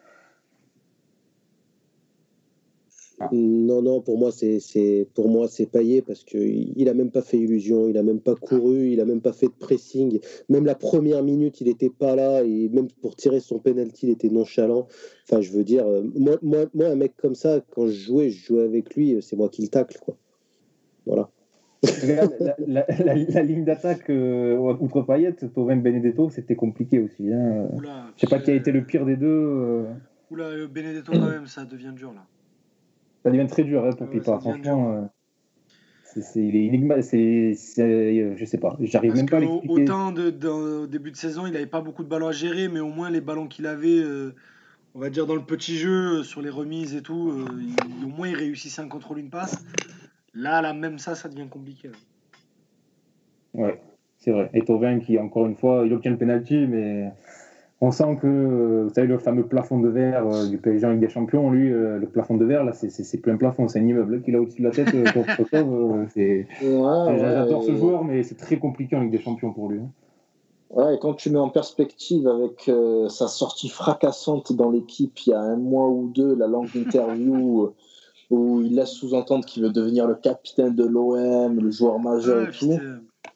S4: Non, non, pour moi, c'est pour moi c'est Payet parce qu'il n'a même pas fait illusion, il n'a même pas couru, il n'a même pas fait de pressing. Même la première minute, il n'était pas là et même pour tirer son penalty, il était nonchalant. Enfin, je veux dire, euh, moi, moi, moi, un mec comme ça, quand je jouais, je jouais avec lui, c'est moi qui le tacle, quoi. Voilà.
S2: la, la, ligne d'attaque euh, outre Payet, Tovin Benedetto, c'était compliqué aussi. Hein. je sais pas qui a été le pire des deux. Euh...
S3: Oula, Benedetto quand même, ça devient dur là.
S2: Ça devient très dur hein, pour Pipa. Franchement, euh, c'est, il est c'est, euh, je sais pas, j'arrive même pas à l'expliquer.
S3: Autant de, au début de saison, il n'avait pas beaucoup de ballons à gérer, mais au moins les ballons qu'il avait, euh, on va dire dans le petit jeu, sur les remises et tout, au moins il réussissait un contrôle, une passe. Là, là, même ça, ça devient compliqué.
S2: Ouais, c'est vrai. Et Tovin qui, encore une fois, il obtient le penalty, mais on sent que, vous savez, le fameux plafond de verre du PSG en Ligue des Champions, lui, le plafond de verre, là, c'est plus un plafond, c'est un immeuble qu'il a au-dessus de la tête. J'adore ce joueur, mais c'est très compliqué en Ligue des Champions pour lui. Hein.
S6: Ouais, quand tu mets en perspective avec euh, sa sortie fracassante dans l'équipe il y a un mois ou deux, la longue interview euh, où il laisse sous-entendre qu'il veut devenir le capitaine de l'OM, le joueur majeur et tout.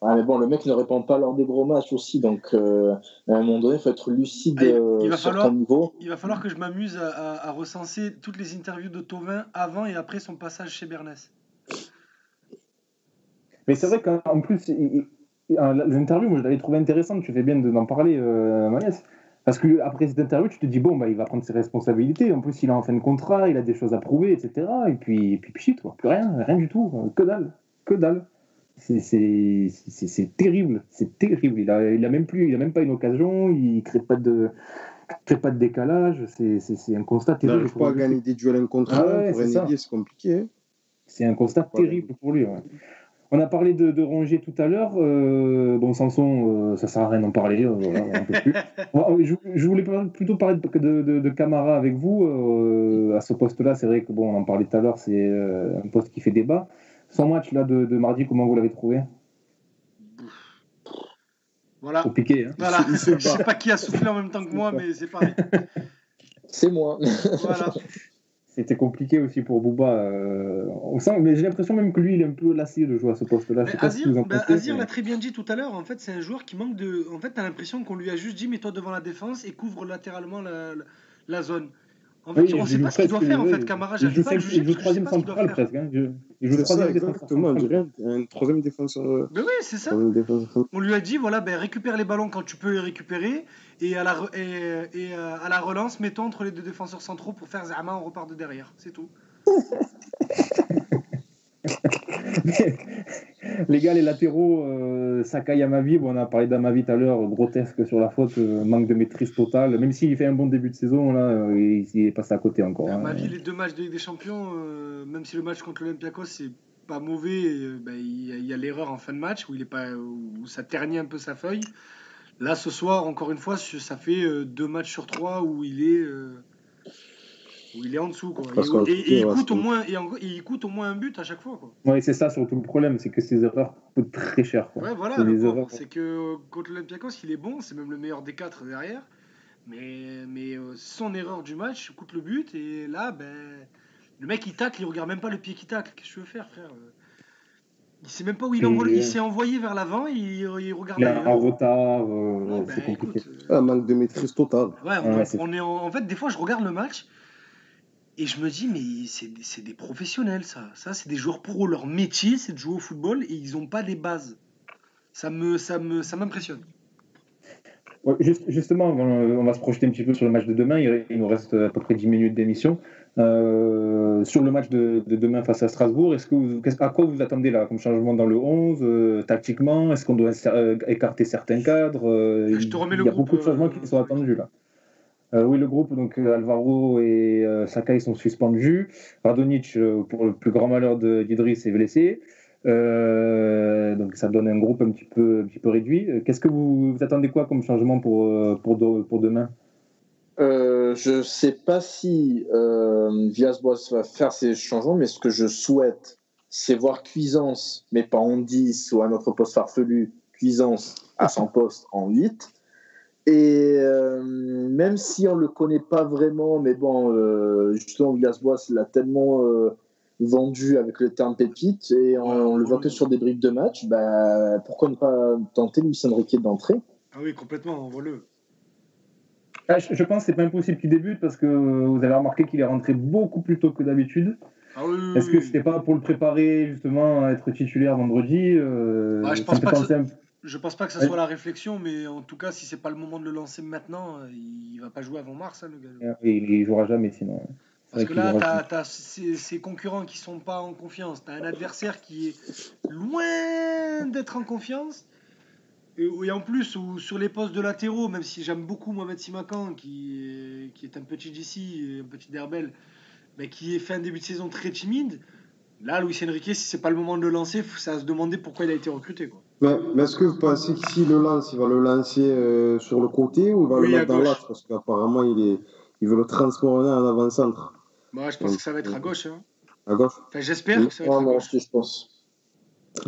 S6: Mais bon, le mec ne répond pas lors des gros matchs aussi, donc euh, à un moment donné, il faut être lucide il va sur
S3: falloir, niveau. Il va falloir que je m'amuse à, recenser toutes les interviews de Tovin avant et après son passage chez Bernès.
S2: Mais c'est vrai qu'en plus, L'interview, moi, je l'avais trouvé intéressante. Tu fais bien d'en parler, euh, Parce que après cette interview, tu te dis, bon, bah, il va prendre ses responsabilités. En plus, il est en fin de contrat, il a des choses à prouver, etc. Et puis, et puis pchit, plus rien, rien du tout. Que dalle, que dalle. C'est terrible, c'est terrible. Il a, il a même plus, il a même pas une occasion, il crée pas de crée pas de décalage, c'est un constat terrible. Il
S5: n'arrive pas à gagner des duels en contre ah pour c'est compliqué.
S2: C'est un constat terrible pour lui. Ouais. On a parlé de, de Rongier tout à l'heure. Euh, bon, Sanson, euh, ça sert à rien d'en parler. Euh, je, voulais plutôt parler de, de, Camara avec vous. à ce poste-là, c'est vrai que bon, on en parlait tout à l'heure, c'est un poste qui fait débat. Son match là de, mardi, comment vous l'avez trouvé?
S3: Voilà. Piqué, hein. voilà. Je sais pas qui a soufflé en même temps que moi, mais c'est pareil.
S6: C'est moi.
S2: voilà c'était compliqué aussi pour Bouba. Euh, mais j'ai l'impression même que lui, il est un peu lassé de jouer à ce poste-là.
S3: Azir, bah, l'a très bien dit tout à l'heure. En fait, c'est un joueur qui manque de. En fait, t'as l'impression qu'on lui a juste dit mets-toi devant la défense et couvre latéralement la, la zone. En fait, on ne sait pas ce qu'il doit faire, en fait, Camara. Il joue, joue troisième central presque. Hein. Il joue le troisième défenseur. Un troisième défenseur. Mais oui, c'est ça. On lui a dit voilà, ben, récupère les ballons quand tu peux les récupérer. Et à la, et, et euh, à la relance, mets-toi entre les deux défenseurs centraux pour faire Zama, on repart de derrière. C'est tout.
S2: les gars, les latéraux, euh, Sakai Amavi, bon, on a parlé d'Amavi tout à l'heure, grotesque sur la faute, euh, manque de maîtrise totale. Même s'il fait un bon début de saison, là, euh, il, est passé à côté encore.
S3: Hein. Amavi, les deux matchs de Ligue des Champions, même si le match contre l'Olympiakos, c'est pas mauvais, ben, il y a, l'erreur en fin de match où, il est pas, où ça ternit un peu sa feuille. Là, ce soir, encore une fois, ça fait deux matchs sur trois où il est il est en dessous. Quoi. Et, il, coûte au moins, et il coûte au moins un but à chaque fois. Quoi.
S2: Ouais, c'est ça surtout le problème, c'est que ces erreurs coûtent très cher.
S3: Quoi. Ouais, voilà, c'est que euh, contre l'Olympiakos, il est bon, c'est même le meilleur des quatre derrière. Mais, mais euh, son erreur du match coûte le but, et là, ben, le mec il tacle, il regarde même pas le pied qui tacle. Qu'est-ce que tu veux faire, frère il sait même pas où il, envoie, il s'est envoyé vers l'avant, il, il regarde. Il est en retard,
S5: euh, c'est ben, compliqué. un manque de maîtrise totale.
S3: Ouais, on, est en fait, des fois, je regarde le match, et je me dis, mais c'est des professionnels, ça. Ça, c'est des joueurs pour eux. Leur métier, c'est de jouer au football et ils n'ont pas des bases. Ça me, ça me, ça m'impressionne.
S2: justement, on va se projeter un petit peu sur le match de demain. Il, nous reste à peu près 10 minutes d'émission. Euh, sur le match de, demain face à Strasbourg, est-ce que à quoi vous attendez là comme changement dans le 11 euh, tactiquement? Est-ce qu'on doit euh, écarter certains cadres? Je te remets le Il y a beaucoup de changements qui sont attendus là. Euh, oui, le groupe, donc euh, Alvaro et euh, Sakai sont suspendus. Radonic, pour le plus grand malheur d'Idriss, est blessé. donc ça donne un groupe un petit peu, un petit peu réduit. Qu'est-ce que vous, attendez quoi comme changement pour, pour, pour demain?
S6: Je ne sais pas si euh, Villas-Boas va faire ces changements, mais ce que je souhaite, c'est voir Cuisance, mais pas en 10 ou à notre poste farfelu, Cuisance à son poste en 8 et euh, même si on ne le connaît pas vraiment, mais bon, euh, justement, Villas-Boas l'a tellement euh, vendu avec le terme pépite et on, ne le voit que sur des briques de match, bah, pourquoi ne pas tenter Luis Enrique d'entrée
S3: Ah oui, complètement, envoie-le.
S2: Ah, je, pense que c'est pas impossible qu'il débute parce que vous avez remarqué qu'il est rentré beaucoup plus tôt que d'habitude. Ah Est-ce que c'était pas pour le préparer justement à être titulaire vendredi
S3: ah, Je pense pas que je pense pas que ce soit la réflexion, mais en tout cas, si c'est pas le moment de le lancer maintenant, euh, il va pas jouer avant mars, hein, le
S2: gars. il, ne jouera jamais sinon.
S3: Parce que là, tu as, ces, concurrents qui sont pas en confiance. Tu as un adversaire qui est loin d'être en confiance. Et, en plus, sur les postes de latéraux, même si j'aime beaucoup Mohamed Simakan, qui est, qui est un petit d'ici, un petit d'Herbel, mais qui est fait un début de saison très timide, là, Luis Enrique, si c'est pas le moment de le lancer, ça se demander pourquoi il a été recruté. Quoi.
S5: Mais, est-ce que vous pensez que s'il le lance, il va le lancer euh, sur le côté ou il va le mettre dans l'axe? Parce qu'apparemment, il, est, il veut le transformer en avant-centre.
S3: Moi, je pense que ça va être à gauche. Hein.
S5: À gauche?
S3: J'espère que ça va être à gauche.
S6: je pense.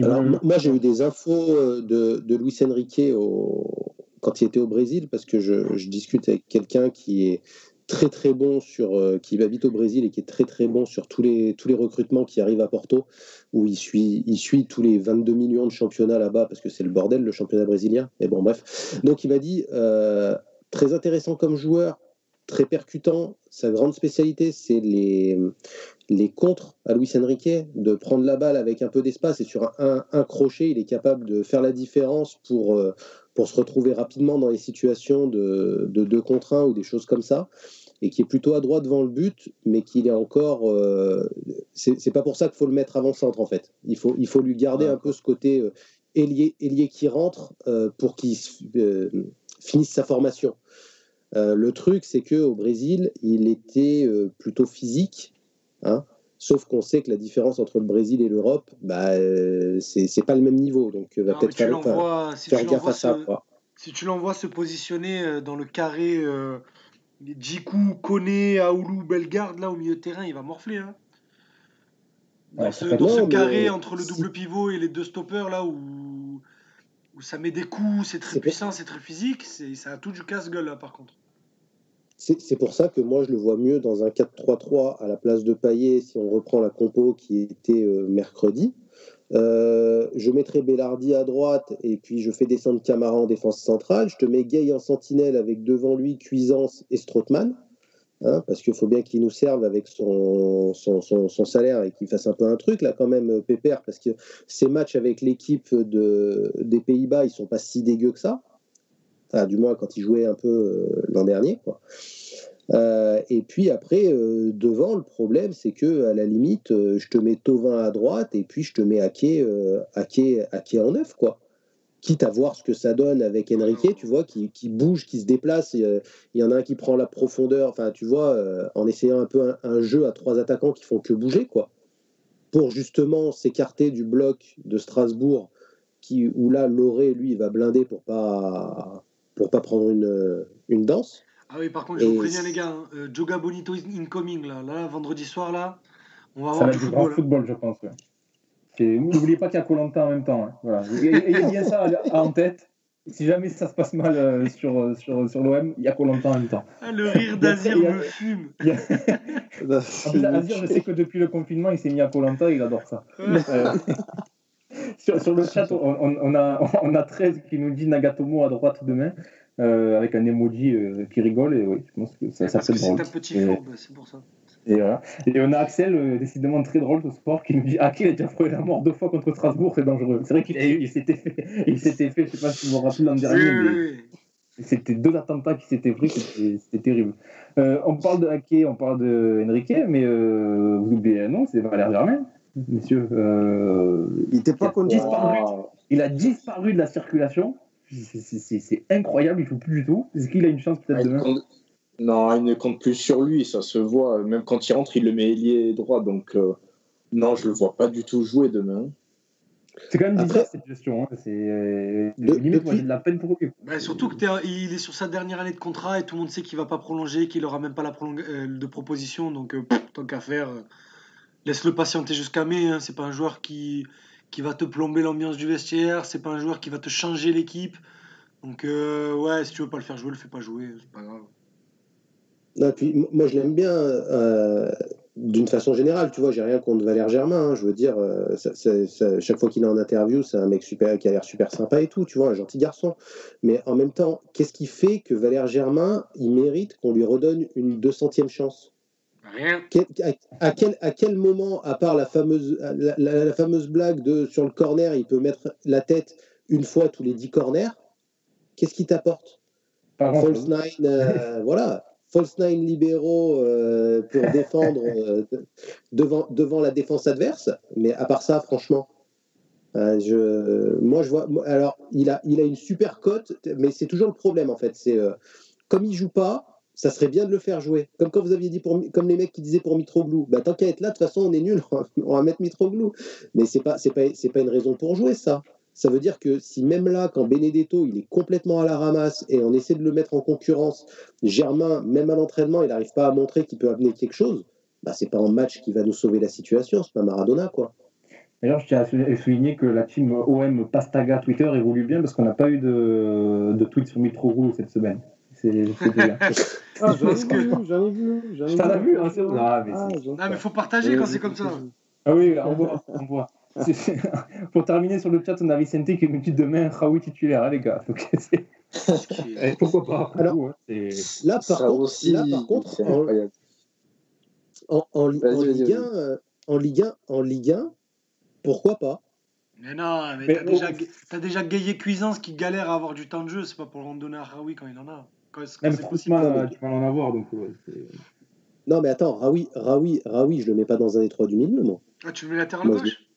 S4: Alors, moi, j'ai eu des infos euh, de, de Luis Enrique au... quand il était au Brésil, parce que je, je discute avec quelqu'un qui est très très bon sur euh, qui habite au Brésil et qui est très très bon sur tous les tous les recrutements qui arrivent à Porto où il suit il suit tous les 22 millions de championnats là-bas parce que c'est le bordel le championnat brésilien. Et bon bref. Donc il m'a dit euh, très intéressant comme joueur très percutant. Sa grande spécialité c'est les les contres à Luis Enrique de prendre la balle avec un peu d'espace et sur un, un, crochet il est capable de faire la différence pour euh, pour se retrouver rapidement dans les situations de, de 2 contre 1 ou des choses comme ça, et qui est plutôt à droite devant le but, mais qu'il est encore. Euh, c'est pas pour ça qu'il faut le mettre avant-centre, en fait. Il faut, il faut lui garder un peu ce côté euh, ailier, ailier qui rentre euh, pour qu'il euh, finisse sa formation. le truc, c'est qu'au Brésil, il était plutôt physique. Hein, Sauf qu'on sait que la différence entre le Brésil et l'Europe, bah, euh, c'est pas le même niveau. Donc, va peut-être faire,
S3: si gaffe à ça. Si tu l'envoies se positionner euh, dans le carré euh, Djikou, Kone, Aoulou, Bellegarde, là au milieu de terrain, il va morfler. Hein. Dans, ce, carré entre le double pivot et les deux stoppers, là où, où ça met des coups, c'est très puissant, c'est très physique, ça a tout du casse-gueule là par contre.
S4: C'est pour ça que moi je le vois mieux dans un 4-3-3 à la place de Payet si on reprend la compo qui était euh, mercredi. Euh, je mettrai Bellardi à droite et puis je fais descendre Camara en défense centrale. Je te mets Gay en sentinelle avec devant lui Cuisance et Strootman. Hein, parce qu'il faut bien qu'il nous serve avec son, salaire et qu'il fasse un peu un truc là quand même, euh, Pépère, parce que ces matchs avec l'équipe de, des Pays-Bas, ils sont pas si dégueux que ça du moins quand il jouait un peu euh, l'an dernier. Euh, et puis après, euh, devant, le problème, c'est que à la limite, je te mets Tovin à droite et puis je te mets Ake, en neuf, quoi. Quitte à voir ce que ça donne avec Enrique, tu vois, qui, bouge, qui se déplace. Il y en a un qui prend la profondeur, enfin, tu vois, en essayant un peu un, jeu à trois attaquants qui font que bouger, quoi. Pour justement s'écarter du bloc de Strasbourg, qui, où là, Loré, lui, il va blinder pour pas pour pas prendre une, une danse.
S3: Ah oui, par contre, je vous préviens, les gars, hein, euh, Joga Bonito incoming, là, là, vendredi soir, là, on va avoir
S2: du football. Grand hein. football, je pense. N'oubliez pas qu'il y a Colanta en même temps. Hein. Voilà. Ayez bien ça en tête. Si jamais ça se passe mal euh, sur, euh, sur, sur l'OM, il y a Colanta en même temps.
S3: Ah, le rire d'Azir me fume.
S2: Azir, je sais que depuis le confinement, il s'est mis à Colanta, il adore ça. Sur, le chat, on, a, on a 13 qui nous dit Nagatomo à droite demain, euh, avec un emoji euh, qui rigole, et oui, je pense que ça, ça
S3: C'est un petit fourbe, c'est pour ça.
S2: Et, voilà. et on a Axel, euh, décidément très drôle ce sport, qui nous dit Ah, qui a déjà prouvé la mort deux fois contre Strasbourg, c'est dangereux. C'est vrai qu'il il s'était fait, il s'était fait, je sais pas si vous vous rappelez l'an dernier, mais c'était deux attentats qui s'étaient pris, c'était terrible. on parle de Ake, on parle de Enrique, mais vous oubliez non, c'est Valère Germain messieurs. Euh,
S5: il n'était pas
S2: disparu. Il a disparu de la circulation. C'est incroyable, il ne joue plus du tout. Est-ce qu'il a une chance peut-être ah, demain
S6: Non, il ne compte plus sur lui, ça se voit. Même quand il rentre, il le met ailier droit. Donc, euh, non, je ne le vois pas du tout jouer demain.
S2: C'est quand même bizarre cette gestion. Hein. C'est euh, limite, moi j'ai de la peine pour lui.
S3: Bah, surtout qu'il est sur sa dernière année de contrat et tout le monde sait qu'il ne va pas prolonger, qu'il n'aura même pas la de proposition. Donc, tant qu'à faire, laisse-le patienter jusqu'à mai. Hein. C'est pas un joueur qui, va te plomber l'ambiance du vestiaire. C'est pas un joueur qui va te changer l'équipe. Donc, euh, ouais, si tu veux pas le faire jouer, le fais pas jouer. C'est pas grave.
S4: puis, moi, je l'aime bien euh, d'une façon générale. Tu vois, j'ai rien contre Valère Germain. Hein. je veux dire, euh, chaque fois qu'il est en interview, c'est un mec super, qui a l'air super sympa et tout. Tu vois, un gentil garçon. Mais en même temps, qu'est-ce qui fait que Valère Germain, il mérite qu'on lui redonne une 200e chance? À, quel, à quel moment, à part la fameuse, la, fameuse blague de sur le corner, il peut mettre la tête une fois tous les dix corners, qu'est-ce qui t'apporte? False nine, euh, voilà. False nine libéraux euh, pour défendre euh, devant, devant la défense adverse. Mais à part ça, franchement, je, moi je vois. Alors, il a, il a une super cote, mais c'est toujours le problème en fait. C'est comme il joue pas, ça serait bien de le faire jouer. Comme quand vous aviez dit, pour, comme les mecs qui disaient pour Mitroglou, bah, tant qu'à être là, de toute façon, on est nul, on va mettre Mitroglou. Mais c'est pas, c'est pas, c'est pas une raison pour jouer, ça. Ça veut dire que si même là, quand Benedetto, il est complètement à la ramasse et on essaie de le mettre en concurrence, Germain, même à l'entraînement, il n'arrive pas à montrer qu'il peut amener quelque chose, bah, c'est pas un match qui va nous sauver la situation, c'est pas Maradona, quoi.
S2: D'ailleurs, je tiens à souligner que la team OM Pastaga Twitter évolue bien parce qu'on n'a pas eu de, de tweet sur Mitroglou cette semaine. C'est
S5: ah, j'en ai, vu, j'en ai vu.
S2: J'en ai vu, hein, c'est
S3: vrai. Ah, mais ah, faut partager quand c'est comme ça.
S2: Ah oui, on voit. On voit. Pour terminer sur le chat, on a Vicente qui me dit demain Raoui titulaire, hein, les gars. Donc, pourquoi pas
S4: Alors, hein, là, par contre, là, par contre en, en, en, Ligue 1, euh, en, Ligue 1, en Ligue 1, pourquoi pas?
S3: Mais non, mais, t'as déjà, as déjà Gayé Cuisance qui galère à avoir du temps de jeu, c'est pas pour le donner à Raoui quand il en a. Quand,
S2: quand Même tu vas en avoir, donc ouais,
S4: Non, mais attends, Raoui, Raoui, Raoui, je le mets pas dans un des trois du milieu, moi.
S3: Ah, tu le mets latéral gauche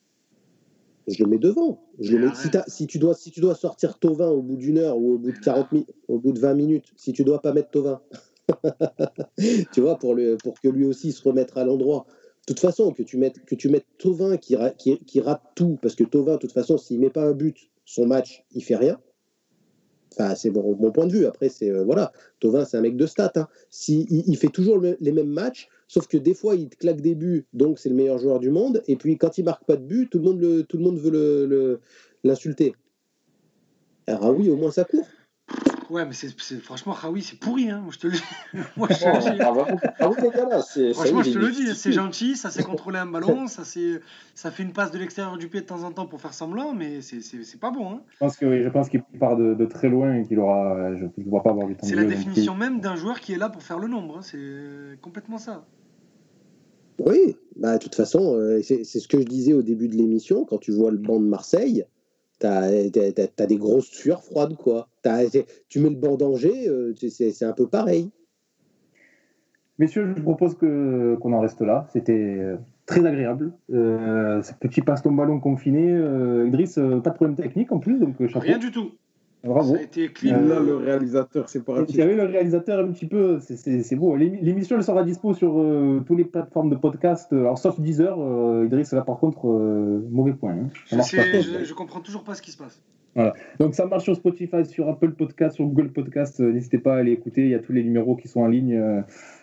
S4: je le mets devant. Je le mets, si, si, tu dois, si tu dois sortir Tovin au bout d'une heure ou au bout de 40 au bout de 20 minutes, si tu dois pas mettre Tovin, tu vois, pour, le, pour que lui aussi se remette à l'endroit. De toute façon, que tu mettes, que tu mettes Tovin qui, qui, qui rate tout, parce que Tovin, de toute façon, s'il met pas un but, son match, il fait rien. C'est mon, point de vue. Après, c'est euh, voilà, Tovin, c'est un mec de stats. Hein. Si, il, fait toujours les mêmes matchs, sauf que des fois, il claque des buts, donc c'est le meilleur joueur du monde. Et puis, quand il marque pas de but, tout le monde, le, tout le monde veut l'insulter. Ah oui, au moins ça court.
S3: Ouais, mais c'est, franchement, Raoui, c'est pourri, hein. Moi, je te le dis. Moi, je te le dis. franchement, je te le dis, c'est gentil, ça sait contrôler un ballon, ça, ça fait une passe de l'extérieur du pied de temps en temps pour faire semblant, mais c'est, c'est, pas bon. Hein.
S2: Je pense, que, je pense qu'il part de, de, très loin et qu'il aura. Je ne vois pas avoir du temps
S3: C'est la définition même d'un joueur qui est là pour faire le nombre. Hein. C'est complètement ça.
S4: Oui, bah, de toute façon, euh, c'est, c'est ce que je disais au début de l'émission, quand tu vois le banc de Marseille t'as as, des grosses sueurs froides, quoi. tu mets le banc d'Angers, euh, c'est un peu pareil.
S2: Messieurs, je vous propose qu'on en reste là. C'était euh, très agréable. Euh, ce petit passe-ton ballon confiné. Euh, Idriss, pas de problème technique en plus, donc
S3: Rien du tout.
S2: Bravo.
S3: Ça a été clean.
S5: Là, le réalisateur, c'est pas
S2: y avait le réalisateur un petit peu, c'est beau. L'émission elle sera dispo sur euh, toutes les plateformes de podcast, alors sauf 10 heures. Euh, Idriss, là par contre, euh, mauvais point. Hein.
S3: Je, je, comprends toujours pas ce qui se passe.
S2: Voilà. Donc ça marche sur Spotify, sur Apple Podcast, sur Google Podcast. N'hésitez pas à aller écouter. Il y a tous les numéros qui sont en ligne.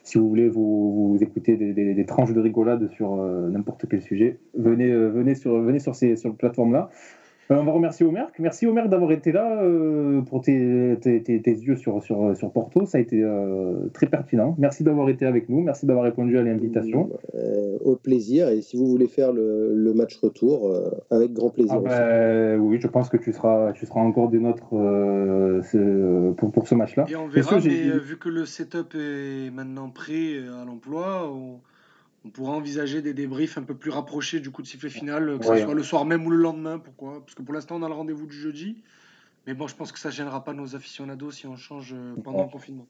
S2: si vous voulez vous, vous écouter des, des, tranches de rigolade sur n'importe quel sujet, venez, venez sur, venez sur ces sur plateformes là. Euh, on va remercier Omer. Merci Omer d'avoir été là euh, pour tes, tes, tes, yeux sur, sur, sur, Porto. Ça a été euh, très pertinent. Merci d'avoir été avec nous. Merci d'avoir répondu à l'invitation.
S4: au plaisir. Et si vous voulez faire le, le match retour, avec grand plaisir.
S2: Ah ben, oui, je pense que tu seras, tu seras encore des nôtres pour, pour ce match-là.
S3: Et on verra, mais vu que le setup est maintenant prêt à l'emploi, on on pourra envisager des débriefs un peu plus rapprochés du coup de sifflet final, que ce soit le soir même ou le lendemain. Pourquoi? Parce que pour l'instant, on a le rendez-vous du jeudi. Mais bon, je pense que ça ne gênera pas nos aficionados si on change euh, pendant le confinement.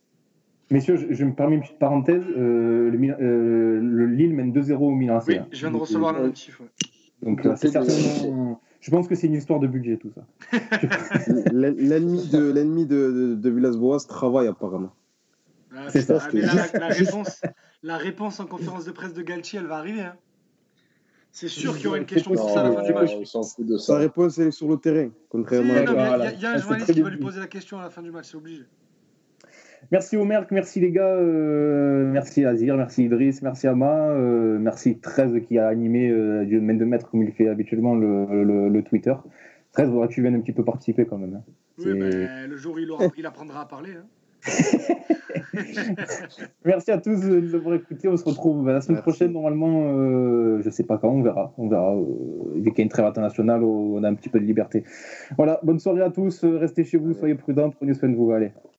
S2: Messieurs, je, me permets une petite parenthèse. Euh, le, euh, le, Lille mène 2-0 au Milan
S3: Oui, je viens de recevoir le notif.
S2: Donc, c'est certainement. Je pense que c'est une histoire de budget, tout ça.
S5: l'ennemi de, l'ennemi de, de, Villas-Boas travaille apparemment.
S3: Ah, c'est ça. Ah, la, la, réponse, la réponse en conférence de presse de Galtier, elle va arriver. Hein. C'est sûr qu'il y aura une question sur ça à la fin du match.
S5: Sa réponse, elle est sur le terrain, contrairement
S3: Il y, a un journaliste qui va lui poser la question à la fin du match, c'est obligé.
S2: Merci Omer, merci les gars, euh, merci Azir, merci Idriss, merci Ama, euh, merci 13 qui a animé euh, du main de maître comme il fait habituellement le, le, Twitter. 13, voudrais que tu viennes un petit peu participer quand même. Hein.
S3: Oui, mais le jour où il, aura, il apprendra à parler. Hein.
S2: Merci à tous de nous avoir écoutés. On se retrouve la semaine prochaine, normalement. Euh, je sais pas quand, on verra. On verra. Euh, vu qu'il y a une trêve internationale, on a un petit peu de liberté. Voilà, bonne soirée à tous. Restez chez vous, soyez prudents, prenez soin de vous. Allez.